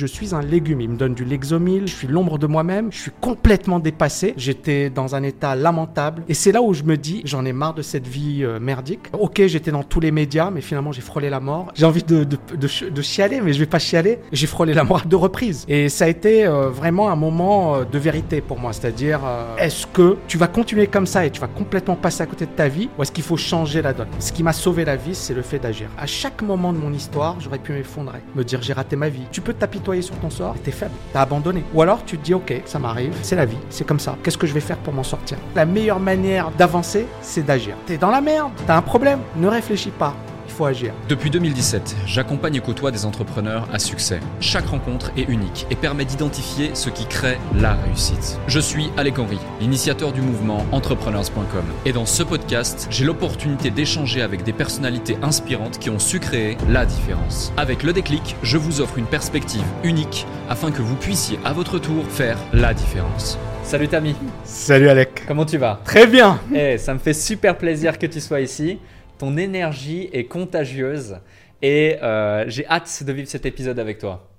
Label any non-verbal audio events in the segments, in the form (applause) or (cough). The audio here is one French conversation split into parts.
Je suis un légume, il me donne du Lexomil, je suis l'ombre de moi-même, je suis complètement dépassé, j'étais dans un état lamentable et c'est là où je me dis j'en ai marre de cette vie euh, merdique. Ok, j'étais dans tous les médias, mais finalement j'ai frôlé la mort. J'ai envie de, de, de, chialer, mais je vais pas chialer. J'ai frôlé la mort à deux reprises et ça a été euh, vraiment un moment euh, de vérité pour moi, c'est-à-dire est-ce que tu vas continuer comme ça et tu vas complètement passer à côté de ta vie ou est-ce qu'il faut changer la donne? Ce qui m'a sauvé la vie, c'est le fait d'agir. À chaque moment de mon histoire, j'aurais pu m'effondrer, me dire j'ai raté ma vie. Tu peux sur ton sort, t'es faible, t'as abandonné. Ou alors tu te dis ok, ça m'arrive, c'est la vie, c'est comme ça. Qu'est-ce que je vais faire pour m'en sortir? La meilleure manière d'avancer, c'est d'agir. T'es dans la merde, t'as un problème, ne réfléchis pas agir. Depuis 2017, j'accompagne et côtoie des entrepreneurs à succès. Chaque rencontre est unique et permet d'identifier ce qui crée la réussite. Je suis Alec Henry, l'initiateur du mouvement entrepreneurs.com. Et dans ce podcast, j'ai l'opportunité d'échanger avec des personnalités inspirantes qui ont su créer la différence. Avec le déclic, je vous offre une perspective unique afin que vous puissiez à votre tour faire la différence. Salut Tami. Salut Alec. Comment tu vas? Très bien. Eh, ça me fait super plaisir que tu sois ici ton énergie est contagieuse et euh, j'ai hâte de vivre cet épisode avec toi.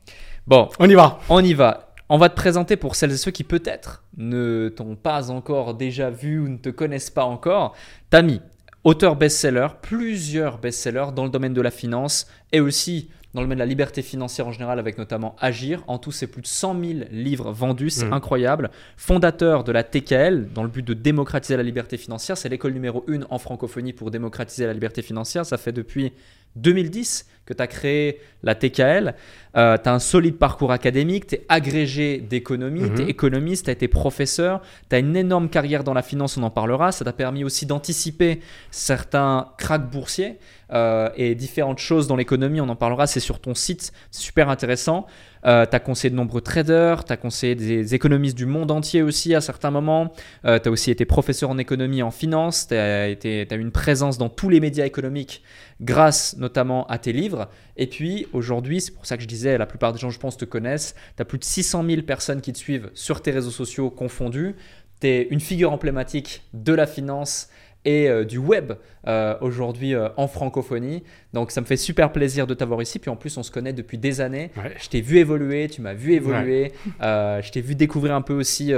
Bon, on y va. On y va. On va te présenter pour celles et ceux qui peut-être ne t'ont pas encore déjà vu ou ne te connaissent pas encore. Tami, auteur best-seller, plusieurs best-sellers dans le domaine de la finance et aussi dans le domaine de la liberté financière en général, avec notamment Agir. En tout, c'est plus de 100 000 livres vendus, c'est mmh. incroyable. Fondateur de la TKL, dans le but de démocratiser la liberté financière. C'est l'école numéro 1 en francophonie pour démocratiser la liberté financière. Ça fait depuis 2010 que tu as créé la TKL. Euh, tu as un solide parcours académique, tu es agrégé d'économie, tu es économiste, tu as été professeur, tu as une énorme carrière dans la finance, on en parlera. Ça t'a permis aussi d'anticiper certains cracks boursiers euh, et différentes choses dans l'économie, on en parlera, c'est sur ton site, c'est super intéressant. Euh, tu as conseillé de nombreux traders, tu as conseillé des économistes du monde entier aussi à certains moments. Euh, tu as aussi été professeur en économie et en finance. Tu as, as, eu une présence dans tous les médias économiques grâce notamment à tes livres. Et puis aujourd'hui, c'est pour ça que je disais, la plupart des gens, je pense, te connaissent. Tu as plus de 600 000 personnes qui te suivent sur tes réseaux sociaux confondus. Tu es une figure emblématique de la finance et euh, du web euh, aujourd'hui euh, en francophonie. Donc ça me fait super plaisir de t'avoir ici. Puis en plus, on se connaît depuis des années. Je t'ai vu évoluer, tu m'as vu évoluer. je t'ai vu découvrir un peu aussi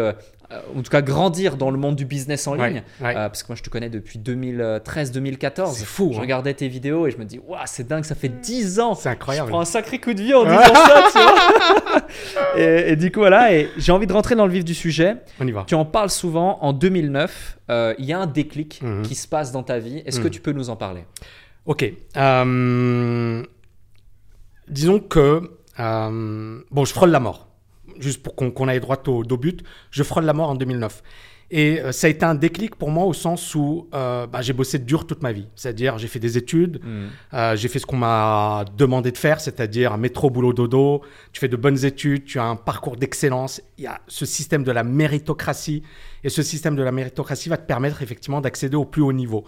en tout cas grandir dans le monde du business en ligne. parce que moi, je te connais depuis 2013-2014. C'est fou. Je hein. regardais tes vidéos et je me dis, waouh, c'est dingue, ça fait 10 ans. C'est incroyable. Je prends un sacré coup de vie en disant ça, tu vois. (laughs) et, du coup, voilà, et j'ai envie de rentrer dans le vif du sujet. On y va. Tu en parles souvent. En 2009, euh, il y a un déclic mhm. qui se passe dans ta vie. Est-ce que mhm. tu peux nous en parler? Ok. Euh, disons que. Euh, bon, je frôle la mort juste pour qu'on aille droit au, but, je frôle la mort en 2009. Et euh, ça a été un déclic pour moi au sens où euh, bah, j'ai bossé dur toute ma vie. C'est-à-dire, j'ai fait des études, mm. euh, j'ai fait ce qu'on m'a demandé de faire, c'est-à-dire métro, boulot, dodo. Tu fais de bonnes études, tu as un parcours d'excellence. Il y a ce système de la méritocratie. Et ce système de la méritocratie va te permettre effectivement d'accéder au plus haut niveau.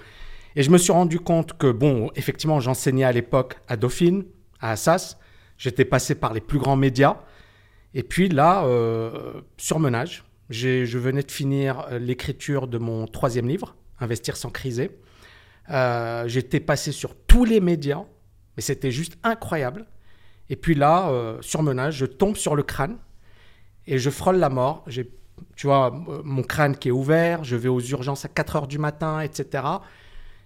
Et je me suis rendu compte que, bon, effectivement, j'enseignais à l'époque à Dauphine, à Assas. J'étais passé par les plus grands médias. Et puis là, euh, surmenage, je venais de finir euh, l'écriture de mon troisième livre, Investir sans criser. Euh, J'étais passé sur tous les médias, mais c'était juste incroyable. Et puis là, surmenage, je tombe sur le crâne et je frôle la mort. Tu vois, mon crâne qui est ouvert, je vais aux urgences à 4 heures du matin, etc.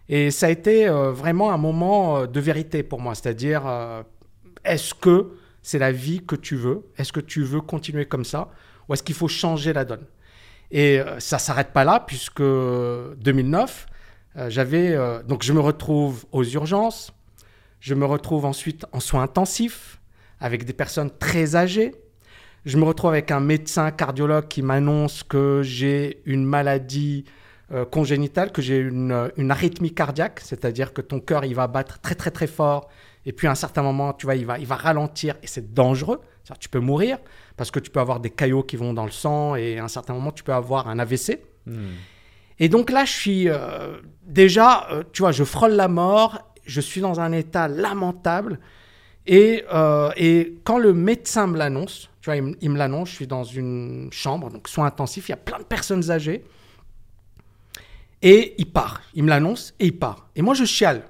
Et ça a été vraiment un moment de vérité pour moi. C'est-à-dire, est-ce que c'est la vie que tu veux. Est-ce que tu veux continuer comme ça ou est-ce qu'il faut changer la donne? Et euh, ça s'arrête pas là puisque 2009, euh, j'avais euh, donc je me retrouve aux urgences, je me retrouve ensuite en soins intensifs avec des personnes très âgées. Je me retrouve avec un médecin cardiologue qui m'annonce que j'ai une maladie congénitale, que j'ai une, une arythmie cardiaque, c'est-à-dire que ton cœur il va battre très très très fort et puis à un certain moment, tu vois, il va, il va ralentir et c'est dangereux. Tu peux mourir parce que tu peux avoir des caillots qui vont dans le sang et à un certain moment, tu peux avoir un AVC. Hmm. Et donc là, je suis euh, déjà, euh, tu vois, je frôle la mort, je suis dans un état lamentable. Et, euh, et quand le médecin me l'annonce, tu vois, il, il me l'annonce, je suis dans une chambre, donc soins intensifs, il y a plein de personnes âgées. Et il part, il me l'annonce et il part. Et moi, je chiale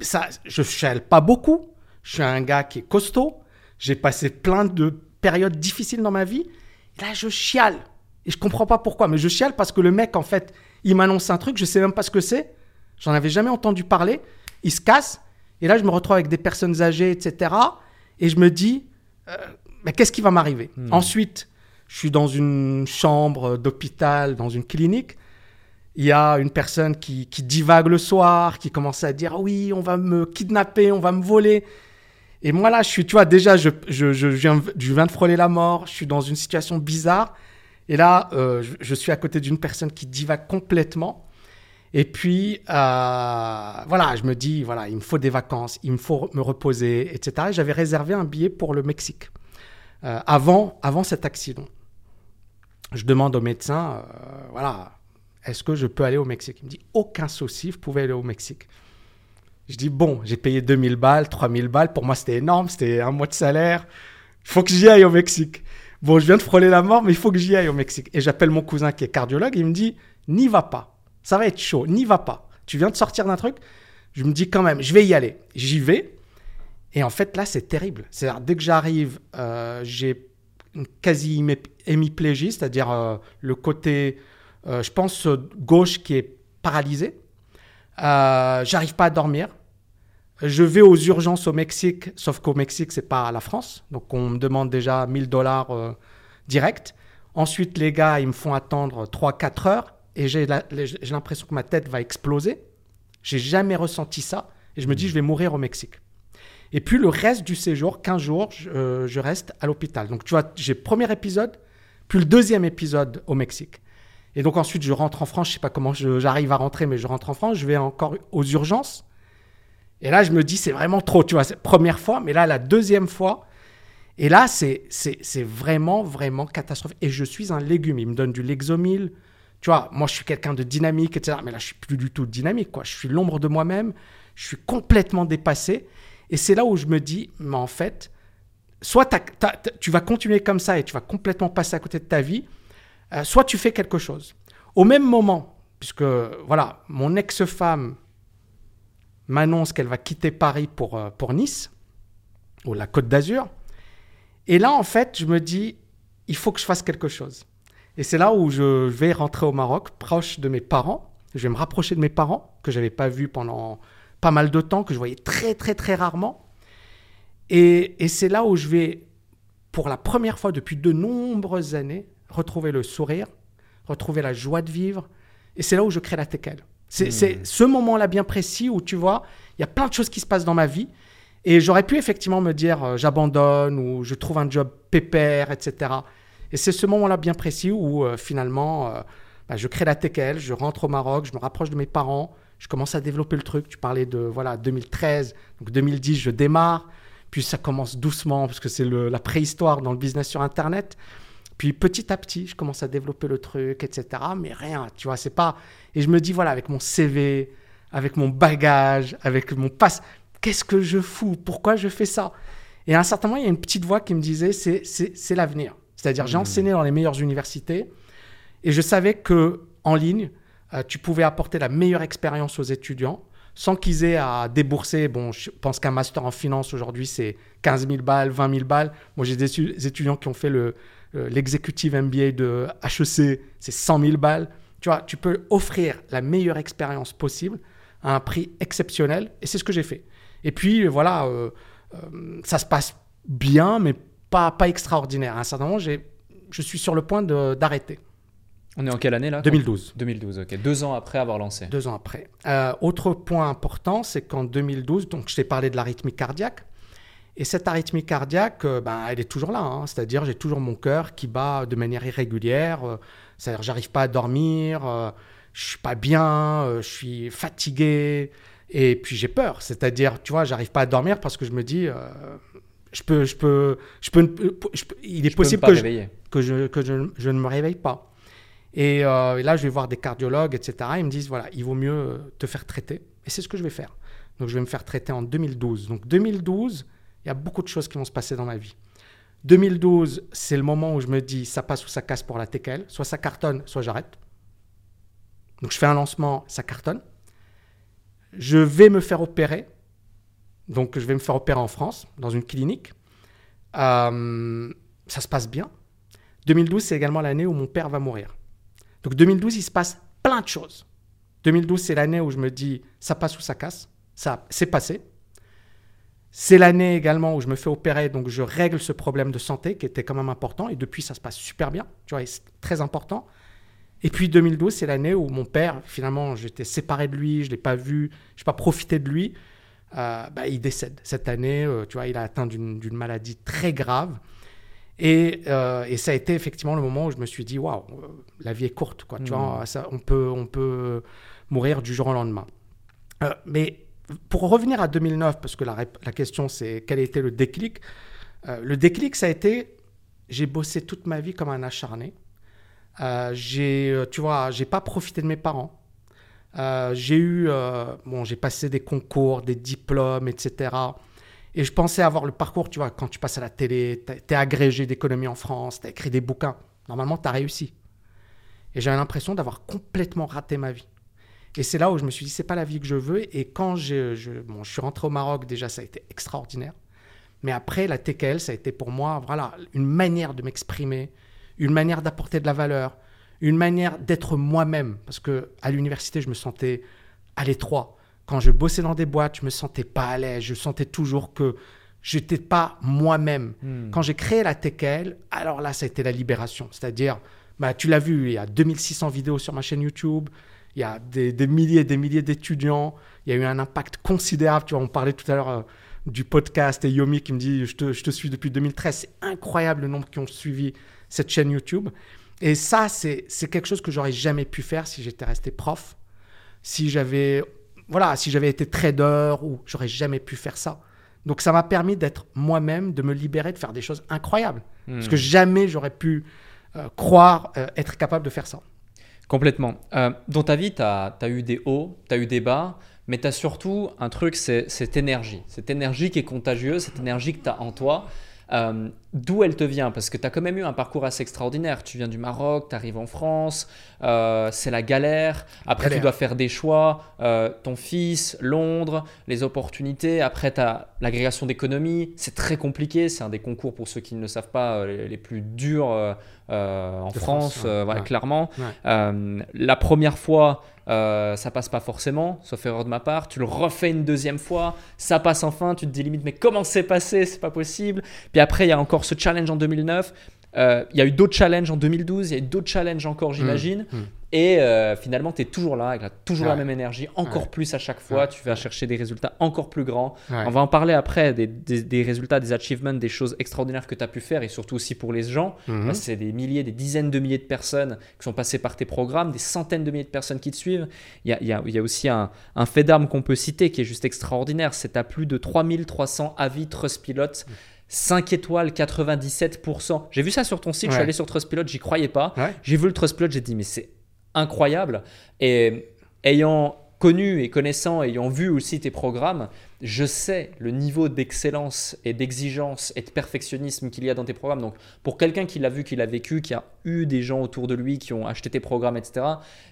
ça, je chiale pas beaucoup. Je suis un gars qui est costaud. J'ai passé plein de période difficile dans ma vie. Et là, je chiale. Et je comprends pas pourquoi, mais je chiale parce que le mec, en fait, il m'annonce un truc, je sais même pas ce que c'est. J'en avais jamais entendu parler. Il se casse. Et là, je me retrouve avec des personnes âgées, etc. Et je me dis, euh, mais qu'est-ce qui va m'arriver? Hmm. Ensuite, je suis dans une chambre d'hôpital, dans une clinique. Il y a une personne qui, divague le soir, qui commence à dire oui, on va me kidnapper, on va me voler. Et moi là, je suis, tu vois, déjà, je, viens, de frôler la mort, je suis dans une situation bizarre. Et là, euh, je, suis à côté d'une personne qui divague complètement. Et puis, euh, voilà, je me dis, voilà, il me faut des vacances, il me faut me reposer, etc. Et J'avais réservé un billet pour le Mexique euh, avant, avant cet accident. Je demande au médecin, voilà, est-ce que je peux aller au Mexique? Il me dit, aucun souci, vous pouvez aller au Mexique. Je dis, bon, j'ai payé 2000 balles, 3000 balles, pour moi c'était énorme, c'était un mois de salaire, il faut que j'y aille au Mexique. Bon, je viens de frôler la mort, mais il faut que j'y aille au Mexique. Et j'appelle mon cousin qui est cardiologue, il me dit, n'y va pas, ça va être chaud, n'y va pas. Tu viens de sortir d'un truc, je me dis quand même, je vais y aller. J'y vais, et en fait là c'est terrible. C'est-à-dire, dès que j'arrive, euh, j'ai une quasi hémiplégie, c'est-à-dire euh, le côté, euh, je pense, euh, gauche qui est paralysé. Euh, J'arrive pas à dormir. Je vais aux urgences au Mexique, sauf qu'au Mexique, c'est pas la France. Donc, on me demande déjà 1000 dollars direct. Ensuite, les gars, ils me font attendre 3-4 heures et j'ai l'impression que ma tête va exploser. J'ai jamais ressenti ça et je me dis, je vais mourir au Mexique. Et puis, le reste du séjour, 15 jours, je, je reste à l'hôpital. Donc, tu vois, j'ai premier épisode, puis le deuxième épisode au Mexique. Et donc, ensuite, je rentre en France. Je sais pas comment j'arrive à rentrer, mais je rentre en France. Je vais encore aux urgences. Et là, je me dis, c'est vraiment trop, tu vois, c'est première fois, mais là, la deuxième fois, et là, c'est vraiment, vraiment catastrophique. Et je suis un légume. Il me donne du Lexomil. Tu vois, moi, je suis quelqu'un de dynamique, etc. Mais là, je suis plus du tout dynamique, quoi. Je suis l'ombre de moi-même. Je suis complètement dépassé. Et c'est là où je me dis, mais en fait, soit t'as- t'as- tu vas continuer comme ça et tu vas complètement passer à côté de ta vie, euh, soit tu fais quelque chose. Au même moment, puisque, voilà, mon ex-femme m'annonce qu'elle va quitter Paris pour, euh, pour Nice, ou la Côte d'Azur. Et là, en fait, je me dis, il faut que je fasse quelque chose. Et c'est là où je vais rentrer au Maroc, proche de mes parents. Je vais me rapprocher de mes parents, que je n'avais pas vus pendant pas mal de temps, que je voyais très, très, très rarement. Et, et c'est là où je vais, pour la première fois depuis de nombreuses années, retrouver le sourire, retrouver la joie de vivre. Et c'est là où je crée la TKL. C'est c'est ce moment-là bien précis où tu vois, il y a plein de choses qui se passent dans ma vie. Et j'aurais pu effectivement me dire euh, j'abandonne ou je trouve un job pépère, etc. Et c'est ce moment-là bien précis où euh, finalement euh, bah, je crée la TKL, je rentre au Maroc, je me rapproche de mes parents, je commence à développer le truc. Tu parlais de voilà 2013, donc 2010 je démarre, puis ça commence doucement parce que c'est la préhistoire dans le business sur Internet. Puis petit à petit, je commence à développer le truc, etc. Mais rien, tu vois, c'est pas. Et je me dis, voilà, avec mon CV, avec mon bagage, avec mon passe, qu'est-ce que je fous? Pourquoi je fais ça? Et à un certain moment, il y a une petite voix qui me disait, c'est, l'avenir. C'est-à-dire, j'ai enseigné dans les meilleures universités et je savais que en ligne, euh, tu pouvais apporter la meilleure expérience aux étudiants sans qu'ils aient à débourser. Bon, je pense qu'un master en finance aujourd'hui, c'est 15 000 balles, 20 000 balles. Moi, j'ai des étudiants qui ont fait le, euh, l'executive MBA de HEC, c'est 100 000 balles. Tu vois, tu peux offrir la meilleure expérience possible à un prix exceptionnel, et c'est ce que j'ai fait. Et puis, voilà, euh, euh, ça se passe bien, mais pas, pas extraordinaire. À un certain moment, j'ai- je suis sur le point de- d'arrêter. On est en quelle année là 2012. 2012, ok. Deux ans après avoir lancé. Deux ans après. Euh, autre point important, c'est qu'en 2012, donc je t'ai parlé de l'arythmie cardiaque. Et cette arythmie cardiaque, euh, ben, elle est toujours là. hein. C'est-à-dire, j'ai toujours mon cœur qui bat de manière irrégulière. euh, C'est-à-dire, j'arrive pas à dormir, euh, je suis pas bien, euh, je suis fatigué. Et puis, j'ai peur. C'est-à-dire, tu vois, j'arrive pas à dormir parce que je me dis, euh, je peux, je peux, je peux, ne- je peux- il est Je possible que je, que je, que je, ne me réveille pas. Et, et là, je vais voir des cardiologues, etc. Ils me disent, voilà, il vaut mieux te faire traiter. Et c'est ce que je vais faire. Donc, je vais me faire traiter en 2012. Donc, 2012, il y a beaucoup de choses qui vont se passer dans ma vie. 2012, c'est le moment où je me dis, ça passe ou ça casse pour la TKL. Soit ça cartonne, soit j'arrête. Donc, je fais un lancement, ça cartonne. Je vais me faire opérer. Donc, je vais me faire opérer en France, dans une clinique. Euh, ça se passe bien. 2012, c'est également l'année où mon père va mourir. Donc 2012, il se passe plein de choses. 2012, c'est l'année où je me dis, ça passe ou ça casse. Ça, c'est passé. C'est l'année également où je me fais opérer, donc je règle ce problème de santé qui était quand même important. Et depuis, ça se passe super bien. Tu vois, c'est très important. Et puis 2012, c'est l'année où mon père, finalement, j'étais séparé de lui, je ne l'ai pas vu, je n'ai pas profité de lui. Euh, bah, il décède cette année. Euh, tu vois, il a atteint d'une maladie très grave. Et, euh, et, ça a été effectivement le moment où je me suis dit, waouh, la vie est courte. Quoi. Tu vois, hmm. ça, on, peut, on peut mourir du jour au lendemain. mais pour revenir à 2009, parce que la, question c'est quel était le déclic, le déclic, ça a été, j'ai bossé toute ma vie comme un acharné. Euh, j'ai, euh, tu vois, j'ai pas profité de mes parents. Euh, j'ai eu, bon, j'ai passé des concours, des diplômes, etc. Et je pensais avoir le parcours, tu vois, quand tu passes à la télé, tu es agrégé d'économie en France, tu as écrit des bouquins. Normalement, tu as réussi. Et j'avais l'impression d'avoir complètement raté ma vie. Et c'est là où je me suis dit, c'est pas la vie que je veux. Et quand je, je, bon, je suis rentré au Maroc, déjà, ça a été extraordinaire. Mais après, la TKL, ça a été pour moi, voilà, une manière de m'exprimer, une manière d'apporter de la valeur, une manière d'être moi-même. Parce que à l'université, je me sentais à l'étroit. Quand je bossais dans des boîtes, je me sentais pas à l'aise. Je sentais toujours que je n'étais pas moi-même. Hmm. Quand j'ai créé la TKL, alors là, ça a été la libération. C'est-à-dire, bah, tu l'as vu, il y a 2600 vidéos sur ma chaîne YouTube. Il y a des, milliers et des milliers d'étudiants. Il y a eu un impact considérable. Tu vois, on parlait tout à l'heure euh, du podcast et Yomi qui me dit je te, je te suis depuis 2013. C'est incroyable le nombre qui ont suivi cette chaîne YouTube. Et ça, c'est quelque chose que j'aurais jamais pu faire si j'étais resté prof, si j'avais voilà, si j'avais été trader ou j'aurais jamais pu faire ça. Donc ça m'a permis d'être moi-même, de me libérer, de faire des choses incroyables. Parce que hmm. jamais j'aurais pu euh, croire euh, être capable de faire ça. Complètement. Euh, dans ta vie, tu as, as, eu des hauts, tu as eu des bas, mais tu as surtout un truc, c'est cette énergie. Cette énergie qui est contagieuse, cette énergie que tu as en toi. Euh, d'où elle te vient? Parce que tu as quand même eu un parcours assez extraordinaire. Tu viens du Maroc, tu arrives en France, euh, c'est la galère. Après, tu dois faire des choix. Euh, ton fils, Londres, les opportunités. Après, tu as l'agrégation d'économie. C'est très compliqué. C'est un des concours, pour ceux qui ne le savent pas, les, plus durs en France, clairement. la première fois, euh, ça passe pas forcément, sauf erreur de ma part. Tu le refais une deuxième fois, ça passe enfin. Tu te dis limite, mais comment c'est passé C'est pas possible. Puis après, il y a encore ce challenge en 2009. Euh, il y a eu d'autres challenges en 2012, il y a eu d'autres challenges encore, j'imagine. Mmh, mmh. Et euh, finalement, tu es toujours là, avec toujours la même énergie, encore plus à chaque fois. Tu vas chercher des résultats encore plus grands. On va en parler après des, des, résultats, des achievements, des choses extraordinaires que tu as pu faire et surtout aussi pour les gens. Mhm. C'est des milliers, des dizaines de milliers de personnes qui sont passées par tes programmes, des centaines de milliers de personnes qui te suivent. Il y a, y a, y a aussi un, un fait d'armes qu'on peut citer qui est juste extraordinaire. C'est à plus de 3300 avis Trustpilot. 5 étoiles, 97%. J'ai vu ça sur ton site, je suis allé sur Trustpilot, j'y croyais pas. J'ai vu le Trustpilot, j'ai dit, mais c'est incroyable. Et ayant connu et connaissant, ayant vu aussi tes programmes, je sais le niveau d'excellence et d'exigence et de perfectionnisme qu'il y a dans tes programmes. Donc, pour quelqu'un qui l'a vu, qui l'a vécu, qui a eu des gens autour de lui qui ont acheté tes programmes, etc.,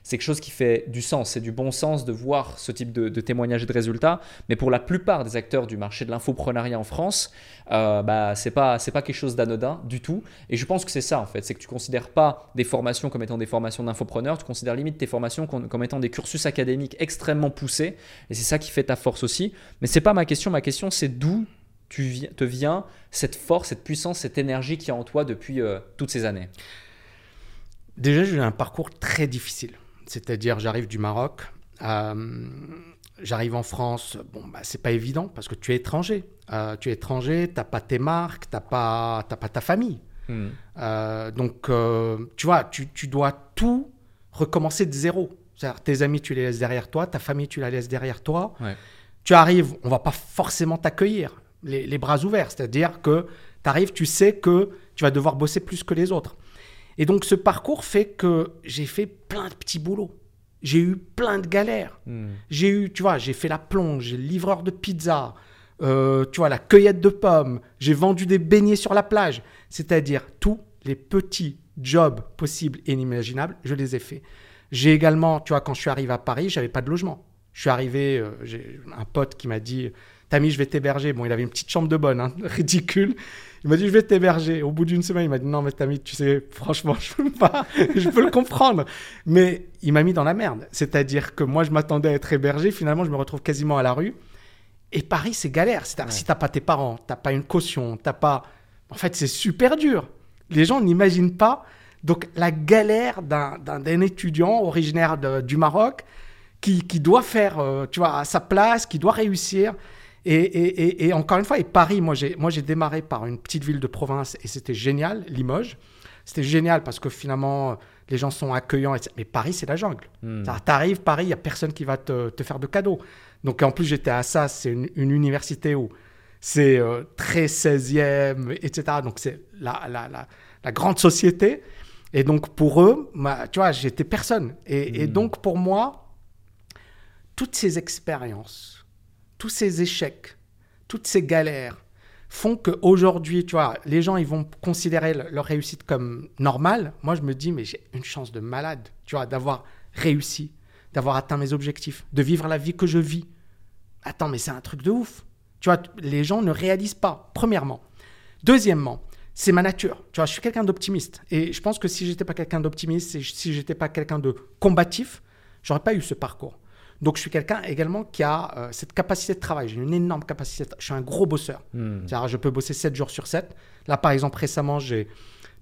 c'est quelque chose qui fait du sens. C'est du bon sens de voir ce type de, témoignages et de résultats. Mais pour la plupart des acteurs du marché de l'infoprenariat en France, euh, bah, c'est pas, pas quelque chose d'anodin du tout. Et je pense que c'est ça, en fait. C'est que tu considères pas des formations comme étant des formations d'infopreneurs, tu considères limite tes formations comme, comme étant des cursus académiques extrêmement poussés. Et c'est ça qui fait ta force aussi. Mais c'est pas ma question. Ma question, c'est d'où tu te viens cette force, cette puissance, cette énergie qui est en toi depuis euh, toutes ces années? Déjà, j'ai eu un parcours très difficile. C'est-à-dire, j'arrive du Maroc, euh, j'arrive en France. Bon, bah, c'est pas évident parce que tu es étranger. Euh, tu es étranger, t'as pas tes marques, t'as pas, pas ta famille. Hmm. donc, tu vois, tu, tu, dois tout recommencer de zéro. Tes amis, tu les laisses derrière toi, ta famille, tu la laisses derrière toi. Ouais tu arrives, on va pas forcément t'accueillir les, bras ouverts. C'est-à-dire que tu arrives, tu sais que tu vas devoir bosser plus que les autres. Et donc ce parcours fait que j'ai fait plein de petits boulots. J'ai eu plein de galères. Hmm. J'ai eu, tu vois, j'ai fait la plonge, j'ai livreur de pizza, euh, tu vois, la cueillette de pommes, j'ai vendu des beignets sur la plage. C'est-à-dire tous les petits jobs possibles et inimaginables, je les ai faits. J'ai également, tu vois, quand je suis arrivé à Paris, j'avais pas de logement. Je suis arrivé, euh, j'ai un pote qui m'a dit Tami, je vais t'héberger. Bon, il avait une petite chambre de bonne, hein, (laughs) ridicule. Il m'a dit, je vais t'héberger. Au bout d'une semaine, il m'a dit, non, mais Tami, tu sais, franchement, (laughs) je peux pas. je peux le comprendre. Mais il m'a mis dans la merde. C'est-à-dire que moi, je m'attendais à être hébergé. Finalement, je me retrouve quasiment à la rue. Et Paris, c'est galère. C'est-à-dire, si t'as pas tes parents, t'as pas une caution, t'as pas. En fait, c'est super dur. Les gens n'imaginent pas. Donc, la galère d'un d'un étudiant originaire de- du Maroc qui, qui doit faire, euh, tu vois, à sa place, qui doit réussir. Et, et- et- et encore une fois, et Paris, moi j'ai, démarré par une petite ville de province et c'était génial, Limoges. C'était génial parce que finalement, les gens sont accueillants. etc. Mais Paris, c'est la jungle. Hmm. Tu arrives, Paris, il n'y a personne qui va te, te faire de cadeaux. Donc en plus, j'étais à Assas, c'est une, une université où c'est euh, très 16e, etc. Donc c'est la, la, la, la grande société. Et donc pour eux, tu vois, j'étais personne. Et, et donc pour moi, toutes ces expériences, tous ces échecs, toutes ces galères font qu'aujourd'hui, tu vois, les gens, ils vont considérer le- leur réussite comme normale. Moi, je me dis, mais j'ai une chance de malade, tu vois, d'avoir réussi, d'avoir atteint mes objectifs, de vivre la vie que je vis. Attends, mais c'est un truc de ouf. Tu vois, les gens ne réalisent pas, premièrement. Deuxièmement, c'est ma nature. Tu vois, je suis quelqu'un d'optimiste. Et je pense que si j'étais pas quelqu'un d'optimiste, si j'étais pas quelqu'un de combatif, j'aurais pas eu ce parcours. Donc, je suis quelqu'un également qui a euh, cette capacité de travail. J'ai une énorme capacité. de- Je suis un gros bosseur. Hmm. C'est-à-dire, je peux bosser 7 jours sur 7. Là, par exemple, récemment, j'ai,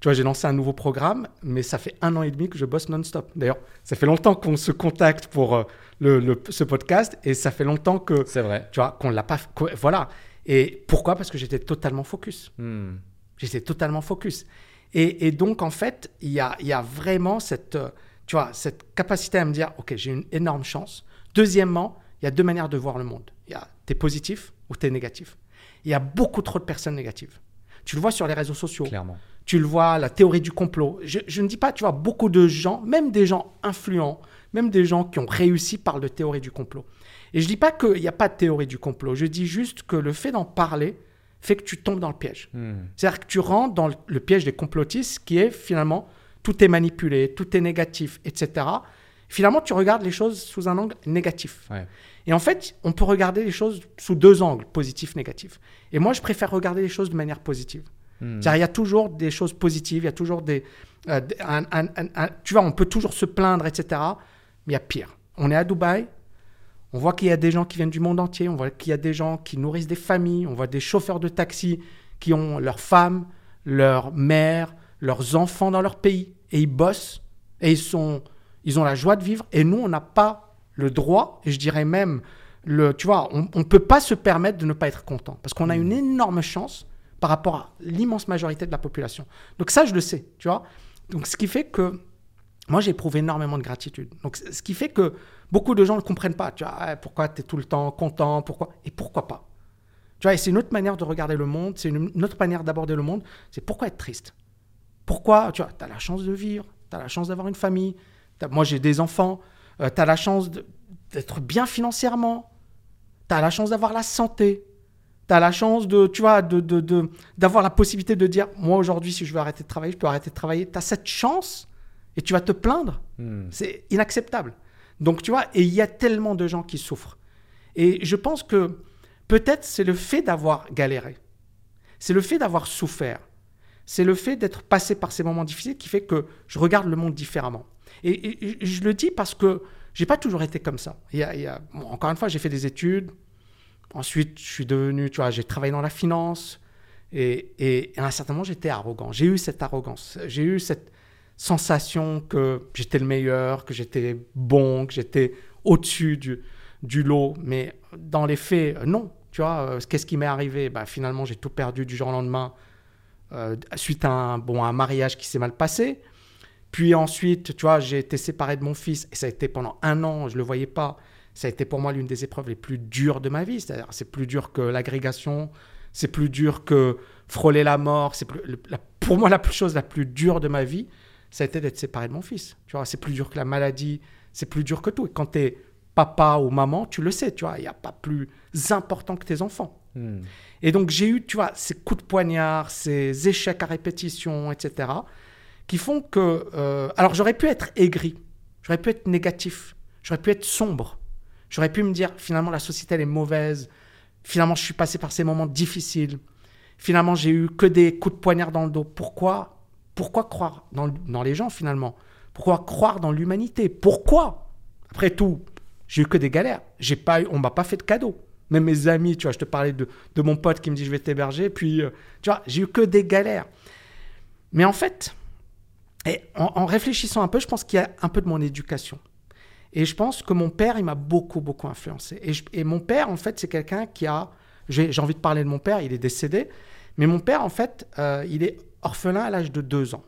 tu vois, j'ai lancé un nouveau programme, mais ça fait un an et demi que je bosse non-stop. D'ailleurs, ça fait longtemps qu'on se contacte pour euh, le, le- ce podcast et ça fait longtemps que, C'est vrai. tu vois, qu'on l'a pas. qu'o- Voilà. Et pourquoi? Parce que j'étais totalement focus. Hmm. J'étais totalement focus. Et, et donc, en fait, il y a, y a vraiment cette, euh, tu vois, cette capacité à me dire, OK, j'ai une énorme chance. Deuxièmement, il y a deux manières de voir le monde. Il y a, t'es positif ou t'es négatif. Il y a beaucoup trop de personnes négatives. Tu le vois sur les réseaux sociaux. Clairement. Tu le vois, la théorie du complot. Je, je ne dis pas, tu vois, beaucoup de gens, même des gens influents, même des gens qui ont réussi parlent de théorie du complot. Et je dis pas qu'il n'y a pas de théorie du complot. Je dis juste que le fait d'en parler fait que tu tombes dans le piège. Hmm. C'est-à-dire que tu rentres dans le- le piège des complotistes qui est finalement tout est manipulé, tout est négatif, etc. Finalement, tu regardes les choses sous un angle négatif. Ouais. Et en fait, on peut regarder les choses sous deux angles, positif, négatif. Et moi, je préfère regarder les choses de manière positive. C'est-à-dire, il y a toujours des choses positives, il y a toujours des... euh, des- un- un- un- un- tu vois, on peut toujours se plaindre, etc. Mais il y a pire. On est à Dubaï, on voit qu'il y a des gens qui viennent du monde entier, on voit qu'il y a des gens qui nourrissent des familles, on voit des chauffeurs de taxi qui ont leurs femmes, leurs mères, leurs enfants dans leur pays, et ils bossent, et ils, sont, ils ont la joie de vivre, et nous, on n'a pas le droit, et je dirais même, le, tu vois, on ne peut pas se permettre de ne pas être content, parce qu'on a une énorme chance par rapport à l'immense majorité de la population. Donc ça, je le sais, tu vois. Donc ce qui fait que moi, j'éprouve énormément de gratitude. Donc, ce qui fait que beaucoup de gens ne comprennent pas. Tu vois, Ah, pourquoi tu es tout le temps content Pourquoi Et pourquoi pas? Tu vois, et c'est une autre manière de regarder le monde, c'est une autre manière d'aborder le monde. C'est pourquoi être triste? Pourquoi Tu vois, tu as la chance de vivre, tu as la chance d'avoir une famille. Moi, j'ai des enfants. tu as la chance d'être bien financièrement. Tu as la chance d'avoir la santé. Tu as la chance de, tu vois, de, de, de- d'avoir la possibilité de dire, moi aujourd'hui, si je veux arrêter de travailler, je peux arrêter de travailler. Tu as cette chance et tu vas te plaindre. Hmm. C'est inacceptable. Donc, tu vois, et il y a tellement de gens qui souffrent. Et je pense que peut-être c'est le fait d'avoir galéré, c'est le fait d'avoir souffert, c'est le fait d'être passé par ces moments difficiles qui fait que je regarde le monde différemment. Et, je le dis parce que j'ai pas toujours été comme ça. Il y a- encore une fois, j'ai fait des études. Ensuite, je suis devenu, tu vois, j'ai travaillé dans la finance. Et, et, à un certain moment, j'étais arrogant. J'ai eu cette arrogance. J'ai eu cette sensation que j'étais le meilleur, que j'étais bon, que j'étais au-dessus du, lot. Mais dans les faits, euh, non. Tu vois, euh, qu'est-ce qui m'est arrivé? Bah, Finalement, j'ai tout perdu du jour au lendemain euh, suite à bon, un mariage qui s'est mal passé. Puis ensuite, tu vois, j'ai été séparé de mon fils et ça a été pendant un an, je ne le voyais pas. Ça a été pour moi l'une des épreuves les plus dures de ma vie. C'est-à-dire, c'est plus dur que l'agrégation, c'est plus dur que frôler la mort. C'est plus, la- pour moi, la plus- chose la plus dure de ma vie, ça a été d'être séparé de mon fils. Tu vois, c'est plus dur que la maladie, c'est plus dur que tout. Et quand tu es papa ou maman, tu le sais, tu vois, il n'y a pas plus important que tes enfants. Hmm. Et donc j'ai eu, tu vois, ces coups de poignard, ces échecs à répétition, etc., qui font que... euh, alors j'aurais pu être aigri, j'aurais pu être négatif, j'aurais pu être sombre, j'aurais pu me dire finalement la société elle est mauvaise, Finalement, je suis passé par ces moments difficiles. Finalement, j'ai eu que des coups de poignard dans le dos. Pourquoi Pourquoi croire dans, dans les gens finalement? Pourquoi croire dans l'humanité? Pourquoi? Après tout, j'ai eu que des galères. J'ai pas, eu- on m'a pas fait de cadeaux. Même mes amis, tu vois, je te parlais de, de mon pote qui me dit je vais t'héberger, puis euh, tu vois, j'ai eu que des galères. Mais en fait, et en, réfléchissant un peu, je pense qu'il y a un peu de mon éducation. Et je pense que mon père, il m'a beaucoup, beaucoup influencé. Et, mon père, en fait, c'est quelqu'un qui a. J'ai j'ai envie de parler de mon père, il est décédé. Mais mon père, en fait, euh, il est orphelin à l'âge de deux ans.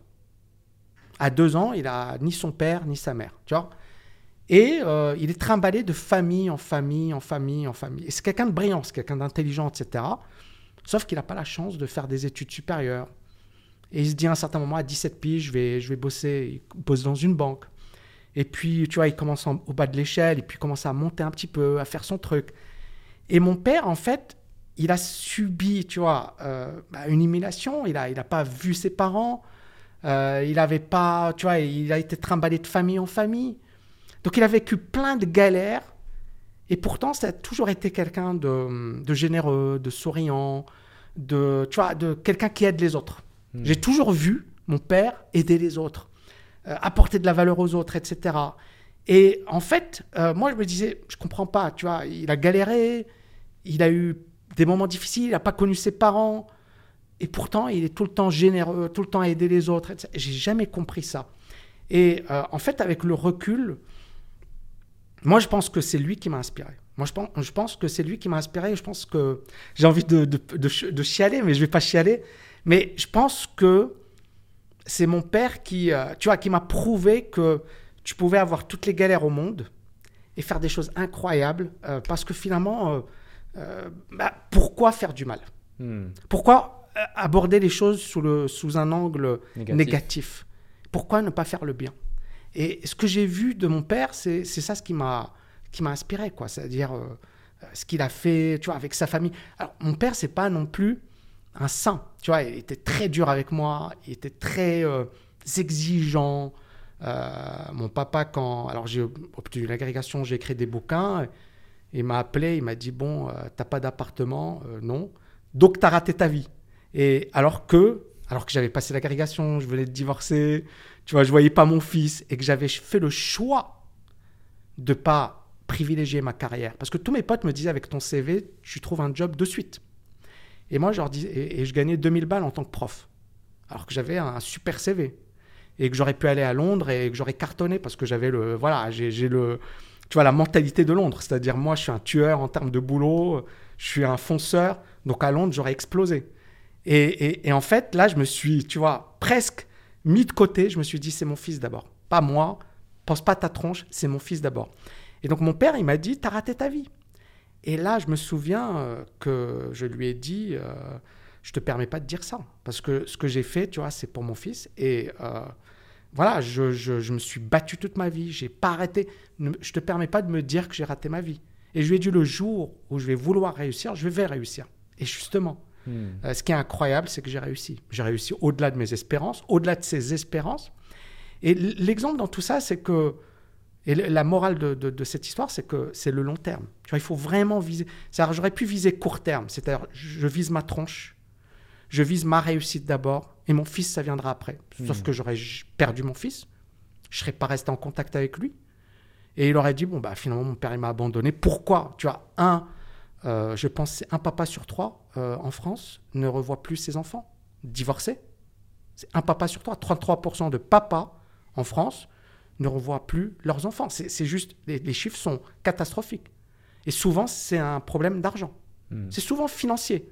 À deux ans, il a ni son père ni sa mère. Tu vois et euh, il est trimballé de famille en famille, en famille, en famille. Et c'est quelqu'un de brillant, c'est quelqu'un d'intelligent, etc. Sauf qu'il n'a pas la chance de faire des études supérieures. Et il se dit à un certain moment, à 17 piges, je vais, je vais bosser. Il bosse dans une banque. Et puis, tu vois, il commence en- au bas de l'échelle, et puis il commence à monter un petit peu, à faire son truc. Et mon père, en fait, il a subi, tu vois, euh, bah, une humiliation. Il n'a il a pas vu ses parents. Euh, il avait pas, tu vois, il a été trimballé de famille en famille. Donc il a vécu plein de galères. Et pourtant, ça a toujours été quelqu'un de, de généreux, de souriant, de, tu vois, de quelqu'un qui aide les autres. J'ai toujours vu mon père aider les autres, euh, apporter de la valeur aux autres, etc. Et en fait, euh, moi, je me disais, je comprends pas, tu vois, il a galéré, il a eu des moments difficiles, il n'a pas connu ses parents, et pourtant, il est tout le temps généreux, tout le temps à aider les autres. etc. J'ai jamais compris ça. Et euh, en fait, avec le recul, moi, je pense que c'est lui qui m'a inspiré. Moi, je pense, je pense que c'est lui qui m'a inspiré. Je pense que j'ai envie de, de, de ch- de chialer, mais je vais pas chialer. Mais je pense que c'est mon père qui, euh, tu vois, qui m'a prouvé que tu pouvais avoir toutes les galères au monde et faire des choses incroyables. euh, parce que finalement, euh, bah, pourquoi faire du mal? Hmm. Pourquoi aborder les choses sous, le, sous un angle Négatif. négatif? Pourquoi ne pas faire le bien? Et ce que j'ai vu de mon père, c'est ça ce qui m'a qui m'a inspiré, quoi. C'est-à-dire ce qu'il a fait, tu vois, avec sa famille. Alors, mon père, c'est pas non plus un saint, tu vois. Il était très dur avec moi, il était très euh, exigeant. Euh, mon papa, quand alors j'ai obtenu l'agrégation, j'ai écrit des bouquins. Il m'a appelé, il m'a dit bon, euh, t'as pas d'appartement, Euh, non, donc t'as raté ta vie. Et alors que, alors que j'avais passé l'agrégation, je venais de divorcer, tu vois, je voyais pas mon fils et que j'avais fait le choix de pas privilégier ma carrière. Parce que tous mes potes me disaient avec ton CV, tu trouves un job de suite. Et moi, je leur dis, et, gagnais 2000 balles en tant que prof. Alors que j'avais un super CV. Et que j'aurais pu aller à Londres et que j'aurais cartonné parce que j'avais le, voilà, j'ai j'ai le, tu vois, la mentalité de Londres. C'est-à-dire, moi, je suis un tueur en termes de boulot, je suis un fonceur. Donc à Londres, j'aurais explosé. Et, et- et en fait, là, je me suis, tu vois, presque mis de côté. Je me suis dit, c'est mon fils d'abord. Pas moi. Pense pas à ta tronche, c'est mon fils d'abord. Et donc mon père, il m'a dit, t'as raté ta vie. Et là, je me souviens euh, que je lui ai dit, euh, je te permets pas de dire ça. Parce que ce que j'ai fait, tu vois, c'est pour mon fils. Et euh, voilà, je, je- je me suis battu toute ma vie. J'ai pas arrêté. Ne- Je te permets pas de me dire que j'ai raté ma vie. Et je lui ai dit, le jour où je vais vouloir réussir, je vais réussir. Et justement, Hmm. euh, ce qui est incroyable, c'est que j'ai réussi. J'ai réussi au-delà de mes espérances, au-delà de ses espérances. Et l'exemple dans tout ça, c'est que, et la morale de, de- de cette histoire, c'est que c'est le long terme. Tu vois, il faut vraiment viser. C'est-à-dire, j'aurais pu viser court terme, c'est-à-dire, je vise ma tronche, je vise ma réussite d'abord, et mon fils, ça viendra après. Sauf Mhm. que j'aurais perdu mon fils, je serais pas resté en contact avec lui, et il aurait dit, bon, bah, finalement, mon père, il m'a abandonné. Pourquoi? Tu vois, un, euh, je pense un papa sur trois euh, en France ne revoit plus ses enfants divorcés. C'est un papa sur trois. 33% de papas en France ne revoient plus leurs enfants. C'est juste, les, les chiffres sont catastrophiques. Et souvent, c'est un problème d'argent. Hmm. C'est souvent financier.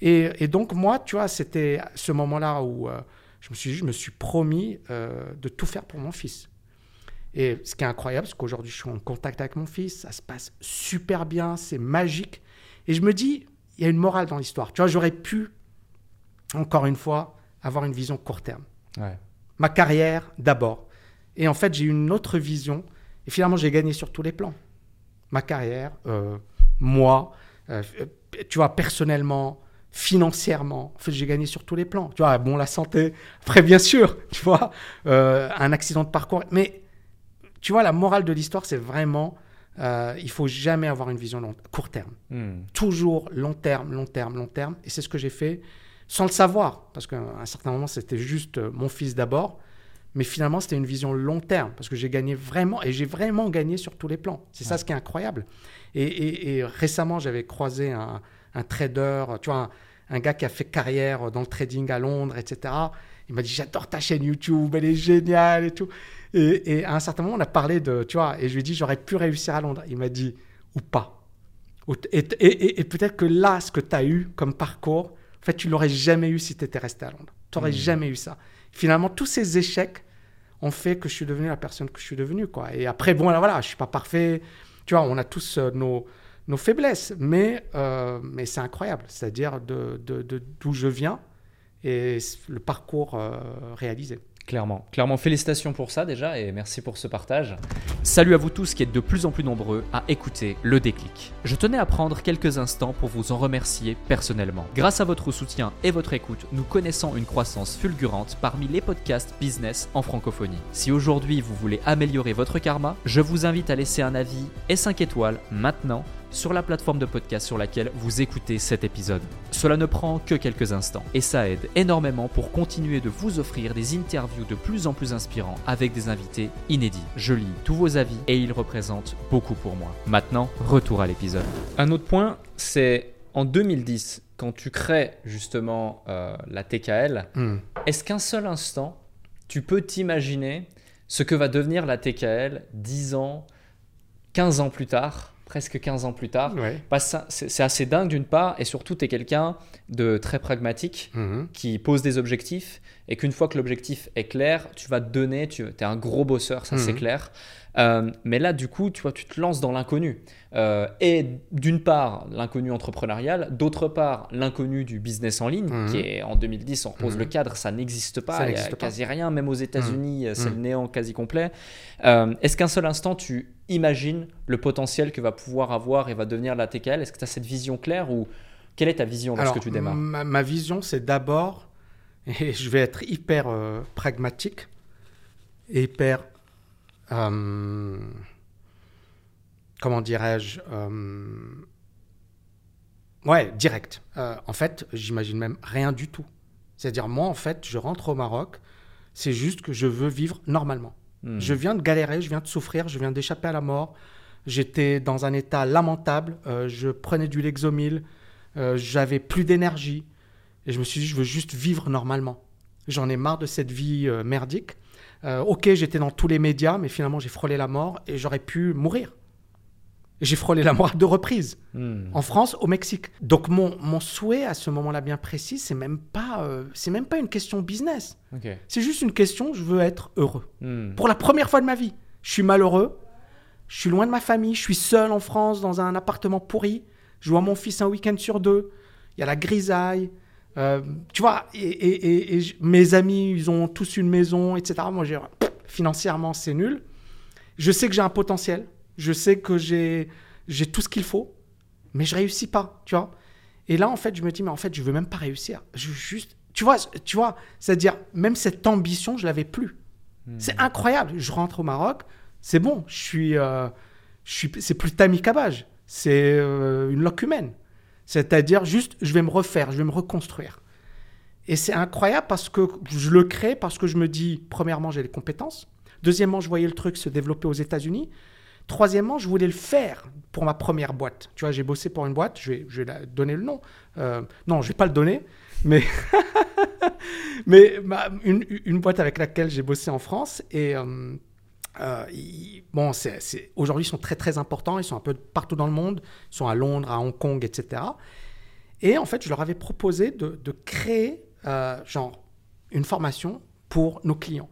Et, et donc, moi, tu vois, c'était ce moment-là où euh, je me suis dit, je me suis promis euh, de tout faire pour mon fils. Et ce qui est incroyable, c'est qu'aujourd'hui, je suis en contact avec mon fils, ça se passe super bien, c'est magique. Et je me dis, il y a une morale dans l'histoire. Tu vois, j'aurais pu, encore une fois, avoir une vision court terme. Ouais. Ma carrière d'abord. Et en fait, j'ai eu une autre vision. Et finalement, j'ai gagné sur tous les plans. Ma carrière, euh, moi, euh, tu vois, personnellement, financièrement. En fait, j'ai gagné sur tous les plans. Tu vois, bon, la santé, après, bien sûr, (laughs) tu vois, euh, un accident de parcours. Mais tu vois, la morale de l'histoire, c'est vraiment euh, il faut jamais avoir une vision long, court terme. Hmm. Toujours long terme, long terme, long terme. Et c'est ce que j'ai fait sans le savoir, parce qu'à un certain moment, c'était juste mon fils d'abord. Mais finalement, c'était une vision long terme, parce que j'ai gagné vraiment, et j'ai vraiment gagné sur tous les plans. C'est ça ce qui est incroyable. Et, et- et récemment, j'avais croisé un, un trader, tu vois, un, un gars qui a fait carrière dans le trading à Londres, etc. Il m'a dit, j'adore ta chaîne YouTube, elle est géniale et tout. Et, et à un certain moment, on a parlé de, tu vois, et je lui ai dit, j'aurais pu réussir à Londres. Il m'a dit, ou pas. Et, peut-être que là, ce que tu as eu comme parcours, en fait, tu l'aurais jamais eu si tu étais resté à Londres. Tu n'aurais jamais eu ça. Finalement, tous ces échecs ont fait que je suis devenu la personne que je suis devenu. Quoi. Et après, bon, là, voilà, je suis pas parfait. Tu vois, on a tous euh, nos, nos faiblesses, mais, euh, mais c'est incroyable. C'est-à-dire de, de- de- d'où je viens et le parcours euh, réalisé. Clairement. Clairement, félicitations pour ça déjà et merci pour ce partage. Salut à vous tous qui êtes de plus en plus nombreux à écouter le déclic. Je tenais à prendre quelques instants pour vous en remercier personnellement. Grâce à votre soutien et votre écoute, nous connaissons une croissance fulgurante parmi les podcasts business en francophonie. Si aujourd'hui vous voulez améliorer votre karma, je vous invite à laisser un avis et 5 étoiles maintenant sur la plateforme de podcast sur laquelle vous écoutez cet épisode. Cela ne prend que quelques instants et ça aide énormément pour continuer de vous offrir des interviews de plus en plus inspirants avec des invités inédits. Je lis tous vos avis et ils représentent beaucoup pour moi. Maintenant, retour à l'épisode. Un autre point, c'est en 2010, quand tu crées justement euh, la TKL, Hmm. est-ce qu'un seul instant, tu peux t'imaginer ce que va devenir la TKL 10 ans, 15 ans plus tard, presque 15 ans plus tard Ouais. Ça, C'est c'est assez dingue d'une part, et surtout, tu es quelqu'un de très pragmatique Mhm. qui pose des objectifs, et qu'une fois que l'objectif est clair, tu vas te donner, tu es un gros bosseur, ça c'est Mhm. clair. Euh, mais là, du coup, tu vois, tu te lances dans l'inconnu. Euh, et d'une part, l'inconnu entrepreneurial, d'autre part, l'inconnu du business en ligne, Mhm. qui est en 2010, on repose Mhm. le cadre, ça n'existe pas, Ça il y a pas. quasi rien, même aux États-Unis, c'est Mhm. le néant quasi complet. Euh, Est-ce qu'un seul instant, tu imagines le potentiel que va pouvoir avoir et va devenir la TKL Est-ce que tu as cette vision claire ou quelle est ta vision lorsque Alors, tu démarres? ma, ma vision, c'est d'abord, (laughs) et je vais être hyper pragmatique et hyper, comment dirais-je, euh, ouais, direct. Euh, en fait, j'imagine même rien du tout. C'est-à-dire, moi, en fait, je rentre au Maroc, c'est juste que je veux vivre normalement. Hmm. Je viens de galérer, je viens de souffrir, je viens d'échapper à la mort. J'étais dans un état lamentable. euh, je prenais du Lexomil. euh, J'avais plus d'énergie. Et je me suis dit, je veux juste vivre normalement. J'en ai marre de cette vie euh, merdique. Euh, ok, j'étais dans tous les médias, mais finalement, j'ai frôlé la mort et j'aurais pu mourir. J'ai frôlé la mort à deux reprises Hmm. en France, au Mexique. Donc mon, mon souhait à ce moment-là bien précis, c'est même pas, euh, c'est même pas une question business. C'est juste une question, je veux être heureux. Hmm. Pour la première fois de ma vie, je suis malheureux, je suis loin de ma famille, je suis seul en France dans un appartement pourri, je vois mon fils un week-end sur deux, il y a la grisaille, euh, tu vois, et, et- et- et je- mes amis, ils ont tous une maison, etc. Moi, j'ai- financièrement, c'est nul. Je sais que j'ai un potentiel, je sais que j'ai j'ai tout ce qu'il faut, mais je réussis pas, tu vois. Et là, en fait, je me dis, mais en fait, je veux même pas réussir. Je veux juste, tu vois, tu vois, c'est-à-dire même cette ambition, je l'avais plus. C'est incroyable. Je rentre au Maroc, c'est bon. Je suis, euh, je suis, c'est plus Tammy Cabage. C'est euh, une loque humaine. C'est-à-dire juste, je vais me refaire, je vais me reconstruire. Et c'est incroyable parce que je le crée parce que je me dis, premièrement, j'ai les compétences. Deuxièmement, je voyais le truc se développer aux États-Unis. Troisièmement, je voulais le faire pour ma première boîte. Tu vois, j'ai bossé pour une boîte, je vais, je vais la donner le nom. Euh, non, je vais pas le donner, mais, (laughs) mais ma- une, une boîte avec laquelle j'ai bossé en France. Et euh, euh, bon, aujourd'hui, ils sont très très importants. Ils sont un peu partout dans le monde. Ils sont à Londres, à Hong Kong, etc. Et en fait, je leur avais proposé de, créer euh, genre une formation pour nos clients.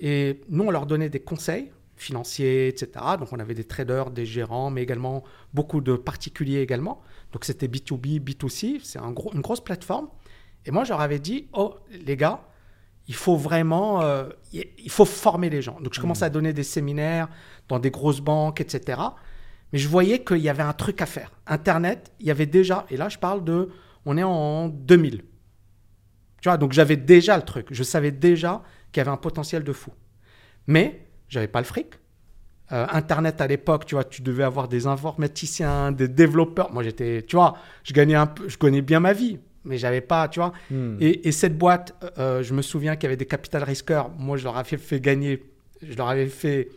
Et nous, on leur donnait des conseils financiers, etc. Donc, on avait des traders, des gérants, mais également beaucoup de particuliers également. Donc, c'était B2B, B2C. C'est une grosse plateforme. Et moi, je leur avais dit, oh, les gars, il faut vraiment, euh, il faut former les gens. Donc, je commençais à donner des séminaires dans des grosses banques, etc. Mais je voyais qu'il y avait un truc à faire. Internet, il y avait déjà, et là, je parle de, on est en 2000. Tu vois, donc j'avais déjà le truc. Je savais déjà qu'il y avait un potentiel de fou. Mais j'avais pas le fric. Euh, Internet à l'époque, tu vois, tu devais avoir des informaticiens, des développeurs. Moi, j'étais, tu vois, je gagnais un peu, je connais bien ma vie, mais j'avais pas, tu vois. Hmm. Et, et cette boîte, euh, je me souviens qu'il y avait des capital risqueurs. Moi, je leur avais fait gagner, je leur avais fait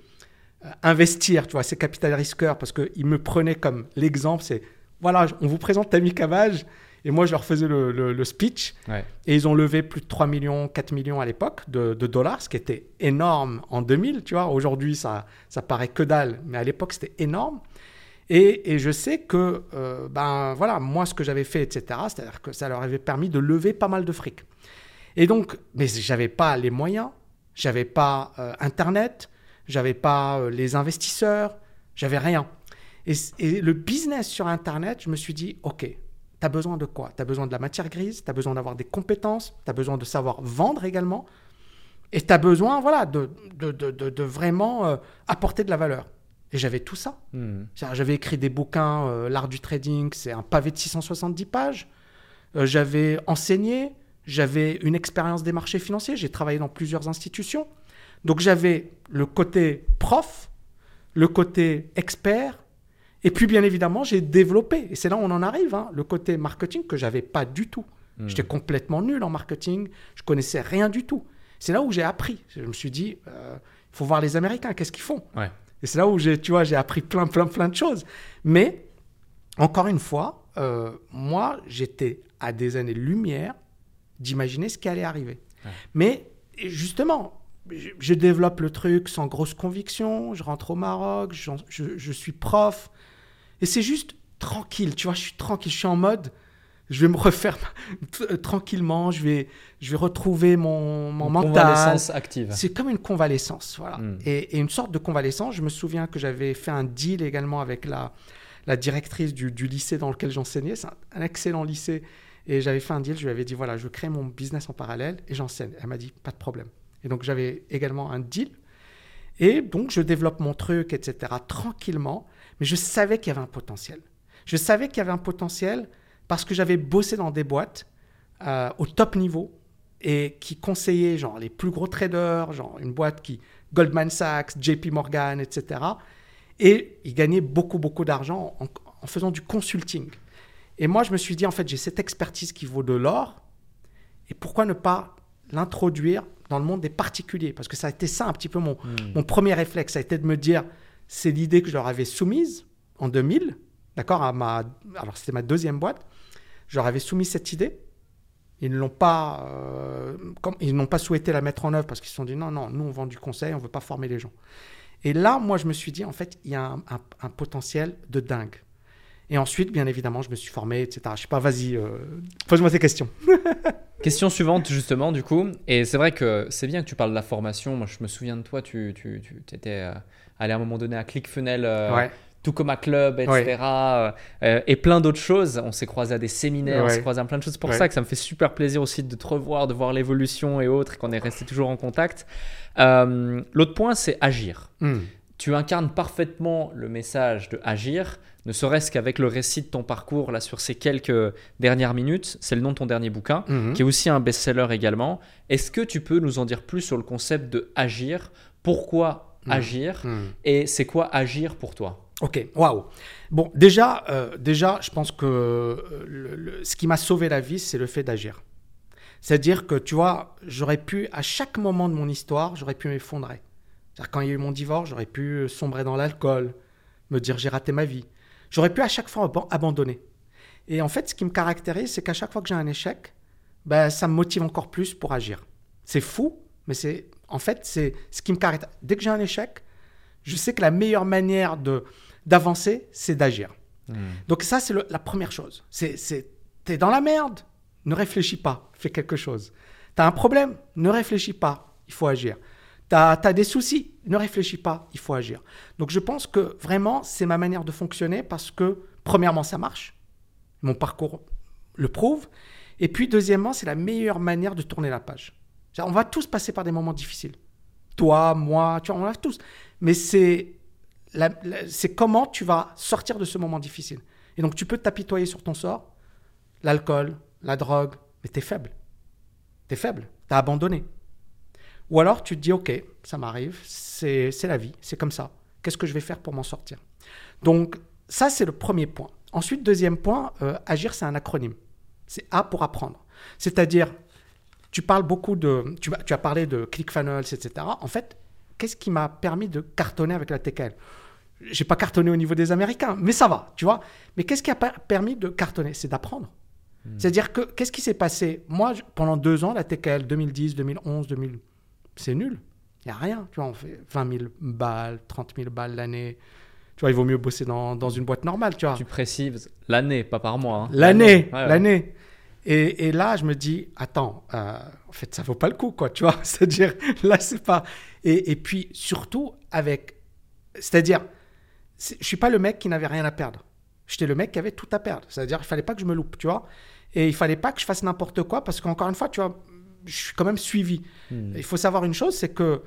euh, investir, tu vois, ces capital risqueurs parce qu'ils me prenaient comme l'exemple. C'est voilà, on vous présente Tammy Cavage et moi, je leur faisais le, le- le speech. Ouais. Et ils ont levé plus de 3 millions, 4 millions à l'époque de, de dollars, ce qui était énorme en 2000, tu vois. Aujourd'hui, ça, ça paraît que dalle, mais à l'époque, c'était énorme. Et, je sais que, euh, ben voilà, moi, ce que j'avais fait, etc., c'est-à-dire que ça leur avait permis de lever pas mal de fric. Et donc, mais j'avais pas les moyens, j'avais pas euh, Internet, j'avais pas euh, les investisseurs, j'avais rien. Et, le business sur Internet, je me suis dit, OK, tu as besoin de quoi? Tu as besoin de la matière grise, tu as besoin d'avoir des compétences, tu as besoin de savoir vendre également, et tu as besoin voilà, de, de, de, de- de vraiment euh, apporter de la valeur. Et j'avais tout ça. Hmm. J'avais écrit des bouquins, euh, L'art du trading, c'est un pavé de 670 pages. Euh, j'avais enseigné, j'avais une expérience des marchés financiers, j'ai travaillé dans plusieurs institutions. Donc j'avais le côté prof, le côté expert, et puis bien évidemment j'ai développé, et c'est là où on en arrive, hein, le côté marketing que j'avais pas du tout. Hmm. J'étais complètement nul en marketing, je connaissais rien du tout. C'est là où j'ai appris. Je me suis dit, il faut voir les Américains, qu'est-ce qu'ils font? Ouais. Et c'est là où j'ai, tu vois, j'ai appris plein, plein, plein de choses. Mais, encore une fois, euh, moi, j'étais à des années-lumière d'imaginer ce qui allait arriver. Ouais. Mais, justement, je, je développe le truc sans grosse conviction. Je rentre au Maroc, j'en- je, je suis prof. Et c'est juste tranquille, tu vois, je suis tranquille. Je suis en mode, je vais me refaire (laughs) t- tranquillement, je vais, je vais retrouver mon, mon Une mental. convalescence active. C'est comme une convalescence, voilà. Mm. Et, et une sorte de convalescence. Je me souviens que j'avais fait un deal également avec la, la directrice du, du lycée dans lequel j'enseignais. C'est un, un excellent lycée. Et j'avais fait un deal. Je lui avais dit voilà, je crée mon business en parallèle et j'enseigne. Elle m'a dit pas de problème. Et donc j'avais également un deal. Et donc je développe mon truc, etc. tranquillement. Mais je savais qu'il y avait un potentiel. Je savais qu'il y avait un potentiel parce que j'avais bossé dans des boîtes euh, au top niveau et qui conseillaient genre les plus gros traders, genre une boîte qui Goldman Sachs, JP Morgan, etc. Et ils gagnaient beaucoup beaucoup d'argent en, en faisant du consulting. Et moi je me suis dit en fait j'ai cette expertise qui vaut de l'or et pourquoi ne pas l'introduire dans le monde des particuliers? Parce que ça a été ça un petit peu mon, Hmm. mon premier réflexe, ça a été de me dire, c'est l'idée que je leur avais soumise en 2000, d'accord à ma, Alors c'était ma deuxième boîte, je leur avais soumis cette idée, ils ne l'ont pas, euh, comme, ils n'ont pas souhaité la mettre en œuvre parce qu'ils se sont dit, non, non, nous on vend du conseil, on ne veut pas former les gens. Et là, moi je me suis dit, en fait, il y a un, un- un potentiel de dingue. Et ensuite, bien évidemment, je me suis formé, etc. Je sais pas, vas-y, euh, pose-moi tes questions. (laughs) Question suivante, justement, du coup. Et c'est vrai que c'est bien que tu parles de la formation. Moi, je me souviens de toi, tu, tu, tu étais euh, allé à un moment donné à ClickFunnels, euh, ouais. Tout comme à Club, etc. Ouais. euh, euh, et plein d'autres choses. On s'est croisé à des séminaires, on s'est croisé à plein de choses. C'est pour Ouais. ça que ça me fait super plaisir aussi de te revoir, de voir l'évolution et autres, et qu'on est resté toujours en contact. Euh, L'autre point, c'est agir. Hmm. Tu incarnes parfaitement le message de agir, ne serait-ce qu'avec le récit de ton parcours là sur ces quelques dernières minutes. C'est le nom de ton dernier bouquin, Mhm. qui est aussi un best-seller également. Est-ce que tu peux nous en dire plus sur le concept de agir? Pourquoi Mhm. agir? Hmm. Et c'est quoi agir pour toi? Ok, waouh. Bon, déjà, euh, déjà, je pense que euh, ce qui m'a sauvé la vie, c'est le fait d'agir. C'est-à-dire que, tu vois, j'aurais pu, à chaque moment de mon histoire, j'aurais pu m'effondrer. C'est-à-dire quand il y a eu mon divorce, j'aurais pu sombrer dans l'alcool, me dire j'ai raté ma vie. J'aurais pu à chaque fois aban- abandonner. Et en fait, ce qui me caractérise, c'est qu'à chaque fois que j'ai un échec, ben, ça me motive encore plus pour agir. C'est fou, mais c'est en fait, c'est ce qui me caractérise. Dès que j'ai un échec, je sais que la meilleure manière de d'avancer, c'est d'agir. Donc ça, c'est la première chose. C'est, t'es dans la merde, ne réfléchis pas, fais quelque chose. T'as un problème, ne réfléchis pas, il faut agir. T'as, t'as des soucis, ne réfléchis pas, il faut agir. Donc je pense que vraiment, c'est ma manière de fonctionner parce que, premièrement, ça marche. Mon parcours le prouve. Et puis, deuxièmement, c'est la meilleure manière de tourner la page. On va tous passer par des moments difficiles. Toi, moi, tu vois, on va tous. Mais c'est c'est comment tu vas sortir de ce moment difficile. Et donc, tu peux t'apitoyer sur ton sort, l'alcool, la drogue, mais tu es faible. Tu es faible, tu as abandonné. Ou alors, tu te dis, OK, ça m'arrive, c'est c'est la vie, c'est comme ça. Qu'est-ce que je vais faire pour m'en sortir? Donc, ça, c'est le premier point. Ensuite, deuxième point, euh, agir, c'est un acronyme. C'est A pour apprendre. C'est-à-dire, tu parles beaucoup de. Tu, as parlé de ClickFunnels, etc. En fait, qu'est-ce qui m'a permis de cartonner avec la TKL J'ai pas cartonné au niveau des Américains, mais ça va, tu vois. Mais qu'est-ce qui a permis de cartonner? C'est d'apprendre. Hmm. C'est-à-dire que qu'est-ce qui s'est passé? Moi, pendant deux ans, la TKL 2010, 2011, 2000, c'est nul. Il n'y a rien. Tu vois, on fait 20 000 balles, 30 000 balles l'année. Tu vois, il vaut mieux bosser dans, dans, une boîte normale, tu vois. Tu précises l'année, pas par mois. Hein. L'année, l'année. Et, et, là, je me dis, attends, euh, en fait, ça vaut pas le coup, quoi, tu vois. (laughs) C'est-à-dire, là, c'est pas. Et, et, puis, surtout, avec. C'est-à-dire, je suis pas le mec qui n'avait rien à perdre. J'étais le mec qui avait tout à perdre. C'est-à-dire, il fallait pas que je me loupe, tu vois. Et il fallait pas que je fasse n'importe quoi parce qu'encore une fois, tu vois, je suis quand même suivi. Hmm. Il faut savoir une chose, c'est que,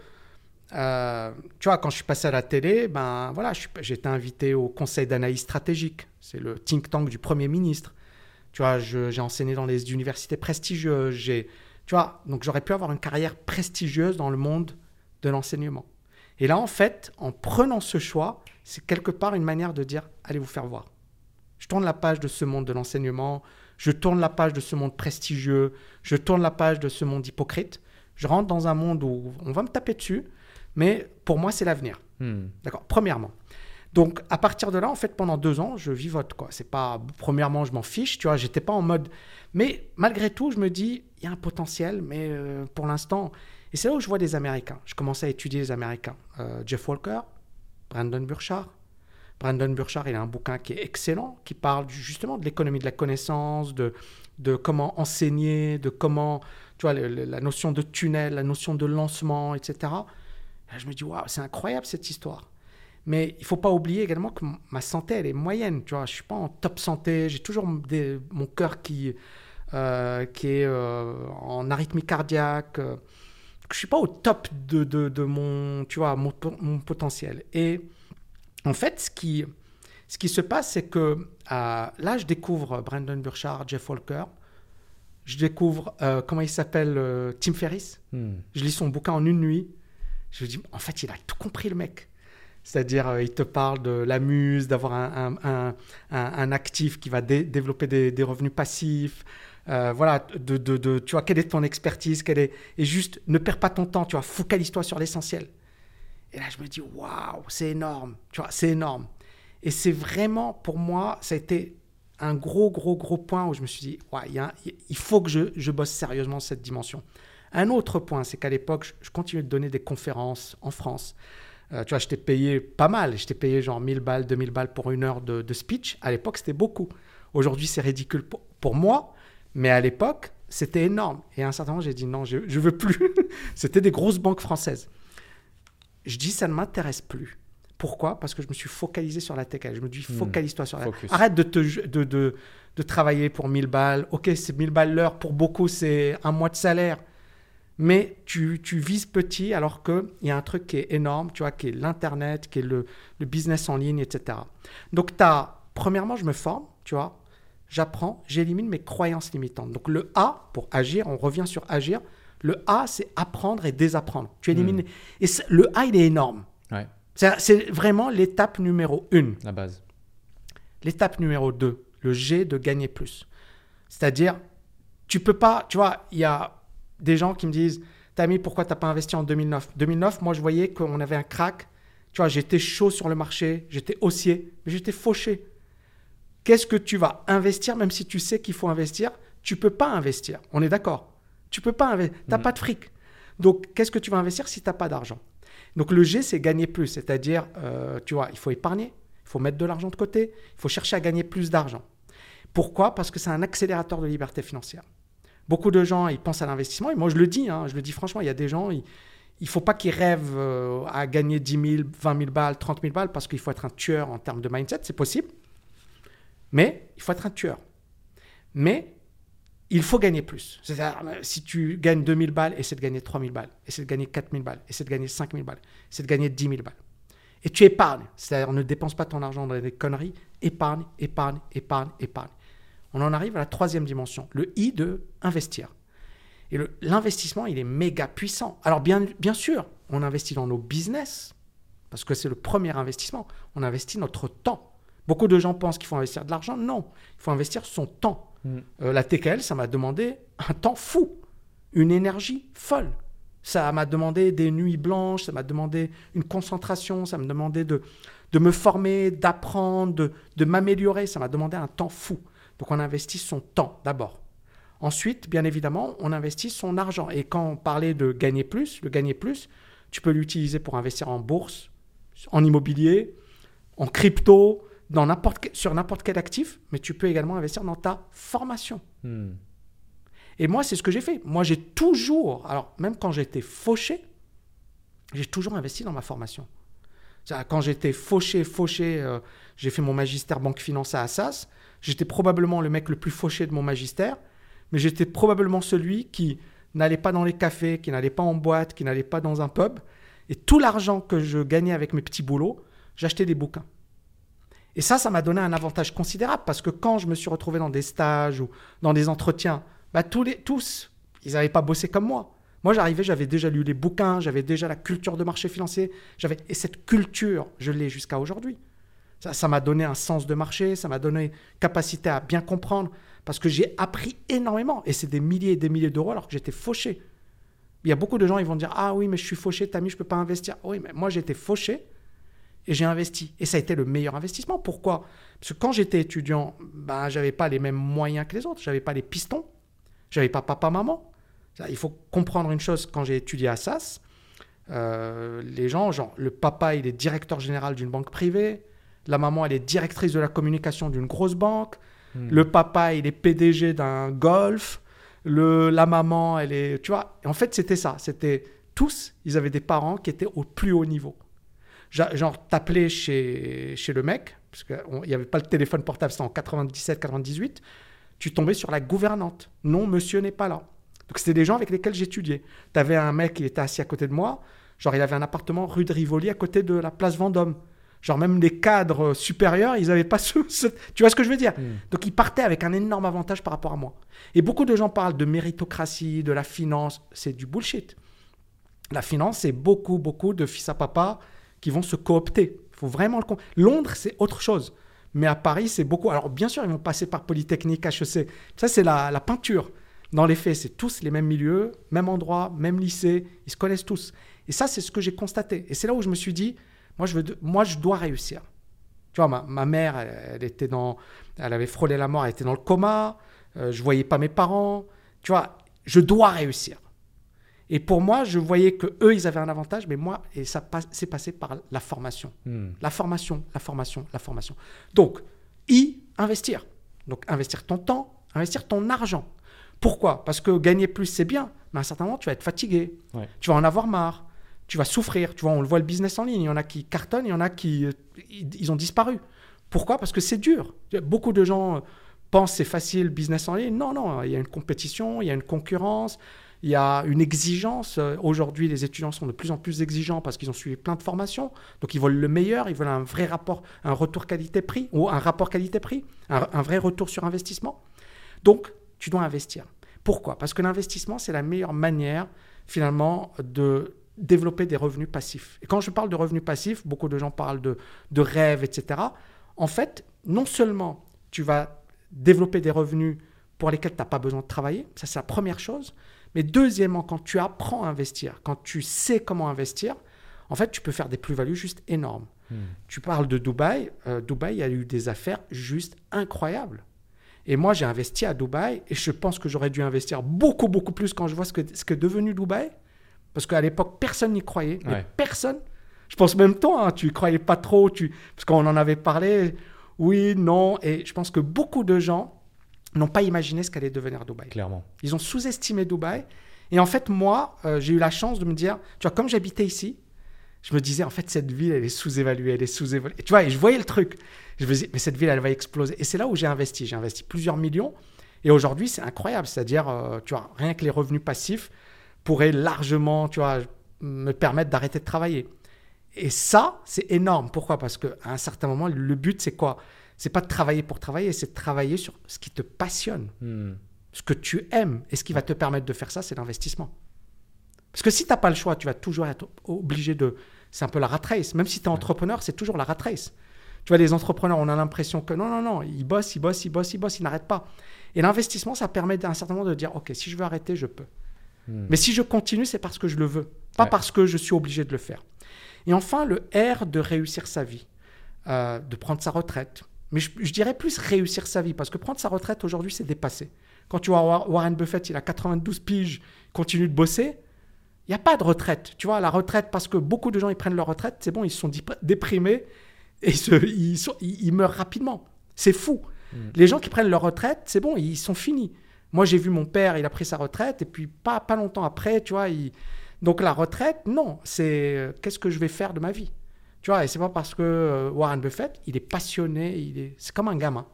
euh, tu vois, quand je suis passé à la télé, ben voilà, j'ai été invité au Conseil d'analyse stratégique. C'est le think tank du Premier ministre. Tu vois, j'ai enseigné dans les universités prestigieuses. J'ai, tu vois, donc j'aurais pu avoir une carrière prestigieuse dans le monde de l'enseignement. Et là, en fait, en prenant ce choix, c'est quelque part une manière de dire, allez vous faire voir. Je tourne la page de ce monde de l'enseignement, je tourne la page de ce monde prestigieux, je tourne la page de ce monde hypocrite. Je rentre dans un monde où on va me taper dessus, mais pour moi, c'est l'avenir. Hmm. D'accord Premièrement. Donc, à partir de là, en fait, pendant deux ans, je vivote. Quoi. C'est pas, premièrement, je m'en fiche, tu vois, j'étais pas en mode. Mais malgré tout, je me dis, il y a un potentiel, mais euh, pour l'instant. Et c'est là où je vois des Américains. Je commençais à étudier les Américains. Euh, Jeff Walker, Brandon Burchard, Brandon Burchard, il a un bouquin qui est excellent, qui parle justement de l'économie de la connaissance, de, de comment enseigner, de comment, tu vois, la notion de tunnel, la notion de lancement, etc. je me dis, waouh, c'est incroyable cette histoire. Mais il faut pas oublier également que ma santé, elle est moyenne. Tu vois, je suis pas en top santé. J'ai toujours mon cœur qui, euh, qui est euh, en arythmie cardiaque. Je je suis pas au top de, de, de mon, tu vois, mon, mon potentiel. Et en fait, ce qui, ce qui se passe, c'est que euh, là, je découvre Brandon Burchard, Jeff Walker. Je découvre, euh, comment il s'appelle, euh, Tim Ferriss. Hmm. Je lis son bouquin en une nuit. Je me dis, en fait, il a tout compris, le mec. C'est-à-dire, il te parle de la muse, d'avoir un, un, actif qui va développer des, revenus passifs. voilà, de, de, de, tu vois, quelle est ton expertise, quelle est... et juste ne perds pas ton temps, tu vois, focalise-toi sur l'essentiel. Et là, je me dis, waouh, c'est énorme. Tu vois, c'est énorme. Et c'est vraiment, pour moi, ça a été un gros, gros, gros point où je me suis dit, ouais, il faut que je, je, bosse sérieusement cette dimension. Un autre point, c'est qu'à l'époque, je, continuais de donner des conférences en France. Euh, tu vois, je t'ai payé pas mal. Je t'ai payé genre 1000 balles, 2000 balles pour une heure de, speech. À l'époque, c'était beaucoup. Aujourd'hui, c'est ridicule pour, pour, moi, mais à l'époque, c'était énorme. Et à un certain moment, j'ai dit non, je ne veux plus. (laughs) c'était des grosses banques françaises. Je dis, ça ne m'intéresse plus. Pourquoi? Parce que je me suis focalisé sur la tech. Je me dis, hmm. focalise-toi sur la tech. Arrête de, te, de, de, de, travailler pour 1000 balles. Ok, c'est 1000 balles l'heure. Pour beaucoup, c'est un mois de salaire. Mais tu, tu vises petit alors qu'il y a un truc qui est énorme, tu vois, qui est l'Internet, qui est le, le, business en ligne, etc. Donc, tu as, premièrement, je me forme, tu vois, j'apprends, j'élimine mes croyances limitantes. Donc, le A, pour agir, on revient sur agir, le A, c'est apprendre et désapprendre. Tu élimines. Hmm. Et le A, il est énorme. C'est vraiment l'étape numéro une. La base. L'étape numéro deux, le G de gagner plus. C'est-à-dire, tu peux pas. Tu vois, il y a des gens qui me disent Tami, pourquoi tu n'as pas investi en 2009 2009, moi, je voyais qu'on avait un crack. Tu vois, j'étais chaud sur le marché, j'étais haussier, mais j'étais fauché. Qu'est-ce que tu vas investir, même si tu sais qu'il faut investir Tu peux pas investir. On est d'accord tu peux pas investir. Tu n'as mm. pas de fric. Donc, qu'est-ce que tu vas investir si tu n'as pas d'argent? Donc, le G, c'est gagner plus. C'est-à-dire, euh, tu vois, il faut épargner, il faut mettre de l'argent de côté, il faut chercher à gagner plus d'argent. Pourquoi? Parce que c'est un accélérateur de liberté financière. Beaucoup de gens, ils pensent à l'investissement. Et moi, je le dis, hein, je le dis franchement, il y a des gens, il ne faut pas qu'ils rêvent euh, à gagner 10 000, 20 000 balles, 30 000 balles, parce qu'il faut être un tueur en termes de mindset. C'est possible. Mais il faut être un tueur. Mais il faut gagner plus. C'est-à-dire, euh, si tu gagnes 2000 balles, essaie de gagner 3000 balles, essaie de gagner 4000 balles, essaie de gagner 5000 balles, essaie de gagner 10 000 balles. Et tu épargnes. C'est-à-dire, ne dépense pas ton argent dans des conneries. Épargne, épargne, épargne, épargne. On en arrive à la troisième dimension, le I de investir. Et l'investissement, il est méga puissant. Alors, bien, bien sûr, on investit dans nos business, parce que c'est le premier investissement. On investit notre temps. Beaucoup de gens pensent qu'il faut investir de l'argent. Non, il faut investir son temps. Mm. Euh, la TKL, ça m'a demandé un temps fou, une énergie folle. Ça m'a demandé des nuits blanches, ça m'a demandé une concentration, ça m'a demandé de, de me former, d'apprendre, de, de m'améliorer. Ça m'a demandé un temps fou. Donc on investit son temps d'abord. Ensuite, bien évidemment, on investit son argent. Et quand on parlait de gagner plus, le gagner plus, tu peux l'utiliser pour investir en bourse, en immobilier, en crypto, dans sur n'importe quel actif, mais tu peux également investir dans ta formation. Hmm. Et moi, c'est ce que j'ai fait. Moi, j'ai toujours, alors même quand j'étais fauché, j'ai toujours investi dans ma formation. Quand j'étais fauché, fauché, euh, j'ai fait mon magistère banque finance à Assas. J'étais probablement le mec le plus fauché de mon magistère, mais j'étais probablement celui qui n'allait pas dans les cafés, qui n'allait pas en boîte, qui n'allait pas dans un pub. Et tout l'argent que je gagnais avec mes petits boulots, j'achetais des bouquins. Et ça, ça m'a donné un avantage considérable parce que quand je me suis retrouvé dans des stages ou dans des entretiens, bah, tous, les, tous, ils n'avaient pas bossé comme moi. Moi, j'arrivais, j'avais déjà lu les bouquins, j'avais déjà la culture de marché financier, j'avais et cette culture, je l'ai jusqu'à aujourd'hui. Ça, m'a donné un sens de marché, ça m'a donné capacité à bien comprendre parce que j'ai appris énormément et c'est des milliers et des milliers d'euros alors que j'étais fauché. Il y a beaucoup de gens, ils vont dire ah oui mais je suis fauché, Tammy, je peux pas investir. Oui mais moi j'étais fauché et j'ai investi et ça a été le meilleur investissement. Pourquoi? Parce que quand j'étais étudiant, ben j'avais pas les mêmes moyens que les autres, j'avais pas les pistons, j'avais pas papa maman. Ça, Il faut comprendre une chose quand j'ai étudié à SAS, euh, les gens genre le papa il est directeur général d'une banque privée, la maman elle est directrice de la communication d'une grosse banque, Hmm. le papa il est PDG d'un golf, le, la maman elle est tu vois. En fait c'était ça, c'était tous ils avaient des parents qui étaient au plus haut niveau. Genre, t'appelais chez, chez le mec, parce qu'il n'y avait pas le téléphone portable, c'était en 97-98, tu tombais sur la gouvernante. Non, monsieur n'est pas là. Donc, c'était des gens avec lesquels j'étudiais. Tu avais un mec qui était assis à côté de moi, genre, il avait un appartement rue de Rivoli à côté de la place Vendôme. Genre, même les cadres supérieurs, ils n'avaient pas ce, ce- Tu vois ce que je veux dire? Hmm. Donc, ils partaient avec un énorme avantage par rapport à moi. Et beaucoup de gens parlent de méritocratie, de la finance. C'est du bullshit. La finance, c'est beaucoup, beaucoup de fils à papa qui vont se coopter. Il faut vraiment le Londres, c'est autre chose. Mais à Paris, c'est beaucoup. Alors, bien sûr, ils vont passer par Polytechnique, HEC. Ça, c'est la, la peinture. Dans les faits, c'est tous les mêmes milieux, même endroit, même lycée. Ils se connaissent tous. Et ça, c'est ce que j'ai constaté. Et c'est là où je me suis dit, moi, je, veux de- moi, je dois réussir. Tu vois, ma, ma mère, elle, elle était dans, elle avait frôlé la mort, elle était dans le coma. Euh, je voyais pas mes parents. Tu vois, je dois réussir. Et pour moi, je voyais que eux, ils avaient un avantage, mais moi, et ça passe- c'est passé par la formation. Hmm. La formation, la formation, la formation. Donc, y investir. Donc, investir ton temps, investir ton argent. Pourquoi? Parce que gagner plus, c'est bien, mais à un certain moment, tu vas être fatigué. Ouais. Tu vas en avoir marre. Tu vas souffrir. Tu vois, on le voit le business en ligne. Il y en a qui cartonnent, il y en a qui euh, ils ont disparu. Pourquoi? Parce que c'est dur. Beaucoup de gens pensent c'est facile, business en ligne. Non, non, il y a une compétition, il y a une concurrence, il y a une exigence. Euh, Aujourd'hui, les étudiants sont de plus en plus exigeants parce qu'ils ont suivi plein de formations. Donc, ils veulent le meilleur, ils veulent un vrai rapport, un retour qualité-prix ou un rapport qualité-prix, un vrai retour sur investissement. Donc, tu dois investir. Pourquoi? Parce que l'investissement, c'est la meilleure manière, finalement, de développer des revenus passifs. Et quand je parle de revenus passifs, beaucoup de gens parlent de, de rêves, etc. En fait, non seulement tu vas développer des revenus pour lesquels tu n'as pas besoin de travailler, ça c'est la première chose, mais deuxièmement, quand tu apprends à investir, quand tu sais comment investir, en fait, tu peux faire des plus-values juste énormes. Hmm. Tu parles de Dubaï. Euh, Dubaï, il y a eu des affaires juste incroyables. Et moi, j'ai investi à Dubaï et je pense que j'aurais dû investir beaucoup, beaucoup plus quand je vois ce que, ce que est devenu Dubaï. Parce qu'à l'époque, personne n'y croyait. mais Ouais. Personne. Je pense même toi, hein, tu ne croyais pas trop. Tu... Parce qu'on en avait parlé. Oui, non. Et je pense que beaucoup de gens n'ont pas imaginé ce qu'allait devenir Dubaï. Clairement. Ils ont sous-estimé Dubaï. Et en fait, moi, euh, j'ai eu la chance de me dire, tu vois, comme j'habitais ici, je me disais, en fait, cette ville, elle est sous-évaluée, elle est sous-évaluée. Tu vois, et je voyais le truc. Je me disais, mais cette ville, elle va exploser. Et c'est là où j'ai investi. J'ai investi plusieurs millions. Et aujourd'hui, c'est incroyable. C'est-à-dire, euh, tu vois, rien que les revenus passifs pourraient largement, tu vois, me permettre d'arrêter de travailler. Et ça, c'est énorme. Pourquoi? Parce qu'à un certain moment, le but, c'est quoi? C'est pas de travailler pour travailler, c'est de travailler sur ce qui te passionne Hmm. ce que tu aimes. Et ce qui va te permettre de faire ça, c'est l'investissement. Parce que si tu n'as pas le choix, tu vas toujours être obligé de C'est un peu la rat race. Même si tu es entrepreneur, c'est toujours la rat race. Tu vois, les entrepreneurs, on a l'impression que non, non, non, ils bossent, ils bossent, ils bossent, ils bossent, ils n'arrêtent pas. Et l'investissement, ça permet d'un certain moment de dire, OK, si je veux arrêter, je peux. Hmm. Mais si je continue, c'est parce que je le veux, pas parce que je suis obligé de le faire. Et enfin, le R de réussir sa vie, euh, de prendre sa retraite. Mais je, dirais plus réussir sa vie, parce que prendre sa retraite aujourd'hui, c'est dépassé. Quand tu vois Warren Buffett, il a 92 piges, continue de bosser, il n'y a pas de retraite. Tu vois, la retraite, parce que beaucoup de gens, ils prennent leur retraite, c'est bon, ils sont déprimés et ils, ils, meurent rapidement. C'est fou. Mm. Les gens qui prennent leur retraite, c'est bon, ils sont finis. Moi, j'ai vu mon père, il a pris sa retraite, et puis pas, pas longtemps après, tu vois, il... donc la retraite, non, c'est euh, qu'est-ce que je vais faire de ma vie? Tu vois, et c'est pas parce que euh, Warren Buffett, il est passionné, il est... c'est comme un gamin.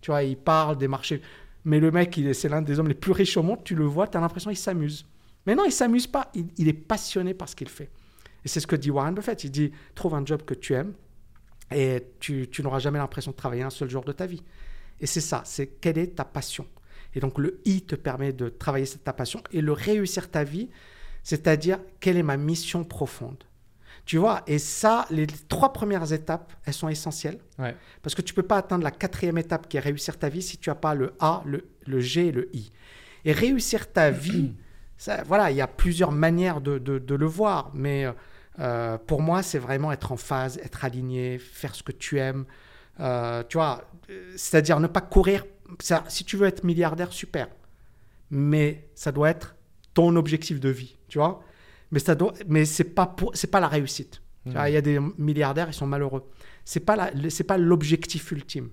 Tu vois, il parle des marchés. Mais le mec, c'est l'un des hommes les plus riches au monde, tu le vois, tu as l'impression qu'il s'amuse. Mais non, il s'amuse pas, il, est passionné par ce qu'il fait. Et c'est ce que dit Warren Buffett, il dit, trouve un job que tu aimes, et tu n'auras jamais l'impression de travailler un seul jour de ta vie. Et c'est ça, c'est quelle est ta passion? Et donc le I te permet de travailler ta passion et le réussir ta vie, c'est-à-dire quelle est ma mission profonde? Tu vois, et ça, les trois premières étapes, elles sont essentielles. Parce que tu peux pas atteindre la quatrième étape qui est réussir ta vie si tu n'as pas le A, le, le, G et le I. Et réussir ta vie, (clears throat) ça, voilà, il y a plusieurs manières de, de, de le voir, mais euh, pour moi, c'est vraiment être en phase, être aligné, faire ce que tu aimes. Euh, tu vois, c'est-à-dire ne pas courir. Ça, si tu veux être milliardaire, super. Mais ça doit être ton objectif de vie, tu vois. Mais ça doit, mais c'est pas c'est pas la réussite. Mmh. Il y a des milliardaires, ils sont malheureux. C'est pas c'est pas l'objectif ultime.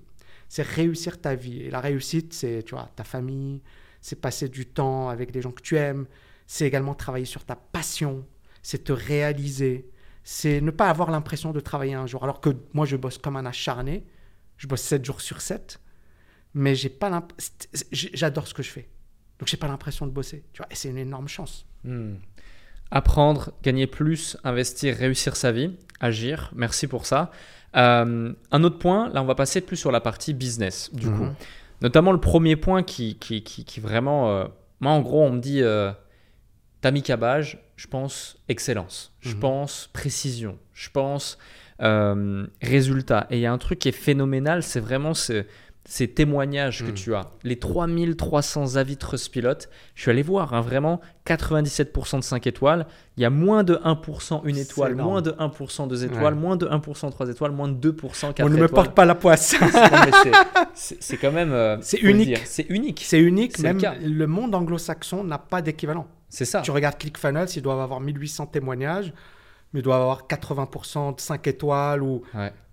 C'est réussir ta vie. Et la réussite, c'est, tu vois, ta famille, c'est passer du temps avec les gens que tu aimes. C'est également travailler sur ta passion, c'est te réaliser, c'est ne pas avoir l'impression de travailler un jour. Alors que moi, je bosse comme un acharné, je bosse 7 jours sur 7, mais j'ai pas j'adore ce que je fais. Donc, j'ai pas l'impression de bosser. Tu vois, et c'est une énorme chance. Hmm. Apprendre, gagner plus, investir, réussir sa vie, agir. Merci pour ça. Euh, un autre point, là, on va passer plus sur la partie business, du coup. Mhm. Notamment le premier point qui, qui, qui, vraiment. Euh, moi, en gros, on me dit. Euh, Tami Cabage, je pense excellence, je mhm. pense précision, je pense euh, résultat. Et il y a un truc qui est phénoménal, c'est vraiment ce, ces témoignages que mhm. tu as. Les 3300 avis Trustpilot, je suis allé voir, hein, vraiment 97% de 5 étoiles. Il y a moins de 1% une étoile, moins de 1% 2 étoiles, moins de 1% 3 étoiles, moins de 2% 4 étoiles. On ne me porte pas la poisse. (laughs) c'est quand même. Euh, c'est unique. C'est unique. C'est unique. Même le, le monde anglo-saxon n'a pas d'équivalent. C'est ça. Tu regardes ClickFunnels, ils doivent avoir 1800 témoignages, mais ils doivent avoir 80% de 5 étoiles ou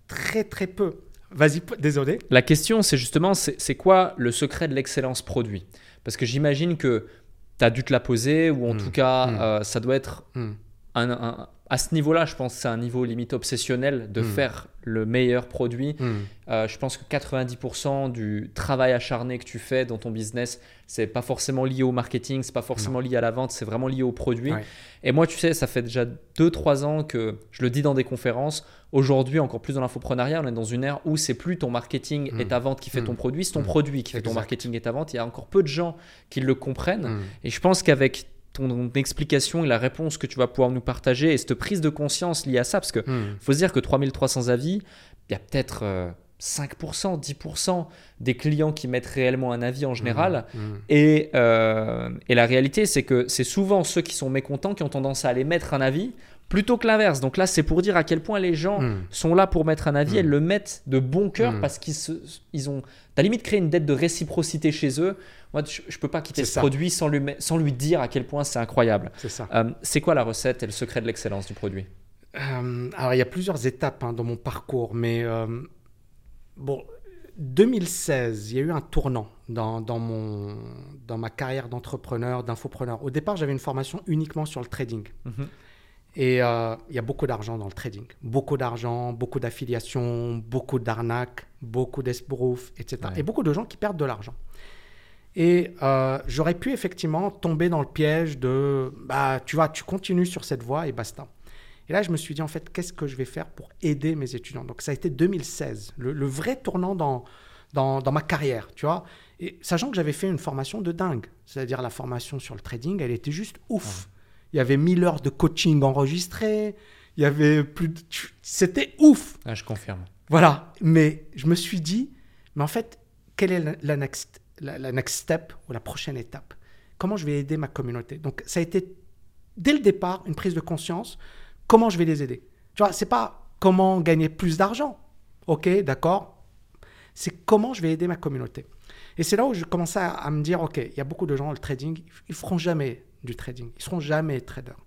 très très peu. Vas-y, désolé. La question, c'est justement, c'est quoi le secret de l'excellence produit? Parce que j'imagine que tu as dû te la poser, ou en hmm. tout cas, hmm. Euh, ça doit être hmm. un, à ce niveau-là, je pense que c'est un niveau limite obsessionnel de faire le meilleur produit. Euh, je pense que 90% du travail acharné que tu fais dans ton business, c'est pas forcément lié au marketing, c'est pas forcément lié à la vente, c'est vraiment lié au produit. Et moi, tu sais, ça fait déjà 2-3 ans que je le dis dans des conférences. Aujourd'hui, encore plus dans l'infoprenariat, on est dans une ère où c'est plus ton marketing et mm. ta vente qui fait ton mm. produit, c'est ton mm. produit qui fait ton marketing et ta vente. Il y a encore peu de gens qui le comprennent. Et je pense qu'avec ton explication et la réponse que tu vas pouvoir nous partager et cette prise de conscience liée à ça, parce que faut se dire que 3300 avis, il y a peut-être euh, 5%, 10% des clients qui mettent réellement un avis en général. Mmh, mmh. Et, euh, et, la réalité, c'est que c'est souvent ceux qui sont mécontents qui ont tendance à aller mettre un avis plutôt que l'inverse. Donc là, c'est pour dire à quel point les gens mmh. sont là pour mettre un avis. Elles le mettent de bon cœur parce qu'ils ils ont. T'as limite créé une dette de réciprocité chez eux. Moi, je, ne peux pas quitter ce produit sans lui, sans lui dire à quel point c'est incroyable. C'est ça. Euh, c'est quoi la recette et le secret de l'excellence du produit? Euh, Alors, il y a plusieurs étapes hein, dans mon parcours, mais Bon, 2016, il y a eu un tournant dans, mon, dans ma carrière d'entrepreneur, d'infopreneur. Au départ, j'avais une formation uniquement sur le trading. Mhm. Et euh, il y a beaucoup d'argent dans le trading. Beaucoup d'argent, beaucoup d'affiliations, beaucoup d'arnaques, beaucoup d'esbroufs, etc. Et beaucoup de gens qui perdent de l'argent. Et euh, j'aurais pu effectivement tomber dans le piège de, bah, tu vois, tu continues sur cette voie et basta. Et là, je me suis dit, en fait, qu'est-ce que je vais faire pour aider mes étudiants? Donc, ça a été 2016, le, vrai tournant dans, dans, ma carrière, tu vois. Et sachant que j'avais fait une formation de dingue, c'est-à-dire la formation sur le trading, elle était juste ouf. Il y avait 1000 heures de coaching enregistrées, Il y avait plus de... C'était ouf. Ah, je confirme. Voilà. Mais je me suis dit, mais en fait, quelle est la, la next, la, la next step ou la prochaine étape? Comment je vais aider ma communauté? Donc, ça a été, dès le départ, une prise de conscience. Comment je vais les aider? Tu vois, c'est pas comment gagner plus d'argent. Ok, d'accord. C'est comment je vais aider ma communauté. Et c'est là où je commençais à, à me dire, ok, il y a beaucoup de gens, le trading, ils feront jamais du trading. Ils seront jamais traders.